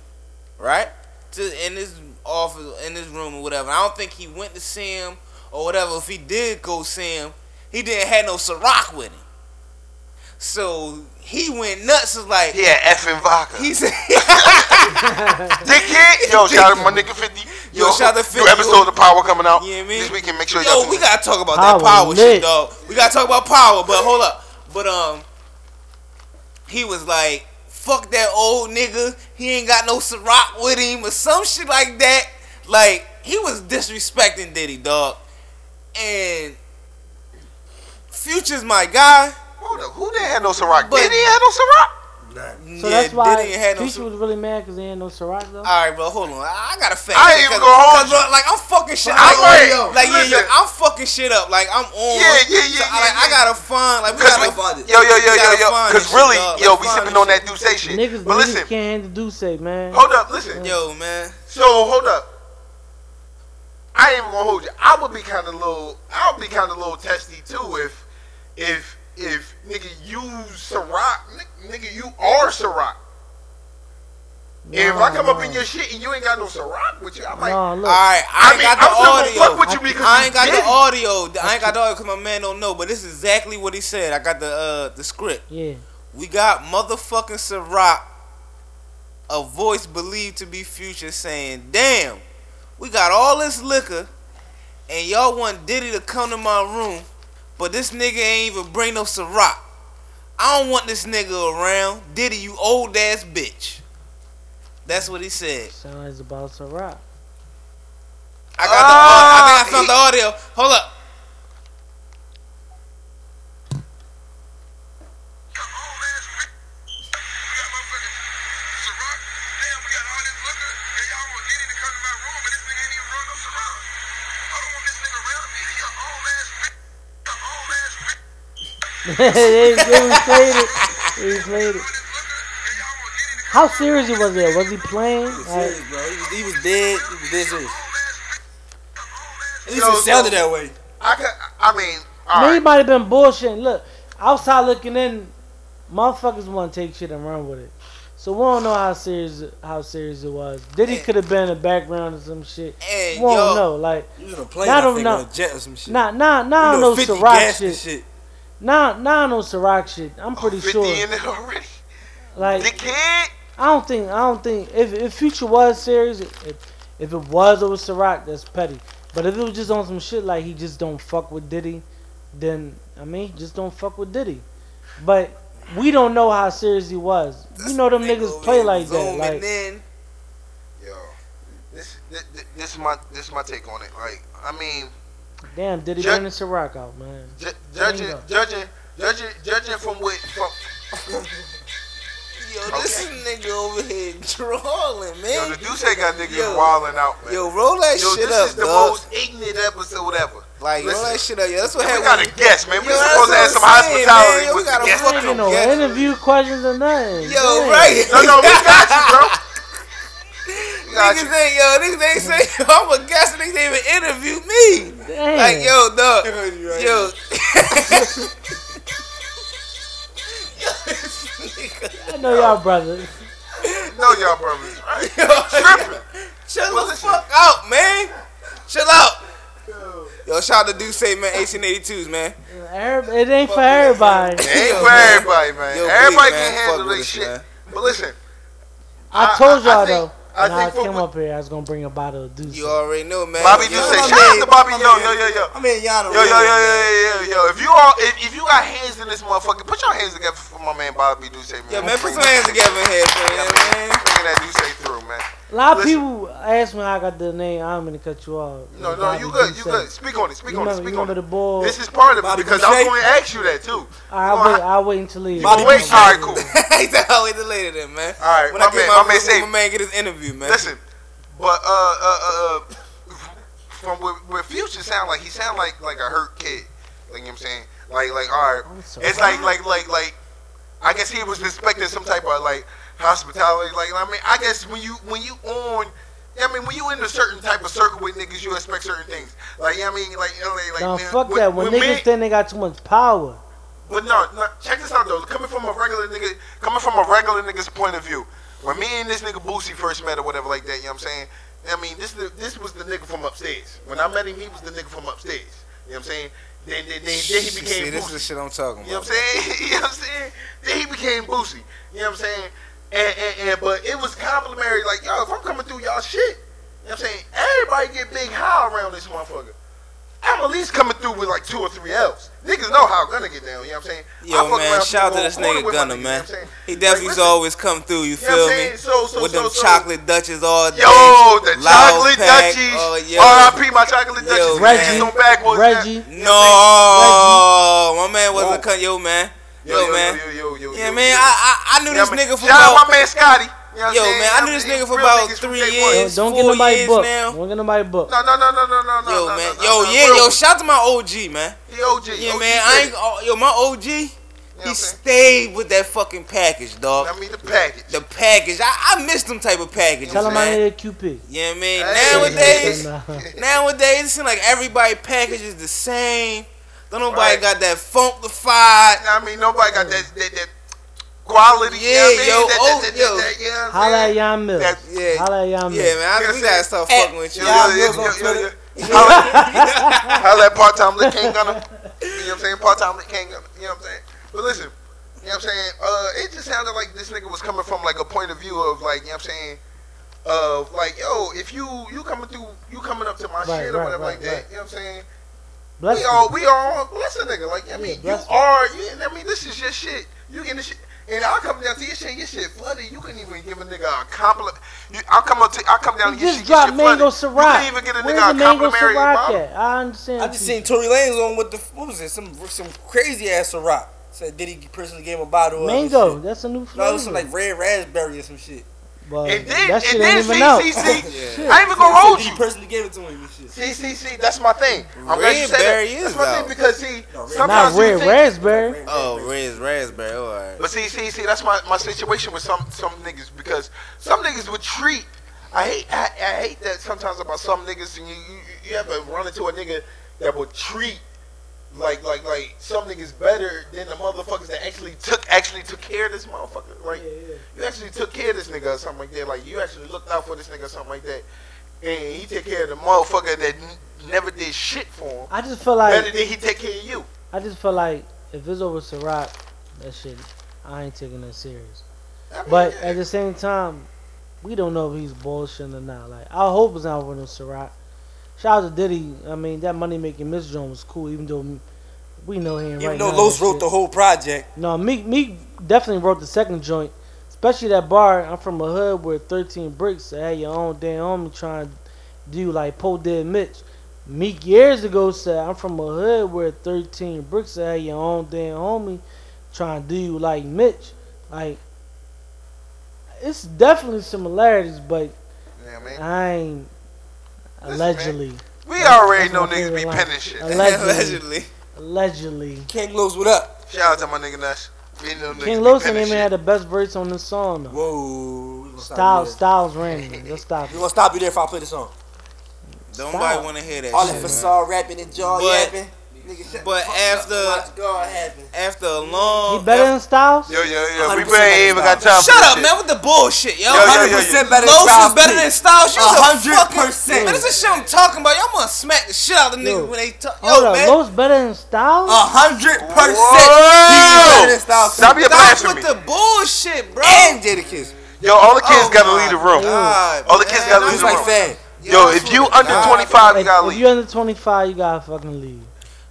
right? To in his office, in his room or whatever. I don't think he went to see him or whatever. If he did go see him, he didn't have no Ciroc with him. So he went nuts. Was like He had effing vodka. he said, Dickhead. Yo, shout out my nigga 50. Yo, shout out to 50. New episode of Power coming out You know what I mean? this weekend. Make sure Yo, y'all we gotta talk about Power that power lit. shit, dog. We gotta talk about power, but hold up. But um, he was like, "Fuck that old nigga. He ain't got no Ciroc with him or some shit like that." Like he was disrespecting Diddy, dog. And Future's my guy. Up. Who didn't have no Ciroc? But- Did he have no Ciroc? So that's why Diddy ain't had no Future was really mad because he ain't no Ciroc though. All right, bro. Hold on. I I got a fact. I ain't check, even 'cause- gonna hold 'cause, bro, Like I'm fucking shit. I Like, might. yo, like yeah, yo, I'm fucking shit up. Like I'm on. Yeah, yeah, yeah, So, yeah, like I yeah. gotta find. Like we Cause gotta we- find it. Yo, yo, yo, yo, yo. Because this shit, really, yo, Let's we find sipping on that shit. Duce shit. Niggas, But niggas listen, can't handle Duce, man. hold up, listen. Yo, man. So hold up. I ain't even gonna hold you. I would be kind of little. I would be kind of little testy too if, if, if nigga you Ciroc, ni- nigga you are Ciroc. if I come up in your shit and you ain't got no Ciroc with you, I'm like, no, look, All right, I I ain't mean, got I'm the still gonna audio. fuck with you because I you ain't got did the audio. I ain't got the audio because my man don't know. But this is exactly what he said. I got the uh the script. yeah. We got motherfucking Ciroc, a voice believed to be Future, saying, "Damn, we got all this liquor, and y'all want Diddy to come to my room, but this nigga ain't even bring no Ciroc. I don't want this nigga around. Diddy, you old ass bitch." That's what he said. Sound like it's about Ciroc. I got the. I think I Ah, found the audio. Hold up. They, they replayed it. They replayed it. How serious was it? Was he playing? Like, Serious, bro. He was, he was dead. He was dead serious. At least Yo, it sounded so- that way. I can. I mean, all man, right. might have been bullshitting. Look, outside looking in, motherfuckers want to take shit and run with it. So we don't know how serious how serious it was. Diddy And- could have been in the background or some shit. And We don't yo, know. Like, He was on a plane, Not I on- think, not- on a jet or some shit. nah, nah, You nah, know, no 50 Ciroc gassed and shit. shit. Nah, nah, no Ciroc shit. I'm oh, pretty 50 sure. in it already. Like. I don't think I don't think if if Future was serious, if if it was over Ciroc, that's petty. But if it was just on some shit like he just don't fuck with Diddy, then I mean just don't fuck with Diddy. But we don't know how serious he was. You know them niggas play like that. Like in. Yo, this, this this is my this is my take on it. Like, I mean, damn, Diddy Ju- burning Ciroc out, man. ju- judging Bingo. judging judging judging from what from Yo, this nigga over here drawing, yo man. the Duce got niggas Yo. wilding out, man. Yo, roll that Yo, shit this up, is the dog. most ignorant episode ever. Like, roll that shit up. Yeah, that's what We happened. got a guest, man. We Yo, supposed to what have some saying, hospitality man. We got the a guest. I fucking no guest. interview questions or nothing. Yo, Damn. right. No, no, we got you, bro. We got Niggas you. ain't, yo, niggas ain't say, yo, I'm a guest and niggas ain't even interview me. Damn. Like, yo, dog. Yo. I know y'all brothers. No, y'all brothers, right? Yo, Tripping. Chill the fuck out, man. Chill out. Yo, shout out to Duce, man, 1882s, man. It ain't for everybody. It ain't for everybody, man. Yo, everybody Bleak, can handle Fuck their with us, shit. man. But listen, I I- told I- I y'all think- though. I When I think for- came up here, I was gonna bring a bottle of Deuce. You already know, man. Bobby Yo, do shout out to Bobby, my yo, yo, yo, yo. I mean, Yana. Yo, yo, yo, yo, yo, yo, yo. If you all, if, if you got hands in this motherfucker, put your hands together for my man Bobby Duce, man. Yo, man, put some hands together here, man. man. Bringing that Duce through, man. A lot of Listen. people ask me how I got the name. I'm gonna cut you off. No, no, Bobby you good, you Duce. good. Speak on it, speak You on it, remember, speak you on remember it. the ball? This is part of it Bobby because I was Boucher? going to ask you that too. I'll wait. I'll wait until he. Bobby Wait, Boucher. all right, cool. He said, I'll wait till later then, man. All right, When my I get man, my, my man say, my man get his interview, man. listen, but uh, uh, uh, from where, where Future sound like he sound like like a hurt kid. Like you know what I'm saying, like like all right, I'm so it's like like like like I guess he was expecting some type of like hospitality. Like I mean, I guess when you when you on. I mean, when you in a certain type of circle with niggas, you expect certain things. Like, I mean, like, like, like No, man, fuck that. When niggas men- think they got too much power, But no, no, check this out though. Coming from a regular nigga, coming from a regular nigga's point of view, when me and this nigga Boosie first met or whatever like that, you know what I'm saying? I mean, this the- this was the nigga from upstairs. When I met him, he was the nigga from upstairs. You know what I'm saying? Then then, then, then he became See, this is the shit I'm talking about. You know what I'm saying? you know what I'm saying? Then he became Boosie. You know what I'm saying? And, and, and but it was complimentary. Like yo, if I'm coming through y'all shit, you know what I'm saying? Everybody get big high around this motherfucker. I'm at least coming through with like two or three L's. Niggas know how Gunna get down, you know what I'm saying? I Yo, fuck man, around shout out to this nigga quarter Gunna, niggas, you know man. what I'm saying? He definitely Like, used to listen, always come through, you you feel me? So, so, With so, them so, chocolate Dutches all day. Yo, the Loud chocolate pack, Dutchies. oh, yo. R.I.P. my chocolate Yo, Dutchies. man. Just on backwards. Reggie. No, my man wasn't Whoa. cut. Yo, man. Yo, Yo, yo, man. Yo, yo, yo, Yeah, yo, man. yo. I I, I knew Yeah, this man. nigga for Shout out about. my man Scotty. You know what Yo, I'm man, I knew this nigga for about three day one. years. don't get four nobody years book. now. Don't get nobody book. No, no, no, no, no, no, no. Yo, no, man. no, Yo, no, yeah, yo. Shout out to my OG, man. He OG. Yeah, OG man. I ain't. oh, Yo, my OG. You He what stayed with that fucking package, dog. I mean, the package. The package. I, I miss them type of packages, Tell him I man. need a QP. Yeah, man. Hey. Nowadays, Nah. nowadays, it seems like everybody package is the same. Don't nobody Right. got that funkified. I mean, nobody got that that, that quality. Yeah, you know yo, I mean? oh, that, that, yo. that, that, you know what I'm Holla at saying? Yon Mills. That- Yeah, Holla at Yon yeah, man. I, You we know gotta what start I'm fucking with you. Yo, yo, yo, yo, yo. Holla holla at part time Lick King Gunner. You know what I'm saying? Part time Lick King Gunner. You know what I'm saying? But listen, you know what I'm saying? Uh, it just sounded like this nigga was coming from like a point of view of like, you know what I'm saying? Of like, yo, if you you coming through, you coming up to my Right, shit or right, whatever right, like that. You know what I'm saying? Bless we you. all we all bless a nigga. Like I mean, you bless you. are. You, I mean, this is your shit. You getting the shit. And I'll come down to your shit, your shit flooded. You couldn't even give a nigga a compliment. You, I'll come up to, I'll come down He to your just shit, your shit Mango flooded. Ciroc. You couldn't even get a Where's nigga a Mango complimentary Ciroc bottle. at? I understand. I just seen Tory Lanez on with the what was it? Some some crazy ass Ciroc. Said Diddy personally gave him a bottle of Mango. That's a new flavor. No, flavor. it was some like red raspberry or some shit. But And then, that shit and ain't then, even see, out. see, see, Shit. I ain't even gonna Said hold you. personally gave it to him and. See, see, see, that's my thing. I'm glad you said that. Raspberry is That's my out. thing because see, Not sometimes you red think, raspberry. Oh, Riz Raspberry. Oh, all right. But see, see, see, that's my, my situation with some some niggas because some niggas would treat. I hate I, I hate that sometimes about some niggas and you you, you ever run into a nigga that would treat like like like some niggas better than the motherfuckers that actually took actually took care of this motherfucker. Like you actually took care of this nigga or something like that. Like you actually looked out for this nigga or something like that. And he took care of the motherfucker that n- never did shit for him. I just feel like better than he take care of you. I just feel like if it's over Ciroc, that shit, I ain't taking that serious. I mean, But at the same time, we don't know if he's bullshitting or not. Like I hope it's not over no Ciroc. Shout out to Diddy. I mean that money making Miss Jones was cool, even though we know him. Even right though now Los wrote shit. the whole project. No, Meek Meek definitely wrote the second joint, especially that bar. I'm from a hood where 13 bricks had your own damn homie trying to do like Poe did Mitch. Meek years ago said, I'm from a hood where 13 bricks had your own damn homie trying to do you like Mitch. Like, it's definitely similarities, but yeah, man. I ain't Listen, allegedly. We already that's know my niggas favorite be line. penning shit. Allegedly. Allegedly. Allegedly. King Los, what up? Shout out to my nigga Nush. We know niggas King be Los and him had the best verse on this song though. Whoa. we gonna Styles, you Styles ran. Let's stop there. We it. gonna stop you there if I play the song. Don't nobody want to hear that All shit. that man. facade rapping and jaw But- yapping. Nigga, but after- up. Watch God happen. After a long. He better than Styles? Yo, yo, yo. We 100% ain't even got time Shut up, shit. man, with the bullshit, yo. Yo, yo, yo, 100% better Los is better than Styles. You A a hundred percent. Man, this is shit I'm talking about. Y'all want to smack the shit out of the Yo. when they talk. Hold Yo, up, man. Los better than Styles? A hundred percent. Whoa! He's better than Styles. Stop your Stop blasphemy. with the bullshit, bro. And Jadakiss. Yo, all the kids Oh gotta leave the room. God, All the kids man, gotta leave the room. Fad. Yo, if you under 25, you gotta leave. if you're under 25, you gotta fucking leave.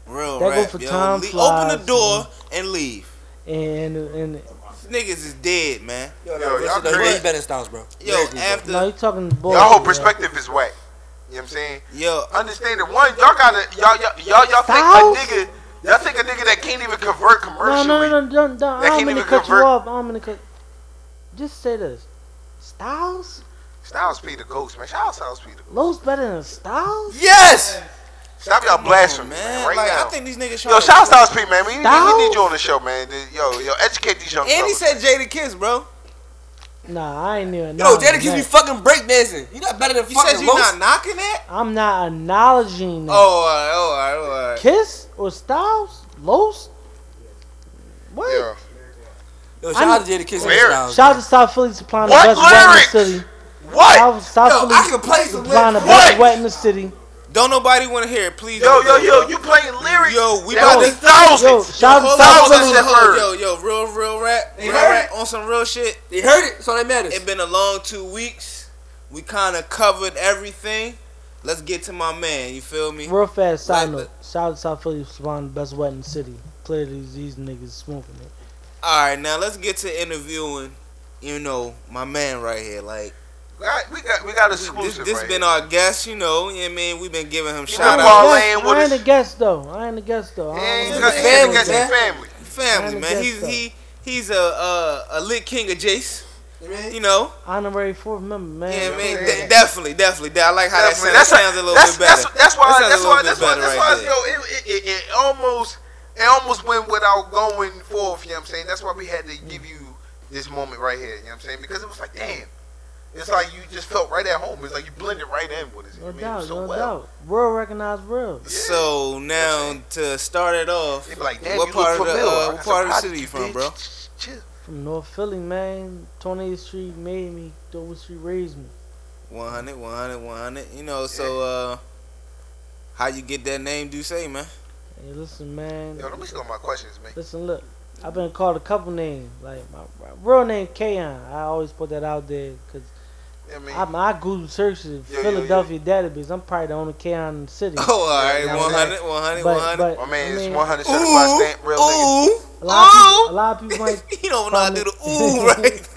Real That go for yo. time Le- Open the flies, door and leave. And and Niggas is dead, man. Yo, Yo, y'all y'all crazy. Better than Styles, bro. Yo, Lyrically, after no, you talking bull. Your whole perspective is whack. You know what I'm saying? yo, Understand that one, y'all gotta, y'all, y'all, y'all, y'all think a nigga, y'all think a nigga that can't even convert No, commercially. no, no, no, don't, don't. That I don't can't mean to even cut convert- you off. I don't mean to cut. Just say this. Styles? Styles P the ghost, man. Shout out Styles P the ghost. Los better than Styles? Yes. Stop y'all blasphemy, man, man, right like now. I think these niggas Yo, shout out to. Styles P, man. We, we, we need you on the show, man. Yo, yo, educate these young And he said Jadakiss, bro. Nah, I ain't even. Yo, Jadakiss be fucking breakdancing. You not better than You fucking said you Los. not knocking that? I'm not acknowledging that. Oh, all right, oh, all right, oh, all right. Kiss or Styles? Los? What? Yeah. Yo, shout out to Jadakiss and Styles. Shout out to South Philly supplying What the best wet in the city. What? South, South Yo, Philly I can play some supplying the best What? wet in the city. Don't nobody want to hear it, please. Yo, don't yo, yo, you playing lyrics? Yo, we that about only to- Yo, thousands. shout out to Hold South on, hold on, Philly. hold on, heard. yo, yo, real, real rap, They real heard rap on some real shit. They heard it, so that matters. It It's been a long two weeks. We kind of covered everything. Let's get to my man. You feel me? Real fast side Like note. Shout out to South Philly supplying the best wet in the city. Clearly, these niggas smoking it. All right, now let's get to interviewing. You know, my man right here. Like We got, we got, we got exclusive. this right been here. our guest. You know, you know I mean, we've been giving him been shout Paul outs. Lane with I ain't a guest though. I ain't a guest though. I And don't because know. he had to family, get man. family. Family, man. guest, He's though. he he's a a, a lit king of Jace. You mean? You know, Honorary fourth member, man. yeah, I mean, Yeah. de- definitely, definitely. I like how that Definitely. sounds, sounds a little that's, bit better. That's, that's why. That sounds That's why. That's bit why. better That's why. there. Yo, it, it, it, it almost, it almost went without going forth. You know what I'm saying? That's why we had to give you this moment right here. You know what I'm saying? Because it was like, damn. It's like you just felt right at home. It's like you blended right in with it. No I mean, doubt, so no well. doubt. Real recognize real. So now to start it off, like, damn, what you part of the uh, what part of the city did you from, bro? Chill. From North Philly, man. 20th Street made me. Dover Street raised me. 100, 100, 100. You know, so uh, how you get that name? Do say, man. Hey, listen, man. Yo, let me see all my questions, man. Listen, look. I've been called a couple names. Like, my, my real name, Kayon. I always put that out there because I mean, I, I Google search the Yeah, yeah, Philadelphia database. I'm probably the only Kayon in the city. Oh, all right, Yeah, 100, 100, but, 100. but, my man I is mean, 100 certified Ooh, stamp, real nigga. ooh, A lot, of ooh. people, a lot of people might you don't know how to do the Call ooh me- right.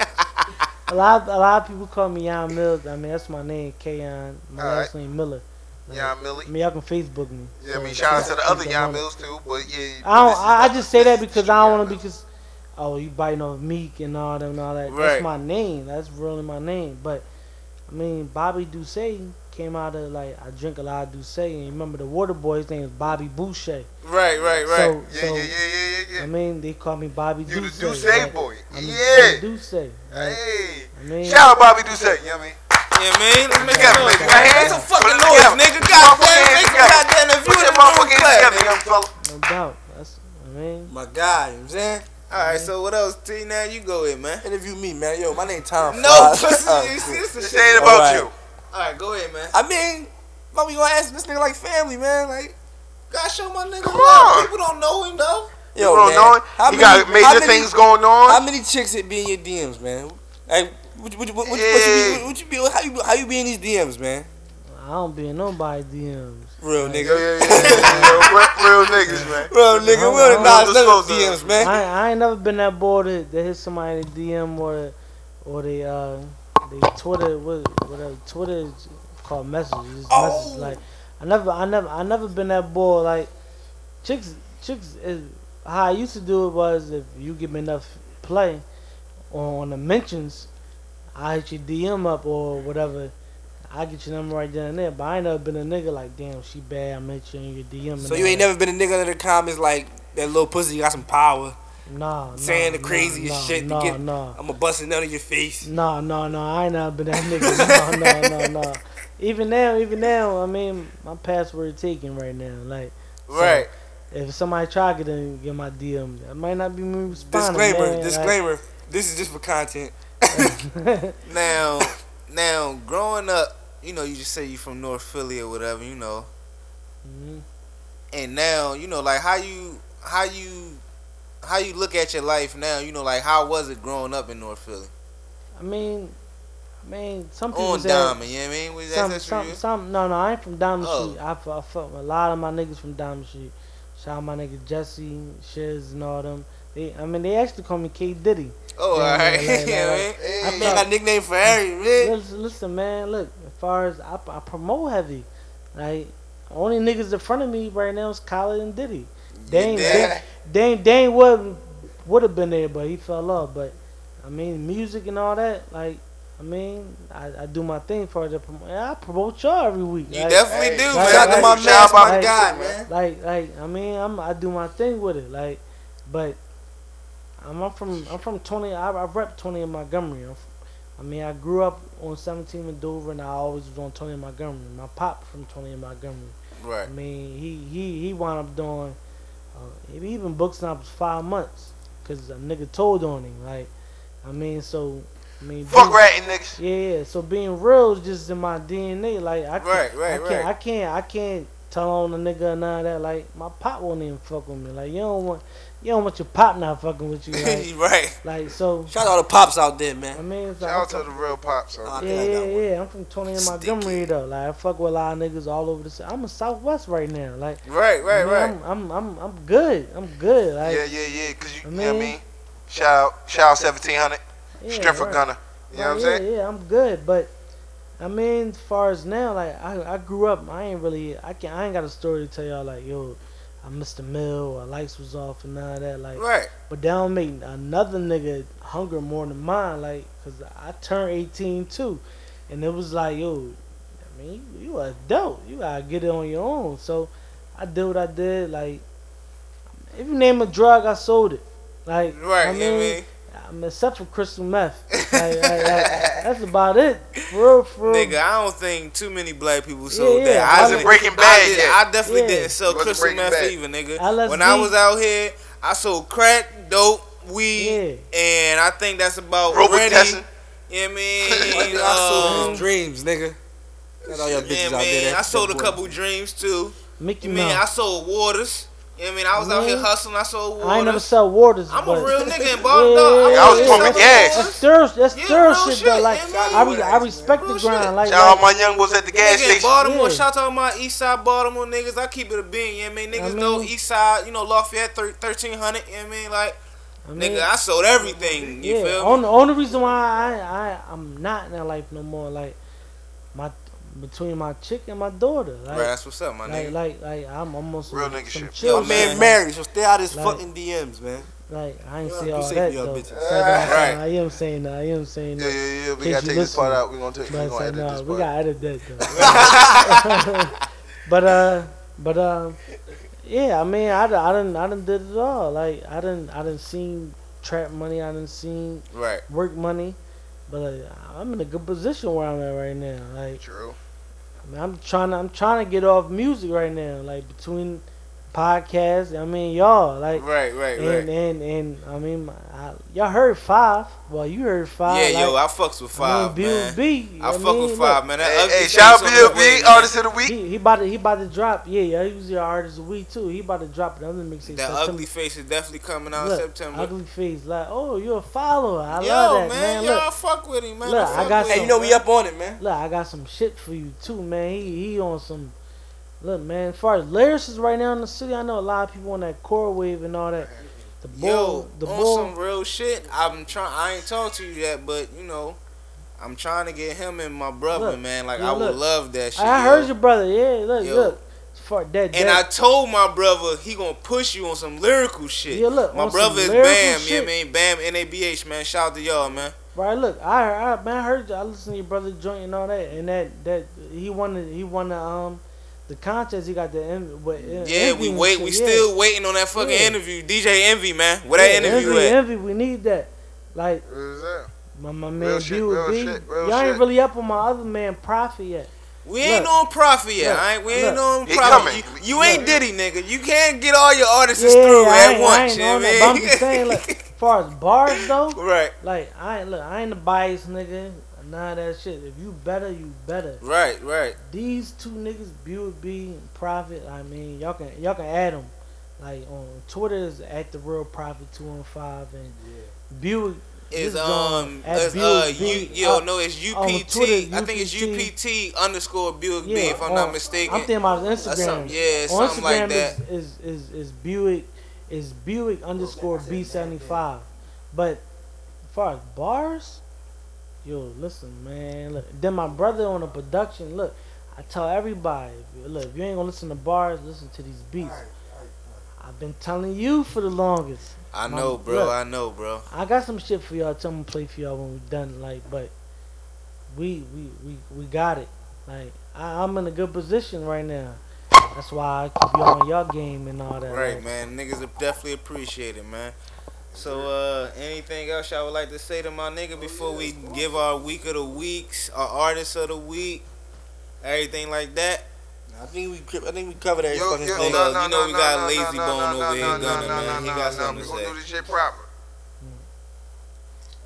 A lot, a lot of people call me Yon Mills. I mean, that's my name, Kayon. My All last name Miller. Yeah, Millie. I mean, y'all can Facebook me. Yeah, I mean, shout out to the other keep Yon. Mills too, but yeah. I don't. I, I just say that because I don't want to Mills. because oh you biting off Meek and all that and all that. Right. That's my name. That's really my name. But I mean, Bobby Ducey came out of like I drink a lot of Ducey and remember the Water Boy's name is Bobby Boucher. Right, right, right. So, Yeah, so yeah, yeah, yeah, yeah, I mean, they call me Bobby You the Ducey. Duce right? boy. I'm the- Yeah. I'm the Ducey. Right? Hey. I mean, Shout out Bobby Duce. You know what I mean? Yeah, man. Let's make Together, noise. My hands. Make some fucking Put it noise, together. nigga. Put your God damn, hands make some together. goddamn if Put you your in the room motherfucking hands clap, together, nigga. young fella. no doubt. That's I mean, My guy, you know what I'm saying? All right, mhm. so what else? T, now you go in, man. Interview me, man. Yo, my name Tom No, Flies. pussy. You see, this is This shit. ain't about Alright. you. All right, go ahead, man. I mean, why we gonna ask this nigga like family, man? Like, Gotta show my nigga Come love. on. People don't know him though. yo, you don't man. know it? How You many- got how major many- things going on. How many chicks it be in your DMs, man? Like, what, what, what, what, what, you be, what you be, how you, how you be in these DMs, man? I don't be in nobody DMs. Real nigga. yeah, yeah. yeah. real, real niggas, man. Real nigga, we I don't don't- acknowledge I none of the DMs, man. I, I ain't never been that bored to, to hit somebody in the DM or or they uh they Twitter what whatever Twitter is called messages. Just Oh. messages like I never I never I never been that bored like chicks chicks is how I used to do it was if you give me enough play on the mentions I hit your DM up or whatever. I get your number right then and there. But I ain't never been a nigga like, damn, she bad. I met you in your DM. and So you ain't that. never been a nigga in the comments like that little pussy got some power, nah, saying nah, the craziest nah, shit nah, to get. Nah, I'ma bust it out of your face. No, no, no. I ain't never been that nigga. No, no, no, no. Even now, even now, I mean, my password taken right now. Like, so Right. if somebody try to get in, get my DM, that might not be me responding. Disclaimer. man. disclaimer. this is just for content. Now, now, growing up, you know, you just say you from North Philly or whatever, you know, Mhm. and now, you know, like how you, how you, how you look at your life now, you know, like how was it growing up in North Philly? I mean, I mean, some people On say Diamond, you know what I mean? Was that some, that's for some, you? some. No, no, I ain't from Diamond Oh. Street. I, I fuck a lot of my niggas from Diamond Street. Shout out my nigga Jesse, Shiz, and all them. They, I mean, they actually call me K Diddy. Oh, all right. like- like- yeah, like- man. I man got a nickname for Harry, man. Listen, listen, man. Look, far as I, I promote heavy, like only niggas in front of me right now is Khaled and Diddy. They ain't, Yeah. they, they, ain't- would would have been there, but he fell off. But I mean, music and all that, like. I mean, I, I do my thing for the promote. I promote y'all every week. You like, definitely do, Like- man. Shout out to my like- man, that's my like- guy, man. like like I mean I'm I do my thing with it like but I'm, I'm from I'm from 20 I, I rep 20 in Montgomery I'm, f- I mean I grew up on 17 in Dover and I always was on 20 in Montgomery my pop from 20 in Montgomery Right. I mean he he he wound up doing uh, he even booked snaps five months because a nigga told on him like I mean so I mean Fuck being- ratting niggas. yeah, yeah. So being real is just in my DNA. Like I can't, Right, right, I can't, right. I can't, I can't tell on a nigga or none of that. Like my pop won't even fuck with me. Like you don't want, you don't want your pop not fucking with you. Like, right. like so. Shout out to all the pops out there, man. I man. mean, it's like, Shout out to the real pops. son. I yeah, think I got yeah, one. yeah. I'm from Tony in Montgomery though. Like I fuck with a lot of niggas all over the city. I'm in Southwest right now. Like Right, right, I mean, right. I'm, I'm, I'm, I'm good. I'm good. Like Yeah, yeah, yeah. Cause you, I you know what I mean- mean? Shout out, shout out 1700. yeah, Strength for right. Gunner. You know what I'm Right, saying? Yeah, yeah, I'm good, but I mean, as far as now, like I, I grew up, I ain't really, I can, I ain't got a story to tell y'all like, yo, I missed the mill or lights was off and none of that, like. Right. But that don't make another nigga hunger more than mine, like, cause I turned 18 too, and it was like, yo, I mean, you, you a adult, you gotta get it on your own. So I did what I did, like, if you name a drug, I sold it, like, Right. I you know what I mean, mean? I mean, except for crystal meth. Like, like, like, that's about it. For real, for real. Nigga, I don't think too many black people sold Yeah, that. I Wasn't didn't- Breaking I, Bad did- yet. I definitely Yeah. didn't sell crystal meth Bad. either, nigga. LSD. When I was out here, I sold crack, dope, weed, Yeah. and I think that's about ready. Robitussin. You know what I mean? I sold Um, dreams, nigga. Got all your bitches yeah, out man. there. I sold a boy. couple dreams too. Mickey You mean I sold waters? You know what I mean? I was out here hustling. I sold waters. I ain't never sell waters. I'm but a real nigga in Yeah, Bob yeah, Dog. yeah, I was pumping that's- gas. That's thorough, that's Yeah, thorough real shit, shit, though. Like. I, re- I respect Real the grind. shit. Like, Shout out my young boys at the gas station. Baltimore, Yeah. shout out to my East Side Baltimore niggas. I keep it a bean, you know what I mean? Niggas I know mean- East Side, you know, Lafayette, 1300, you know what I mean? Like, I mean, nigga, I sold everything, you yeah. feel On the only reason why I, I I'm not in that life no more. Like my between my chick and my daughter. Like, Right, that's what's up, my like, nigga. like, like, I'm almost Real nigga shit. chill My man married, so stay out his Like- fucking DMs, man. Like I ain't You say all that though. bitches. Right. I am saying that. I am saying that. Yeah, yeah, yeah. We gotta take this part out. We gonna take. We gonna edit no, this we gotta edit that though. but uh, but uh, yeah. I mean, I, I didn't I done did it all. Like I didn't I didn't seen trap money. I didn't seen Right. work money. But uh, I'm in a good position where I'm at right now. Like True. I I'm trying to I'm trying to get off music right now. Like between podcasts, I mean y'all like. Right, right, And, right. and and I mean, I, y'all heard five. Well, you heard five. Yeah, yo, I fucks with I five, mean, man. B.O.B., I I fuck mean, with look, five, man. That Hey, hey, shout out on the way, B.O.B. man. Artist of the week. He, he about to he about to drop. Yeah, yeah. He was your artist of the week too. He about to drop another mixtape. That September. ugly face is definitely coming out Look, in September. Ugly face. Like, oh, you're a follower. I Yo, love that, man, man. y'all Look, fuck with him, man. Look, I, I got with Hey, you know we up on it, man. look. I got some shit for you too, man. He he on some. Look, man. As far as lyricists right now in the city, I know a lot of people on that core wave and all that. The bull, Yo, the on bull. some real shit. I'm trying. I ain't talked to you yet, but you know, I'm trying to get him and my brother, Look, man. Like yeah, I would look. love that shit. I yo. heard your brother. Yeah, look, Yo. look. Far that, And that, I told my brother he gonna push you on some lyrical shit. Yeah, look, my brother is Bam. You shit. I mean? Bam, N A B H, man. Shout out to y'all, man. Right, look, I, I man, I heard you. I listened to your brother joint and all that, and that that he wanted he wanted um the contest. He got the en- uh, Yeah, we wait. shit, We yeah. still waiting on that fucking Yeah. interview. DJ Envy, man. Where that interview envy, at? envy, we need that. Like What is that? my, my Real man shit, B real B. shit, real Y'all ain't really up on my other man Profit yet. We ain't Look. on profit yet. Look. all right? We ain't Look. on He profit. coming. You, you ain't Diddy, nigga. You can't get all your artists Yeah, through I at ain't, I once. ain't you know what that. I But I'm mean? just saying, like, as far as bars though, right, like I ain't look, I ain't a biased nigga. None of that shit. If you better, you better. right, right. These two niggas, Buick B and Profit. I mean, y'all can y'all can add them. Like on Twitter is at the real Profit two one five and Buick Is um, joint at uh, Buick you, B, yo, uh, no, it's UPT. Twitter, I think it's UPT. UPT underscore Buick B, if I'm on- not mistaken. I'm thinking about Instagram. something- yeah, on something Instagram like that. Is, is is is Buick is Buick underscore B seventy five. But as far as bars, yo, listen, man. Look, then my brother on the production. Look, I tell everybody, look, if you ain't gonna listen to bars, listen to these beats. I've been telling you for the longest. I My- know, bro. look. I know, bro. I got some shit for y'all. Tell me to play for y'all when we done. Like, but we we we we got it. Like, I, I'm in a good position right now. That's why I keep y'all on y'all game and all that. Right, like, man. Niggas definitely appreciate it, man. So, uh, anything else y'all would like to say to my nigga before we give our week of the weeks, our artist of the week, everything like that? I think we I think we covered every Yo, fucking yo, thing. no, no, you no, know we got no, Lazy no, Bone no, over no, here no, gunning, no, man. no, He got no, something we to gonna do this shit proper.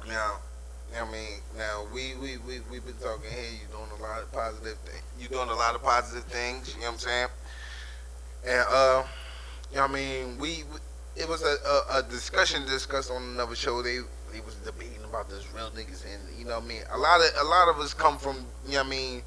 Now, I mean, now we we we we been talking here. You doing a lot of positive things. You doing a lot of positive things. You know what I'm saying? And uh, you know what I mean, we we- it was a, a, a discussion discussed on another show. They they was debating about this real niggas, and you know what I mean. A lot of a lot of us come from you know what I mean.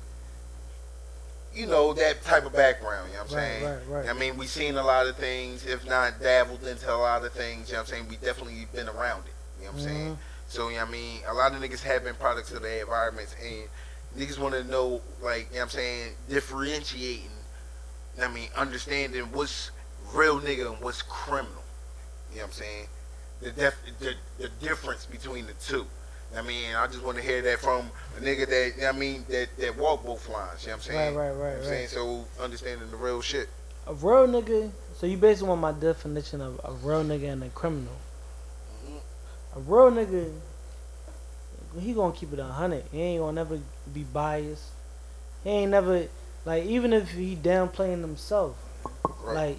You know that type of background. You know what I'm Right, saying? right, right. I mean, we've seen a lot of things, if not dabbled into a lot of things. You know what I'm saying? We definitely been around it. You know what I'm saying? Mhm. So, you know what I mean? A lot of niggas have been products of their environments, and niggas want to know, like, you know what I'm saying, differentiating, you know what I mean, understanding what's real nigga and what's criminal. You know what I'm saying? The, def- the, the difference between the two. I mean, I just want to hear that from a nigga that, you know what I mean, that, that walk both lines. You know what I'm saying? Right, right, You know right, saying? So, understanding the real shit. A real nigga. So you basically want my definition of a real nigga and a criminal. Mm-hmm. A real nigga, he gonna keep it a hundred. He ain't gonna never be biased. He ain't never like even if he downplaying himself, Right. like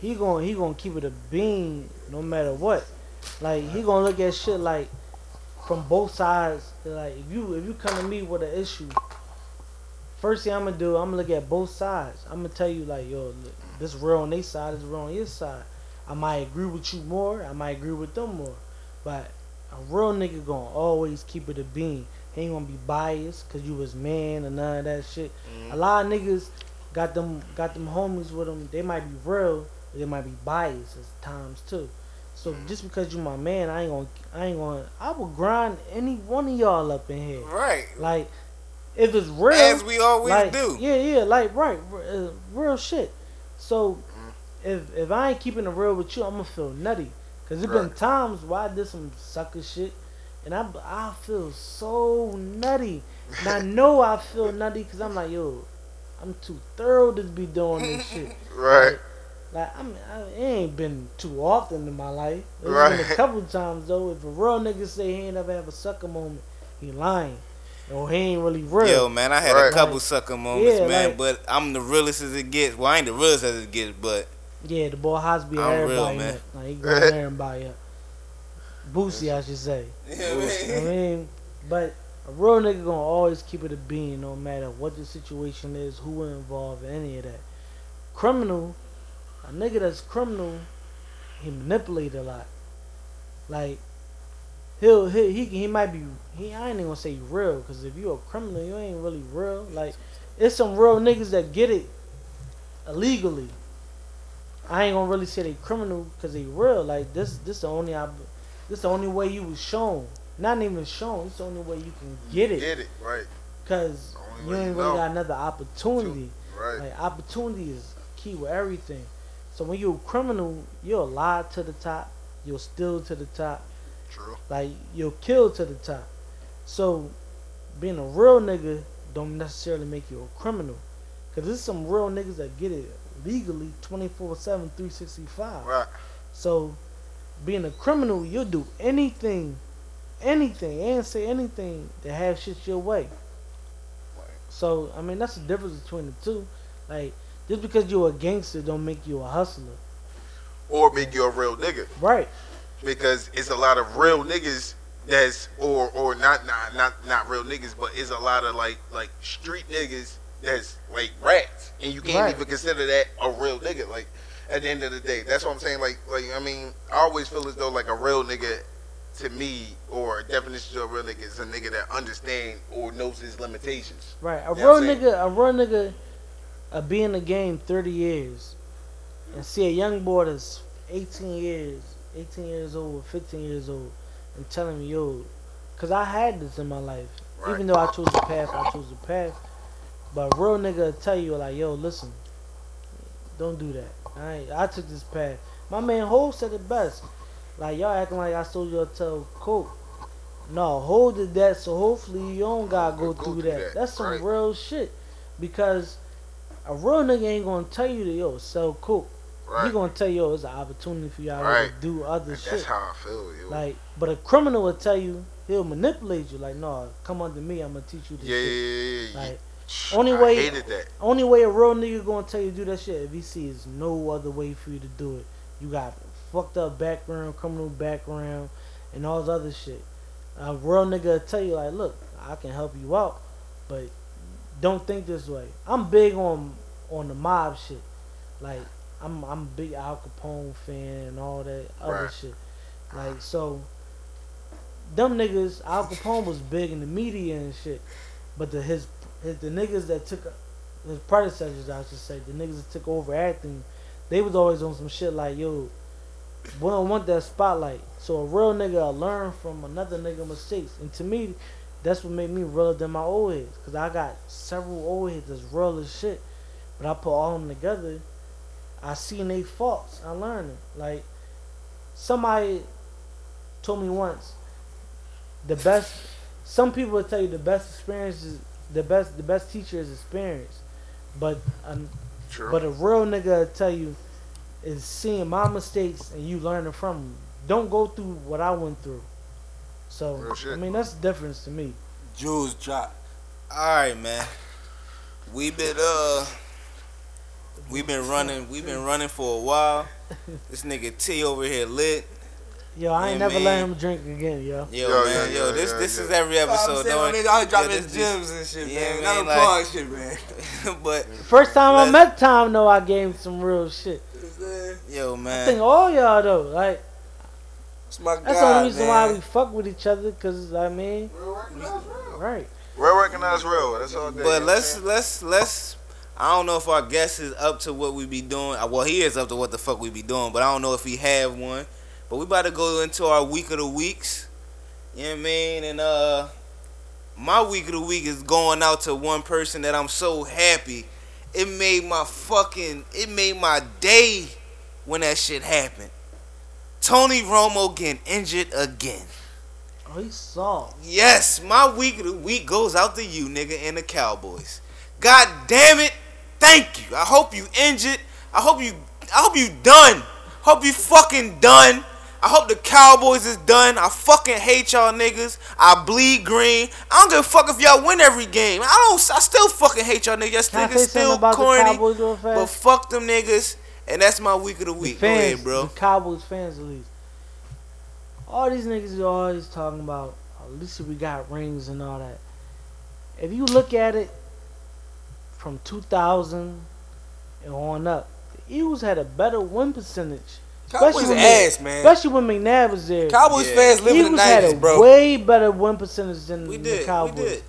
he gonna he gonna keep it a bean no matter what. Like he gonna look at shit like from both sides. Like if you if you come to me with an issue, first thing I'm gonna do, I'm gonna look at both sides. I'm gonna tell you like, yo, look, this real on their side, this real on your side. I might agree with you more, I might agree with them more, but a real nigga gonna always keep it a bean. He ain't gonna be biased cause you was man or none of that shit. A mm-hmm. lot of niggas got them got them homies with them. They might be real, they might be biased at times too. So just because you my man, I ain't gonna, I ain't gonna, I will grind any one of y'all up in here. Right. Like, if it's real, As we always like, do. Yeah, yeah, like right, uh, real shit. So Mm-hmm. if if I ain't keeping it real with you, I'm gonna feel nutty. Cause there been times where I did some sucker shit, and I I feel so nutty, and I know I feel nutty because I'm like yo, I'm too thorough to be doing this shit. Right. Like I mean, I, it ain't been too often in my life. It's been a couple times though. If a real nigga say he ain't ever have a sucker moment, he lying, or he ain't really real. Yo, man, I had Right. a couple Like, sucker moments, yeah, man, like- but I'm the realest as it gets. Well, I ain't the realest as it gets, but Yeah, the boy Hosby I'm real, everybody man. up. Like he going everybody up. Boosie, I should say. I mean, but a real nigga gonna always keep it a bean, no matter what the situation is, who involved, any of that. Criminal, a nigga that's criminal, he manipulate a lot. Like he'll he he, he might be he I ain't even gonna say real, cause if you a criminal, you ain't really real. Like it's some real niggas that get it illegally. I ain't gonna really say they criminal because they real. Like this, this the only op- this the only way you was shown. Not even shown. It's the only way you can get it. Get it. Right. Cause you ain't really know. got another opportunity. Right. Like opportunity is key with everything. So when you're a criminal, you'll lie to the top. You'll steal to the top. True. Like you'll kill to the top. So, being a real nigga don't necessarily make you a criminal. Cause there's some real niggas that get it legally 24/7, 365. Right. So, being a criminal, you'll do anything, anything, and say anything to have shit your way. So, I mean, that's the difference between the two. Like, just because you're a gangster, don't make you a hustler. Or make you a real nigga. Right. because it's a lot of real niggas that's or or not not not not real niggas, but it's a lot of like like street niggas that's like rats, and you can't Right. even consider that a real nigga. Like at the end of the day, that's what I'm saying. Like like I mean, I always feel as though like a real nigga to me or a definition of a real nigga is a nigga that understand or knows his limitations. Right. A You real nigga, a real nigga, uh, be in the game 30 years and see a young boy that's 18 years, 18 years old, 15 years old, and telling me, yo, because I had this in my life. Right. Even though I chose the path, I chose the path. But a real nigga tell you, like, yo, listen, don't do that. I, I took this path. My man Ho said it best. Like, y'all acting like I stole your tell Coke. No, Ho did that, so hopefully you don't gotta go, Go through through that. that, That's some right. real shit. Because a real nigga ain't gonna tell you to, yo, sell Coke. Right. He gonna tell you, yo, it's an opportunity for y'all Right. to do other And shit. that's how I feel. Yo. Like, but a criminal will tell you, he'll manipulate you. Like, no, come under me, I'm gonna teach you this yeah, yeah, shit. yeah, yeah. Like, Shh, only I way- hated that. only way a real nigga gonna tell you to do that shit if he sees no other way for you to do it. You got fucked up background, criminal background, and all this other shit. A real nigga will tell you like, look, I can help you out, but don't think this way. I'm big on on the mob shit. Like I'm I'm a big Al Capone fan and all that other Right. shit. Like so them niggas, Al Capone was big in the media and shit. But the his, his the niggas that took his predecessors, I should say, the niggas that took over acting, they was always on some shit like, yo, we don't want that spotlight. So a real nigga learn from another nigga mistakes. And to me, that's what made me realer than my old heads. Cause I got several old heads that's real as shit. But I put all them together, I seen they faults. I learned them. Like somebody told me once, the best. Some people will tell you the best experience is the best. The best teacher is experience, but um, True. but a real nigga will tell you is seeing my mistakes and you learning from them. Don't go through what I went through. So I mean that's the difference to me. Jules drop. All right, man. We been uh, we been running. We've been running for a while. This nigga T over here lit. Yo, I ain't Yeah, never let him drink again, yo. Yo, Yo, man, yeah, yo, yeah, this yeah, this yeah. is every I'm episode. saying, don't- man, I yeah, dropping gems and shit, yeah, man. man, Not a like- shit, man. but First time I met Tom, though, I gave him some real shit. yo, man. I think all y'all though, like It's my that's the only reason man. why we fuck with each other, cause I mean, real, right? Real recognize real. That's all. Day, but let's let's let's. I don't know if our guest is up to what we be doing. Uh, Well, he is up to what the fuck we be doing, but I don't know if he have one. But we about to go into our week of the weeks. You know what I mean? And uh, my week of the week is going out to one person that I'm so happy. It made my fucking, it made my day when that shit happened. Tony Romo getting injured again. Oh, he's soft. Yes, my week of the week goes out to you, nigga, and the Cowboys. God damn it. Thank you. I hope you injured. I hope you I hope you done. Hope you fucking done. I hope the Cowboys is done. I fucking hate y'all niggas. I bleed green. I don't give a fuck if y'all win every game. I don't I still fucking hate y'all niggas. Y'all niggas still about corny. the Cowboys real But fuck them niggas. And that's my week of the The week. Go fans, ahead, bro. the Cowboys fans at least. All these niggas are always talking about. Oh, at least we got rings and all that. If you look at it from 2000 and on up, the Eagles had a better win percentage. Cowboys when ass, Mc- man. Especially when McNabb was there. Cowboys Yeah. fans live in the Eagles had a bro. way better win percentage than We the did. We Cowboys. did.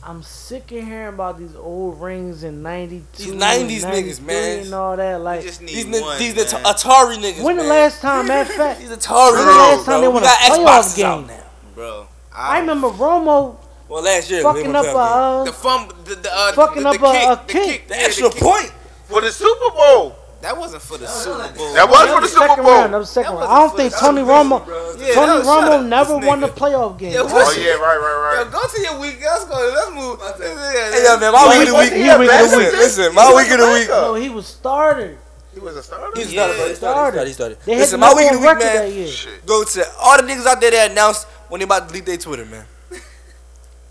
I'm sick of hearing about these old rings in '92, These 90s niggas, man. and all that. Like, just need These ni- one, these man. Atari niggas. when the man. last time, matter of fact, These Atari When the last time bro. they We won a got playoff Xboxes out game? now. Bro. I remember Romo Well, last year fucking up a uh, the fumble, the, the, uh, fucking the, the a- kick, a the kick. kick, The yeah, extra kick. point. for the Super Bowl. That wasn't for the Super Bowl. That was for the Super second Bowl. round. That was second That round. I don't think Tony Romo. Yeah, Tony Romo never this won the playoff game. Yeah, Oh yeah, right, right, Yo, right. go to your week. Let's go. Let's move. Hey, yo, man, my He week of the week. he week of the Listen, week. listen, my week of the week. No, he was started. He was a starter. He Yeah, started, he started, he started. They had Listen, the my week of the week, record that man. year. Go to all the niggas out there that announced when they about to delete their Twitter, man.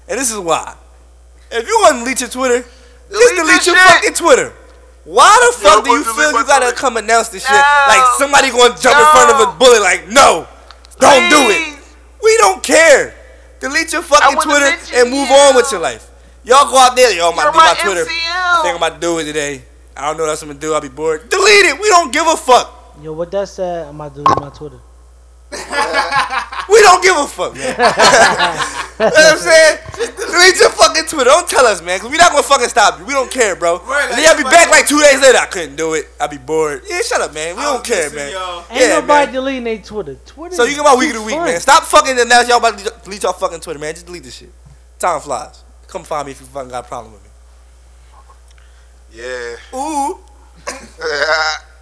And this is why. If you want to delete your Twitter, just Delete delete your shit. fucking Twitter. Why the Yo, fuck do you feel you gotta Twitter. come announce this shit? Like somebody gonna jump in front of a bullet like, no, don't do it. We don't care. Delete your fucking Twitter and move you. on with your life. Y'all go out there, y'all might to do my my Twitter. MCL. I think I'm about to do it today. I don't know what else I'm gonna do. I'll be bored. Delete it. We don't give a fuck. Yo, what that said, I'm about to delete my Twitter. We don't give a fuck. Man. you know what I'm saying? Delete your fucking Twitter. Don't tell us, man, because we not gonna fucking stop you. We don't care, bro. Right, and then y'all be back like two days later. I couldn't do it. I'd be bored. Yeah, shut up, man. We don't care, man. Ain't Yeah, nobody man. deleting their Twitter. Twitter. So you is get my week of the week, fun. man. Stop fucking announcing y'all about to delete y'all fucking Twitter, man. Just delete this shit. Time flies. Come find me if you fucking got a problem with me. Yeah. Ooh.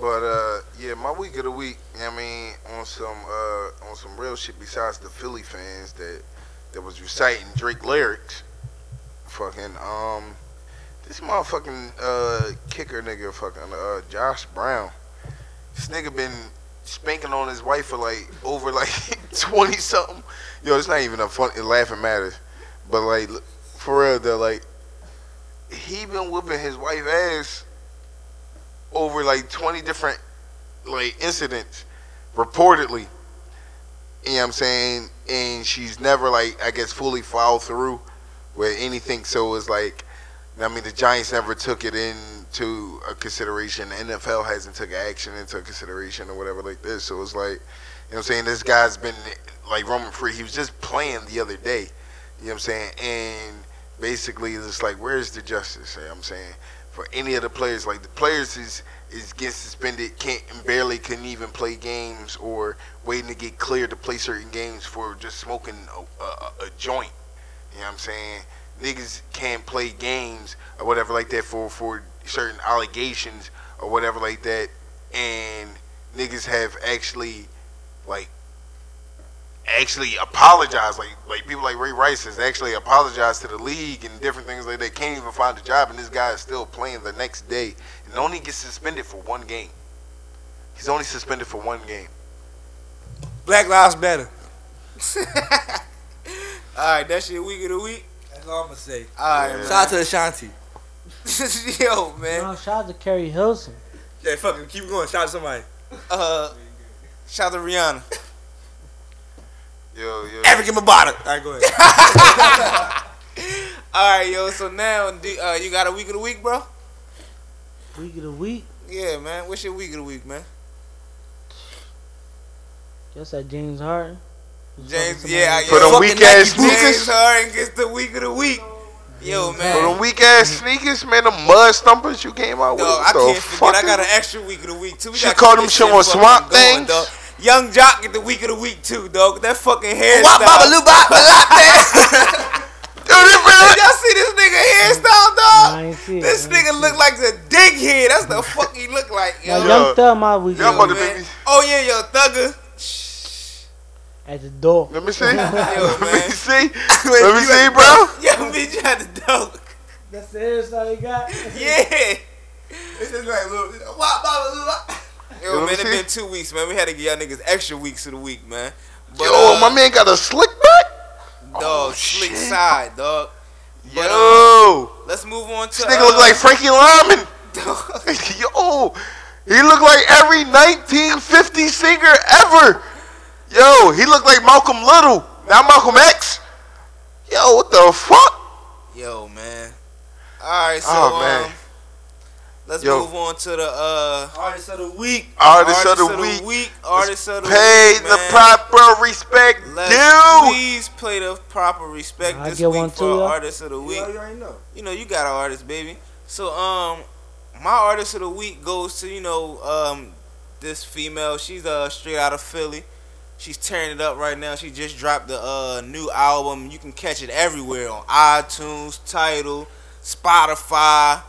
but uh, yeah, my week of the week. I mean, on some uh, on some real shit. Besides the Philly fans that that was reciting Drake lyrics, fucking um, this motherfucking uh kicker nigga, fucking uh Josh Brown. This nigga been spanking on his wife for like over like twenty something. Yo, it's not even a fun laughing matter, but like for real though, like he been whooping his wife ass over like 20 different like incidents reportedly you know what i'm saying? And she's never like i guess fully followed through with anything. So it's like i mean the giants never took it into a consideration. The nfl hasn't took action into consideration or whatever like this. So it's like you know what i'm saying? This guy's been like roman free. He was just playing the other day. You know what i'm saying? And basically it's like where's the justice? You know what i'm saying for any of the players. Like the players is is getting suspended, can't barely can even play games or waiting to get cleared to play certain games for just smoking a, a, a joint. You know what I'm saying? Niggas can't play games or whatever like that for for certain allegations or whatever like that, and niggas have actually like actually apologize. Like like people like Ray Rice has actually apologized to the league and different things like that. Can't even find a job, and this guy is still playing the next day and only gets suspended for one game. He's only suspended for one game. Black Lives Matter. All right, that's your week of the week. That's all I'm gonna say. All right, Shout out to Ashanti. Yo, man. No, shout out to Keri Hilson. Yeah, fucking keep going. Shout out to somebody. Uh, shout out to Rihanna. Yo, yo. Afrika Bambaataa. All right, go ahead. All right, yo. So now, uh, you got a week of the week, bro? Week of the week. Yeah, man. What's your week of the week, man? Guess that James Harden. James, fucking yeah, somebody. For yo, them fucking weak ass Nike boots. James sneakers. Harden gets the week of the week. Yo, man. For man. them weak ass sneakers, man, the mud stumpers you came out with. Dog, I can't forget. I got an extra week of the week too. We She called keep them this showing shit fucking swamp things? dog. Yung Joc get the week of the week too, dog. That fucking Wop, bop, hairstyle. loo, bop, bop, bop. Yo, this Did y'all see this nigga hairstyle, dog? I ain't it, This nigga look like the dickhead. That's the fuck he look like, yo. Now, Yo. Young Thug, my week. Y'all of about the to week. make me. Oh yeah, yo, Thugger. Shh. At the door. Let me see. Yo, Let me see. Let me see, bro. Yo, bitch, you had the dog. That's the hairstyle you got? Yeah. It's just like, look, wop, bop, loo, bop. Yo, Let me man, it see. been two weeks, man. We had to give y'all niggas extra weeks of the week, man. But, Yo, uh, my man got a slick back. dog, Oh, slick shit. side, dog. But, Yo, let's move on to. this nigga uh, look like Frankie Lymon. Yo, he look like every 1950 singer ever. Yo, he look like Malcolm Little, not Malcolm X. Yo, what the fuck? Yo, man. All right, so Oh, man. um, let's Yo. move on to the uh, Artist of the week. Artist, of the week. Artist of the Pay week, Pay the proper respect Let's due. please play the proper respect I this get week one for too, artist of the week. You already know. You know, you got an artist, baby. So, um, my artist of the week goes to you know, um, this female. She's uh straight out of Philly. She's tearing it up right now. She just dropped the uh new album. You can catch it everywhere on iTunes, Tidal, Spotify,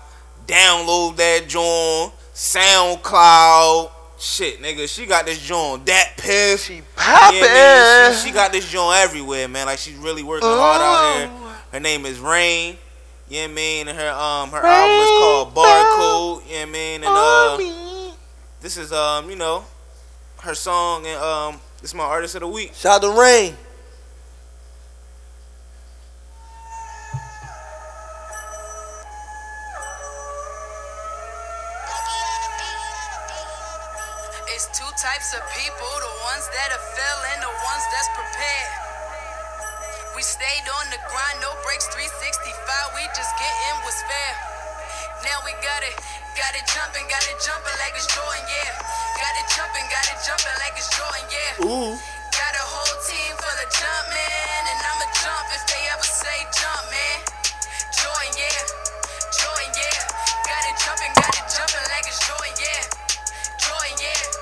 download that joint, SoundCloud. Shit, nigga, she got this joint. That piff. She poppin'. she, she got this joint everywhere, man. Like she's really working hard out here. Her name is Rain. You know what I mean? And her um her album is called Barcode. You know what I mean? And uh this is um, you know, her song and um this is my artist of the week. Shout out to Rain. Two types of people, the ones that have fell and the ones that's prepared. We stayed on the grind, no breaks, 365, we just getting what's fair. Now we got it, got it jumping, got it jumping like it's Jordan, yeah. Got it jumping, got it jumping like it's Jordan, yeah. Ooh. Got a whole team full of jump, man, and I'ma jump if they ever say jump, man. Jordan, yeah. Jordan, yeah. Got it jumping, got it jumping like it's Jordan, yeah. Jordan, yeah.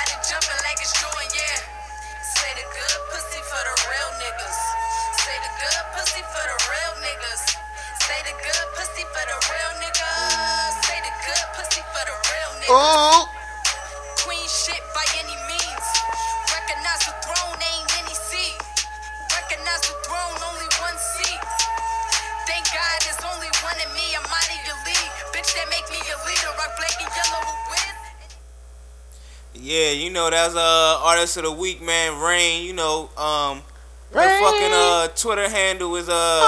Got it jumping like it's yeah. Say the good pussy for the real niggas. Say the good pussy for the real niggas. Say the good pussy for the real niggas. Say the good pussy for the real niggas. Ooh. Queen shit by any means. Recognize the throne, ain't any seat. Recognize the throne, only one seat. Thank God there's only one in me. I'm out of your league. Bitch, that make me a leader. Rock black and yellow with. Yeah, you know that's uh artist of the week, man. Rain, you know, um her fucking uh Twitter handle is uh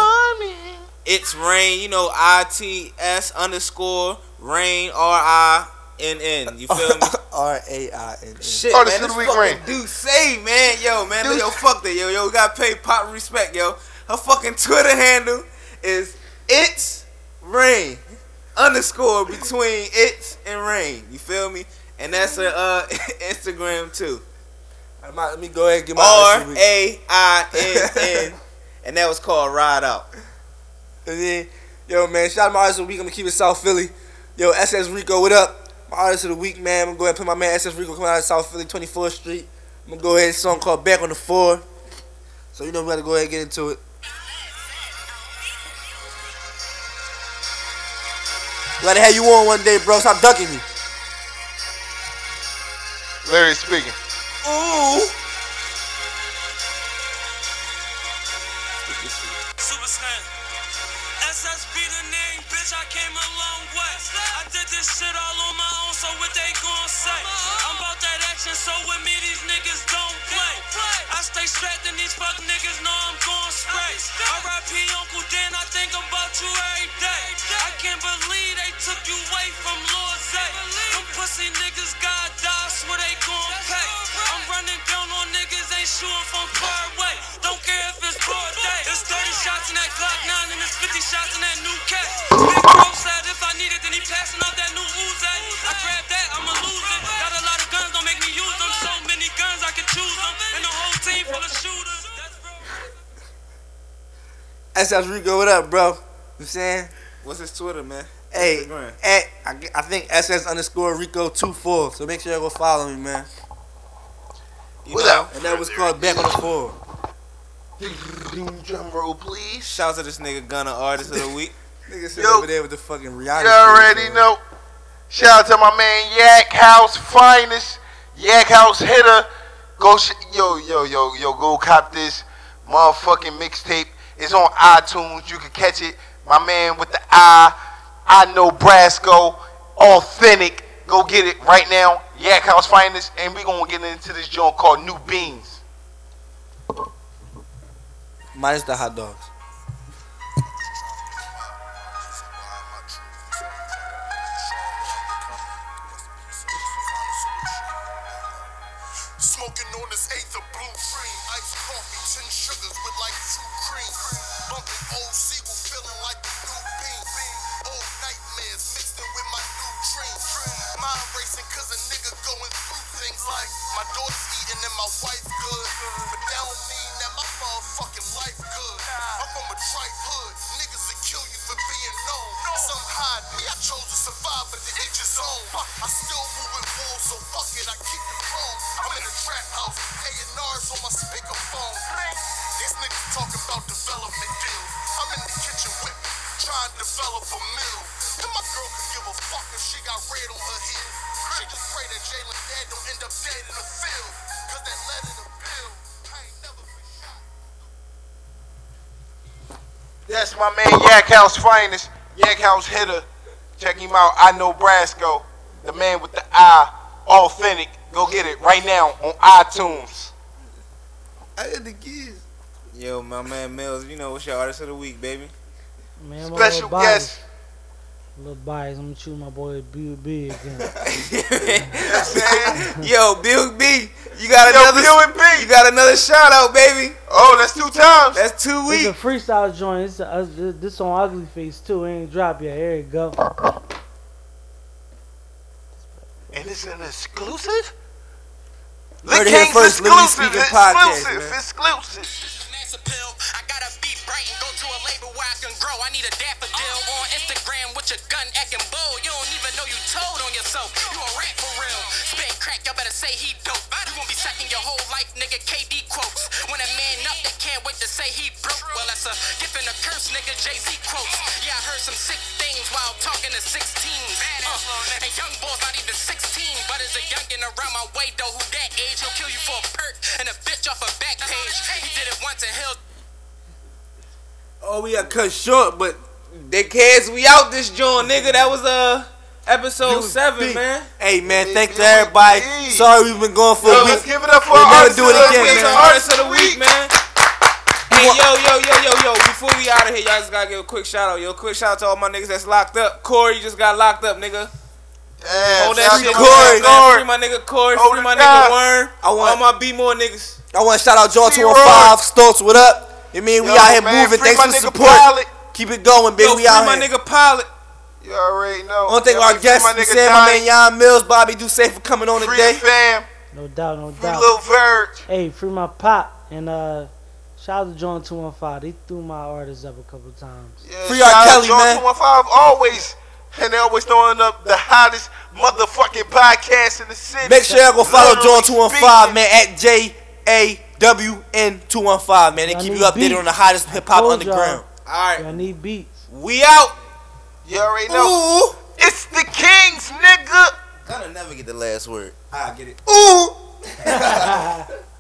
it's Rain, you know, I T S underscore Rain R I N N. You feel me? R A I N N. Shit, Artist man, of the week, Rain. dude say, man, yo, man, yo, fuck that, yo, yo, gotta pay pop respect, yo. Her fucking Twitter handle is it's Rain underscore between it's and Rain. You feel me? And that's her uh Instagram too. I might- Let me go ahead and get my R artist of the week. A I N N, and that was called Ride Out. And then, yo, man, shout out my artist of the week. I'm gonna keep it South Philly. Yo, SS Rico, what up? My artist of the week, man. I'm gonna go ahead and put my man SS Rico coming out of South Philly, 24th Street. I'm gonna go ahead and song called Back on the Floor. So you know we gotta go ahead and get into it. Glad to have you on one day, bro. Stop ducking me. Larry speaking. Ooh. Super Saiyan. SSB the name, bitch, I came a long way. I did this shit all on my own, so what they gon' say? I'm about that action, so with me, these niggas don't play. I stay strapped and these fuck niggas know I'm gon' spray. RIP Uncle Dan, I think about you every day. I can't believe they took you away from Lord Zay. Them pussy niggas got die, swear they gon' pay. I'm running down on niggas, ain't shooting from far away. Don't care if it's broad day. There's 30 shots in that Glock 9 and there's 50 shots in that new cat. Big bro said if I need it, then he passing off that new Uzi. I grab that, I'ma lose it. Got a lot of guns, don't make me use them. So many guns, I can choose them. And the whole team full of shooters. That's real. Rico, what up, bro? You saying? What's his Twitter, man? Hey, Instagram. at, I, I think SS underscore Rico 24. So make sure you go follow me, man. You What know? And that was called Back on the Floor. Drum roll, please. Shout out to this nigga Gunner, artist of the week. Nigga sit Yo. over there with the fucking Rihanna. You already bro. know. Shout out to my man Yak House Finest, Yak House Hitter. Go, sh- yo, yo, yo, yo, go cop this motherfucking mixtape. It's on iTunes. You can catch it. My man with the I, I know Brasco, authentic. Go get it right now. Yak House Finest, and we gonna get into this joint called New Beans. Minus the hot dogs. Smoking on this eighth of blue cream. Iced coffee, ten sugars with like two cream. Bumping old a nigga going through things like my daughter's eating and my wife good. But that don't mean that my motherfucking life good. I'm from a tripe hood. Niggas will kill you for being known. Some hide me, I chose to survive, but to each his own. I still move with wolves, so fuck it, I keep it chrome. I'm in a trap house, A&R's on my speakerphone. These niggas talking about development deals. I'm in the kitchen whipping, trying to develop a meal. And my girl could give a fuck if she got red on her heel. She just pray that Jalen dad don't end up dead in the field. Cause that lead in the bill. I ain't never been shot. That's my man Yak House finest. Yak House hitter. Check him out. I know Brasco. The man with the eye. Authentic. Go get it right now on iTunes. I got the kids. Yo, my man Mills, you know what's your artist of the week, baby? Man, Special little biased. guest. A little biased. I'm gonna choose my boy B B again. Yo, Bill B, you got Yo, another Bill and B. You got another shout out, baby. Oh, that's two times. That's two weeks. It's a freestyle joint. It's a, uh, this on Ugly Face too. It ain't dropped yet. Here you go. And it's an exclusive? Heard The it here King's first, Lily exclusive, Speaking Podcast, exclusive, man. exclusive. Massive pill. I gotta be bright and go to a label where I can grow. I need a daffodil on Instagram with your gun acting bold. You don't even know you told on yourself. You a rat for real. Spit crack, y'all better say he dope. You won't be second your whole life, nigga. KD quotes. When a man up, they can't wait to say he broke. Well, that's a gift and a curse, nigga. Jay Z quotes. Yeah, I heard some sick things while talking to 16s. Uh, and young boy's not even 16, but is a youngin' around my way though. Who that age? He'll kill you for a perk and a bitch off a back page. He did it once and he'll Oh, we got cut short, but they kids, we out this joint, nigga. That was uh episode You seven, beat. man. Hey man, Big thanks to everybody. Big. Sorry we've been going for Yo, a let's week. give it up for We'll our never do it artist of the again, week, man. Artist of the week, man. Hey, yo, yo, yo, yo, yo. Before we out of here, y'all just gotta give a quick shout out. Yo, quick shout out to all my niggas that's locked up. Corey just got locked up, nigga. Yeah, Hold that shit Corey. Corey. Free my nigga Corey. Hold Free my down. nigga Worm. I want- all my B more niggas. I want to shout out Jawn See Two One Roy. Five. Stokes, what up? You mean we Yo, out here man, moving? Thanks for the support. Pilot. Keep it going, baby. Yo, we free out my here. nigga Pilot. You already know. I want to thank our guests, my my, nigga saying my man Jan Mills, Bobby Do Safe for coming on Free today. the fam. No doubt, no Free doubt. Lil Verge. Hey, free my pop and uh, shout out to Jawn Two One Five. They threw my artist up a couple times. Yeah, Free shout R. out Kelly, Jawn man. 215 always. And they always throwing up the hottest motherfucking podcast in the city. Make sure y'all go follow Literally Jawn Two One. Five, man, at J A W N Two One Five, man. They I keep you updated beats. on the hottest hip hop Told y'all. underground. All right, I need beats. we out. You already know. Ooh, It's the Kings, nigga. gonna never get the last word. I get it. Ooh.